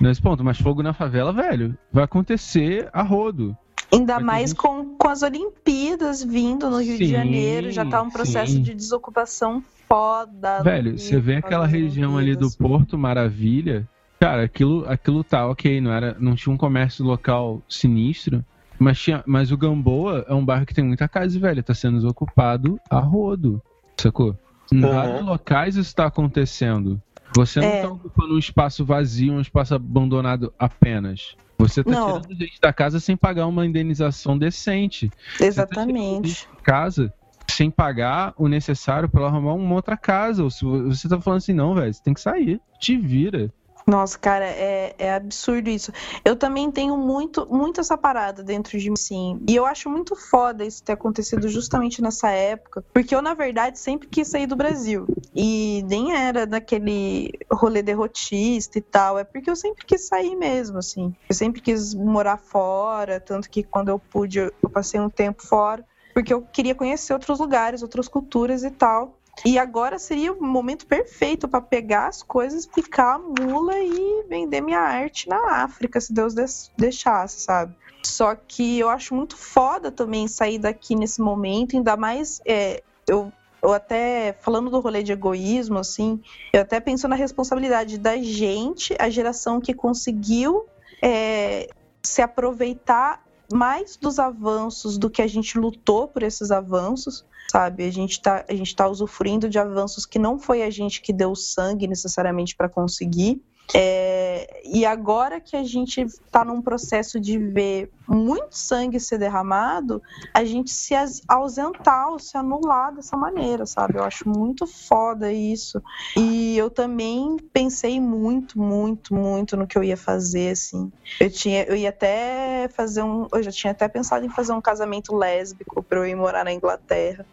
Nesse ponto, mas fogo na favela, velho, vai acontecer a rodo. Ainda mais gente- com, com as Olimpíadas vindo no Rio de Sim, Janeiro, já tá um processo sim. de desocupação foda. Velho, Rio você vê aquela região ali do. Porto Maravilha, cara, aquilo, aquilo tá ok, não era, não tinha um comércio local sinistro, mas tinha, mas o Gamboa é um bairro que tem muita casa, velho, tá sendo desocupado a rodo, sacou? Em Uhum. vários locais isso tá acontecendo. Você não É. tá ocupando um espaço vazio, um espaço abandonado apenas. Você tá Não. tirando gente da casa sem pagar uma indenização decente Exatamente. casa sem pagar o necessário pra ela arrumar uma outra casa. Ou se você tá falando assim, não, velho, você tem que sair. Te vira. Nossa, cara, é, é absurdo isso. Eu também tenho muito, muito essa parada dentro de mim, sim. E eu acho muito foda isso ter acontecido justamente nessa época. Porque eu, na verdade, sempre quis sair do Brasil. E nem era daquele rolê derrotista e tal. É porque eu sempre quis sair mesmo, assim. Eu sempre quis morar fora. Tanto que quando eu pude, eu passei um tempo fora. Porque eu queria conhecer outros lugares, outras culturas e tal. E agora seria o momento perfeito para pegar as coisas, picar a mula e vender minha arte na África, se Deus deixasse, sabe? Só que eu acho muito foda também sair daqui nesse momento, ainda mais é, eu, eu até falando do rolê de egoísmo, assim, eu até penso na responsabilidade da gente, a geração que conseguiu é, se aproveitar mais dos avanços do que a gente lutou por esses avanços sabe? A gente tá, a gente tá usufruindo de avanços que não foi a gente que deu sangue necessariamente para conseguir. É, e agora que a gente está num processo de ver muito sangue ser derramado, a gente se ausentar ou se anular dessa maneira, sabe? Eu acho muito foda isso. E eu também pensei muito, muito, muito no que eu ia fazer, assim. Eu tinha, eu ia até fazer um, eu já tinha até pensado em fazer um casamento lésbico para eu ir morar na Inglaterra.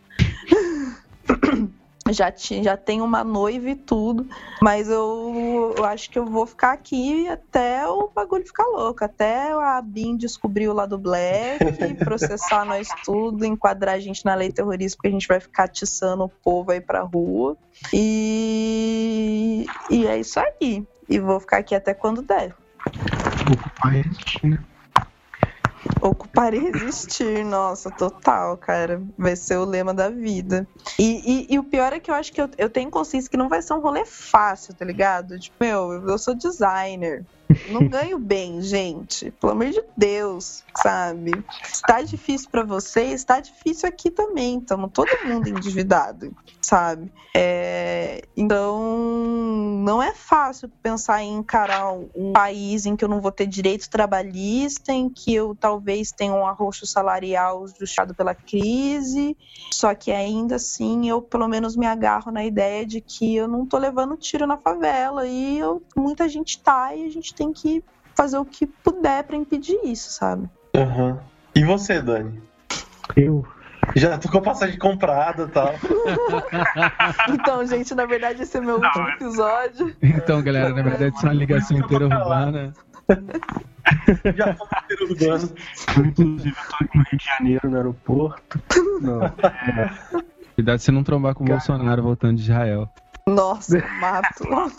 Já, ti, já tenho uma noiva e tudo, mas eu, eu acho que eu vou ficar aqui até o bagulho ficar louco, até a BIM descobrir o lado black, processar nós tudo, enquadrar a gente na lei terrorista, porque a gente vai ficar atiçando o povo aí pra rua. E, e é isso aí. E vou ficar aqui até quando der. Ocupar e resistir, nossa, total, cara. Vai ser o lema da vida. E, e, e o pior é que eu acho que eu, eu tenho consciência que não vai ser um rolê fácil, tá ligado? Tipo, meu, eu sou designer. Não ganho bem, gente. Pelo amor de Deus, sabe? Está difícil para você, está difícil aqui também. Estamos todo mundo endividado, sabe? É, então, não é fácil pensar em encarar um país em que eu não vou ter direito trabalhista, em que eu talvez tenha um arroxo salarial justificado pela crise. Só que ainda assim, eu pelo menos me agarro na ideia de que eu não tô levando tiro na favela e eu, muita gente tá e a gente tem que fazer o que puder para impedir isso, sabe? Uhum. E você, Dani? Eu. Já tô com a passagem comprada e tal. então, gente, na verdade, esse é meu último episódio. Então, galera, na verdade, isso é uma ligação interurbana. Já tô no inteiro urbano. Inclusive, eu tô aqui no Rio de Janeiro, no aeroporto. Não, é, Cuidado se você não trombar com o Bolsonaro voltando de Israel. Nossa, eu mato.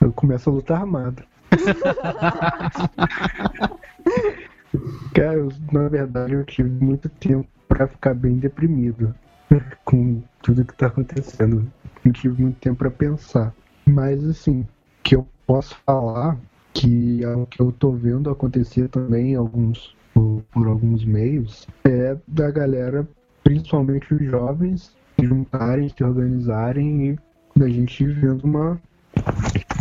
eu começo a luta armada. Cara, na verdade, eu tive muito tempo pra ficar bem deprimido com tudo que tá acontecendo. Não tive muito tempo pra pensar. Mas, assim, que eu posso falar que é o que eu tô vendo acontecer também alguns, por, por alguns meios é da galera, principalmente os jovens, se juntarem, se organizarem e da gente vendo uma,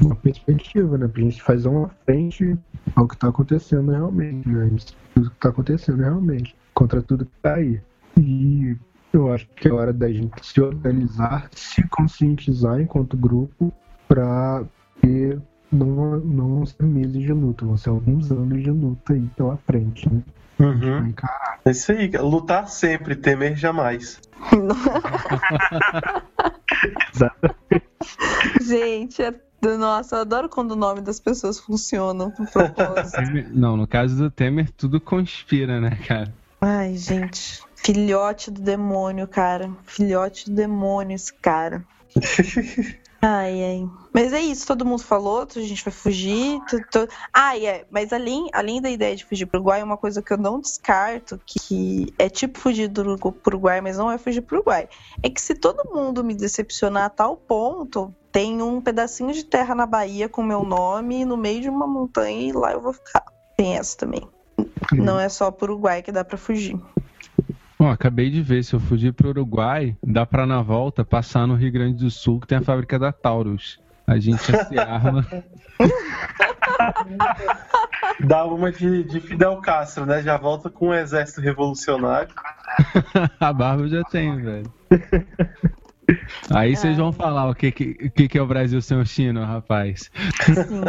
uma perspectiva, né? Pra gente fazer uma frente ao que tá acontecendo realmente, né? Tudo que tá acontecendo realmente, contra tudo que tá aí. E eu acho que é hora da gente se organizar, se conscientizar enquanto grupo pra ter não, não vão ser meses de luta, vão ser alguns anos de luta aí pela frente, né? Uhum. É isso aí, lutar sempre, temer jamais. gente, é... nossa, eu adoro quando o nome das pessoas funcionam pro propósito. Não, no caso do Temer, tudo conspira, né, cara? Ai, gente. Filhote do demônio, cara. Filhote do demônio, esse cara. Ai, ai. Mas é isso, todo mundo falou, a gente vai fugir. Ah, é. Mas além, além da ideia de fugir pro Uruguai, uma coisa que eu não descarto, que, que é tipo fugir do Uruguai, mas não é fugir pro Uruguai. É que se todo mundo me decepcionar a tal ponto, tem um pedacinho de terra na Bahia com meu nome no meio de uma montanha e lá eu vou ficar. Tem essa também. Não é só pro Uruguai que dá pra fugir. Ó, acabei de ver, se eu fugir pro Uruguai, dá pra na volta passar no Rio Grande do Sul, que tem a fábrica da Taurus. A gente se arma. Dá uma de, de Fidel Castro, né? Já volta com um exército revolucionário. A barba eu já tenho, velho. Aí vocês vão falar o que, que, o que é o Brasil sem o Chino, rapaz. Sim.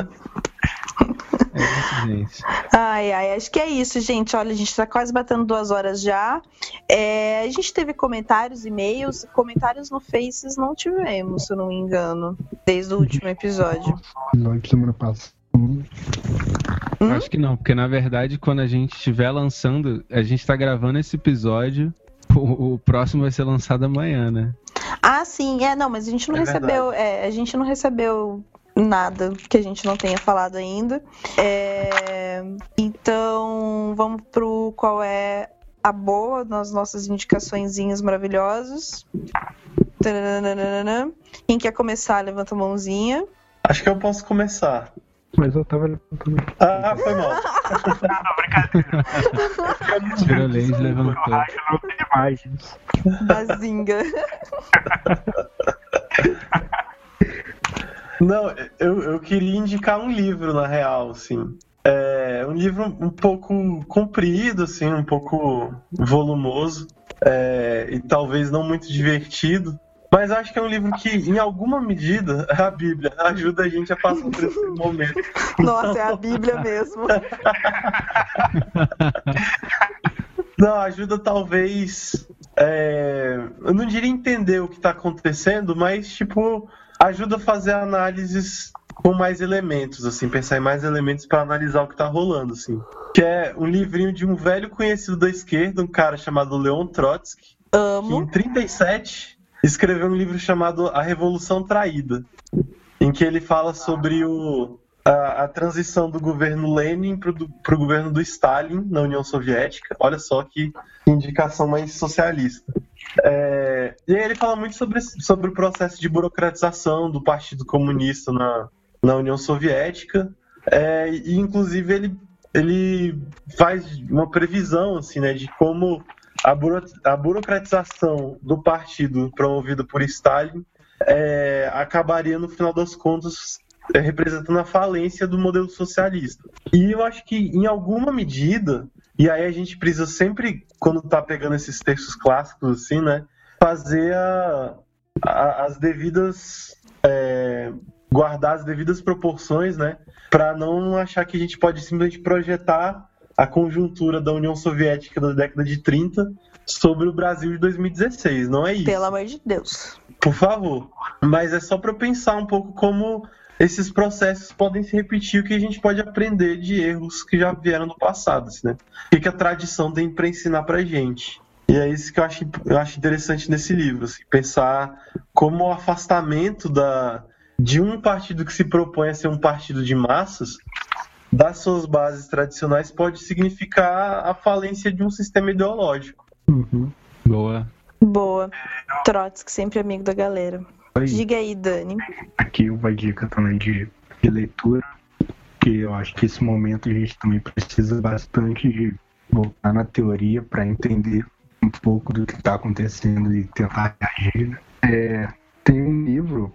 É isso, gente. Ai, ai, acho que é isso, gente. Olha, a gente tá quase batendo duas horas já. É, a gente teve comentários, e-mails. Comentários no Faces não tivemos, se eu não me engano, desde o último episódio. Semana passada. Hum? Acho que não, porque na verdade, quando a gente estiver lançando, a gente tá gravando esse episódio, o, o próximo vai ser lançado amanhã, né? Ah, sim, é, não, mas a gente não É recebeu. é, a gente não recebeu nada que a gente não tenha falado ainda. É, então, vamos pro qual é a boa nas nossas indicaçõezinhas maravilhosas. Quem quer começar, levanta a mãozinha. Acho que eu posso começar. Mas eu tava levantando. Ah, foi mal. Tirolês levantou. Não tem imagens. Bazinga. Não, eu, eu queria indicar um livro, na real, assim. É um livro um pouco comprido, assim, um pouco volumoso, é, e talvez não muito divertido. Mas acho que é um livro que, em alguma medida, a Bíblia ajuda a gente a passar por esse momento. Nossa, é a Bíblia mesmo. Não, ajuda talvez. é, eu não diria entender o que está acontecendo, mas tipo ajuda a fazer análises com mais elementos, assim, pensar em mais elementos para analisar o que está rolando, assim. Que é um livrinho de um velho conhecido da esquerda, um cara chamado Leon Trotsky, que em Amo. 37 escreveu um livro chamado A Revolução Traída, em que ele fala sobre o a, a transição do governo Lenin para o governo do Stalin na União Soviética. Olha só que indicação mais socialista. É, e aí ele fala muito sobre, sobre o processo de burocratização do Partido Comunista na, na União Soviética. É, e inclusive ele, ele faz uma previsão assim, né, de como a, buro, a burocratização do partido promovido por Stalin é, acabaria, no final das contas, é, representando a falência do modelo socialista. E eu acho que, em alguma medida, e aí a gente precisa sempre, quando está pegando esses textos clássicos, assim, né, fazer a, a, as devidas. É, guardar as devidas proporções, né, para não achar que a gente pode simplesmente projetar a conjuntura da União Soviética da década de 30 sobre o Brasil de 2016. Não é isso. Pelo amor de Deus. Por favor. Mas é só para pensar um pouco como esses processos podem se repetir, o que a gente pode aprender de erros que já vieram do passado, assim, né? O que a tradição tem para ensinar para gente. E é isso que eu acho, eu acho interessante nesse livro, assim, pensar como o afastamento da, de um partido que se propõe a ser um partido de massas das suas bases tradicionais pode significar a falência de um sistema ideológico. Uhum. Boa. Boa. Trotsky, sempre amigo da galera. Oi. Diga aí, Dani. Aqui uma dica também de, de leitura, que eu acho que esse momento a gente também precisa bastante de voltar na teoria para entender um pouco do que está acontecendo e tentar reagir. Né? É, tem um livro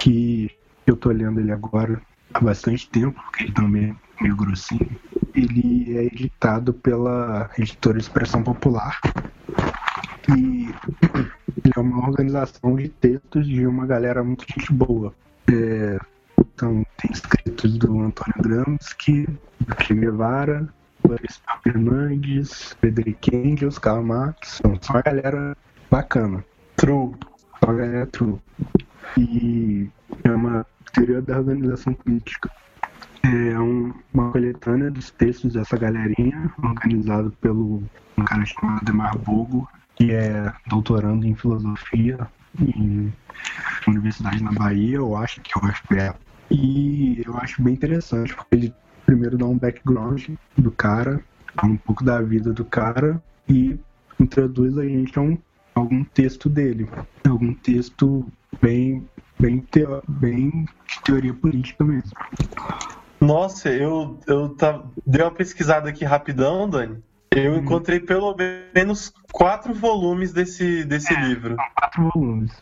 que eu estou lendo ele agora há bastante tempo, porque ele também é meio grossinho. Ele é editado pela editora Expressão Popular. E é uma organização de textos de uma galera muito gente boa. É, então, tem escritos do Antônio Gramsci, do Che Guevara, Boris Fernandes, Frederic Engels, Karl Marx. Então, só uma galera bacana. True. Só uma galera true. E é uma teoria da organização política. É um, uma coletânea dos textos dessa galerinha, organizado pelo um cara chamado Demar Bogo, que é doutorando em filosofia em universidade na Bahia, eu acho que eu acho que é. E eu acho bem interessante, porque ele primeiro dá um background do cara, um pouco da vida do cara e introduz a gente a um, algum texto dele, algum texto bem bem, teo, bem de teoria política mesmo. Nossa, eu, eu tá, dei uma pesquisada aqui rapidão, Dani. Eu hum. encontrei pelo menos quatro volumes desse, desse é, livro. Quatro volumes.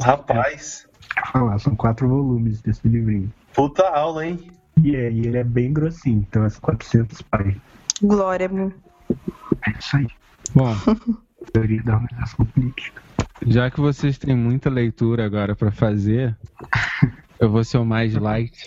Rapaz. É, falar, são quatro volumes desse livrinho. Puta aula, hein? E, é, e ele é bem grossinho, então é 400 páginas. Glória, meu. É isso aí. Bom. Teoria da organização política. Já que vocês têm muita leitura agora para fazer, eu vou ser o mais light.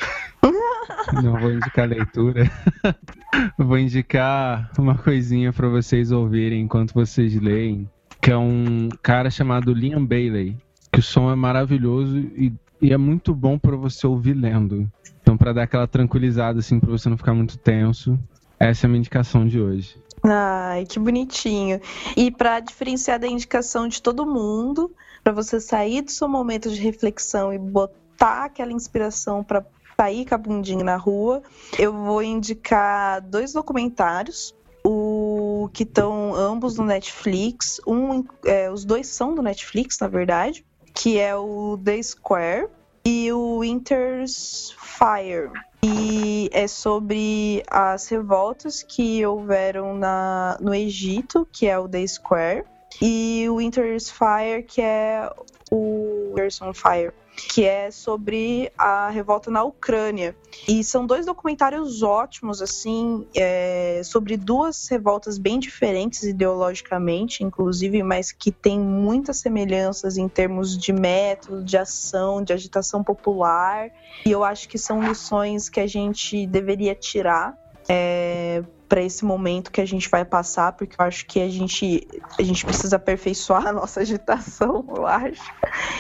Não vou indicar leitura. vou indicar uma coisinha para vocês ouvirem enquanto vocês leem, que é um cara chamado Liam Bailey, que o som é maravilhoso e, e é muito bom para você ouvir lendo. Então, para dar aquela tranquilizada assim, para você não ficar muito tenso, essa é a minha indicação de hoje. Ai, que bonitinho. E para diferenciar da indicação de todo mundo, para você sair do seu momento de reflexão e botar aquela inspiração para sair com a bundinha na rua, eu vou indicar dois documentários. O que estão ambos no Netflix. Um, é, os dois são do Netflix, na verdade, que é o The Square e o Winter's Fire. E é sobre as revoltas que houveram na, no Egito, que é o The Square, e o Winter's Fire, que é o Gerson Fire que é sobre a revolta na Ucrânia. E são dois documentários ótimos, assim, é, sobre duas revoltas bem diferentes ideologicamente, inclusive, mas que têm muitas semelhanças em termos de método, de ação, de agitação popular. E eu acho que são lições que a gente deveria tirar. É, para esse momento que a gente vai passar, porque eu acho que a gente, a gente precisa aperfeiçoar a nossa agitação, eu acho.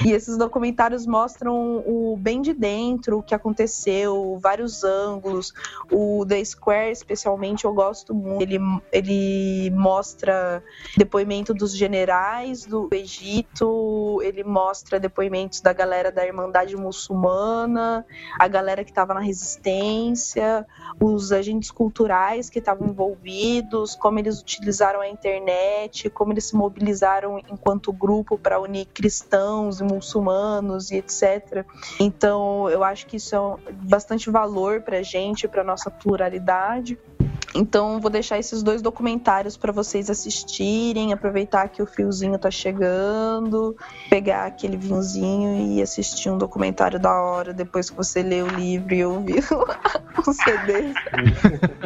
E esses documentários mostram o bem de dentro, o que aconteceu, vários ângulos. O The Square, especialmente, eu gosto muito. Ele, ele mostra depoimento dos generais do Egito, ele mostra depoimentos da galera da Irmandade Muçulmana, a galera que estava na resistência, os agentes culturais que estavam estavam envolvidos, como eles utilizaram a internet, como eles se mobilizaram enquanto grupo para unir cristãos e muçulmanos e etc. Então, eu acho que isso é bastante valor para a gente, para nossa pluralidade. Então, vou deixar esses dois documentários para vocês assistirem, aproveitar que o fiozinho tá chegando, pegar aquele vinhozinho e assistir um documentário da hora depois que você lê o livro e ouvir o CD.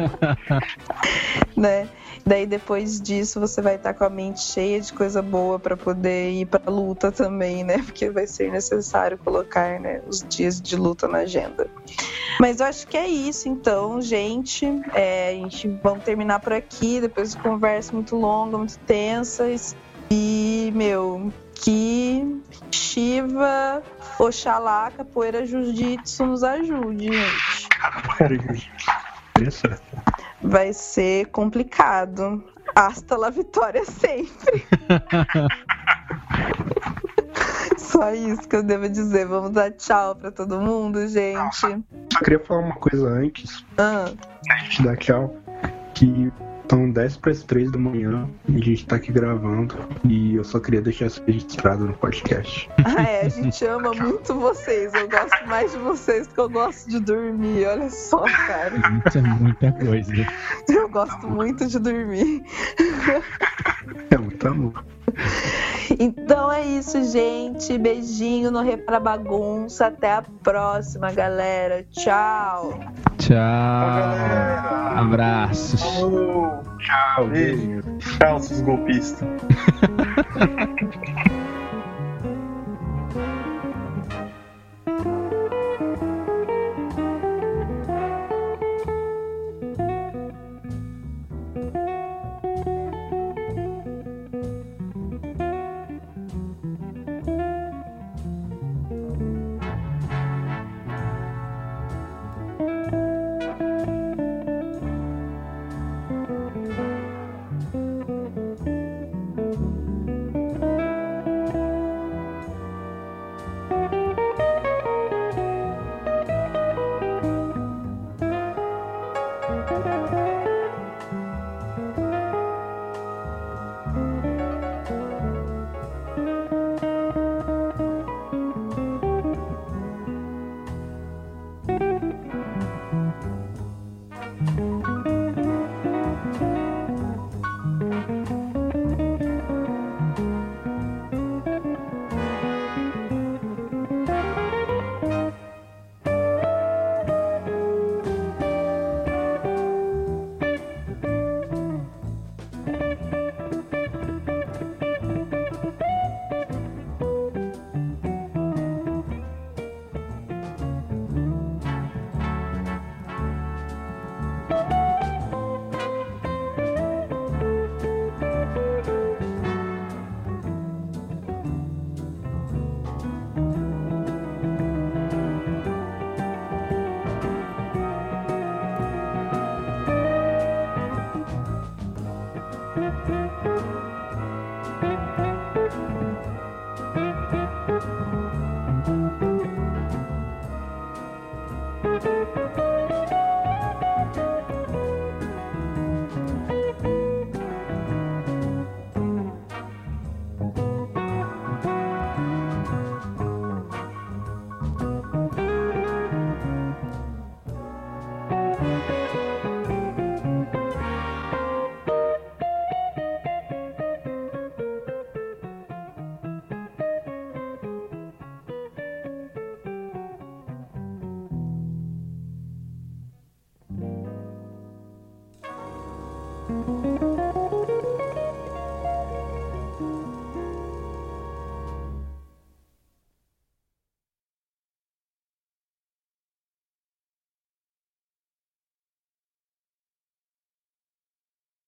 né? Daí depois disso você vai estar com a mente cheia de coisa boa para poder ir para luta também, né? Porque vai ser necessário colocar, né, os dias de luta na agenda. Mas eu acho que é isso, então, gente. É, a gente vamos terminar por aqui. Depois de conversa muito longa, muito tensa. E, meu, que Shiva, Oxalá, Capoeira Jiu-Jitsu nos ajude, gente. Isso. Vai ser complicado. Hasta la vitória sempre. Só isso que eu devo dizer. Vamos dar tchau pra todo mundo, gente. Só queria falar uma coisa antes. Ah, A gente dá tchau. Que são 10 para as 3 da manhã e a gente tá aqui gravando. E eu só queria deixar isso registrado no podcast. ah, é, a gente ama muito vocês. Eu gosto mais de vocês do que eu gosto de dormir. Olha só, cara. Muita, muita coisa. Eu gosto muito de dormir. É muito amor. Então é isso, gente. Beijinho no Repara Bagunça. Até a próxima, galera. Tchau. Tchau. Abraços. Tchau, beijo. Tchau, seus golpistas.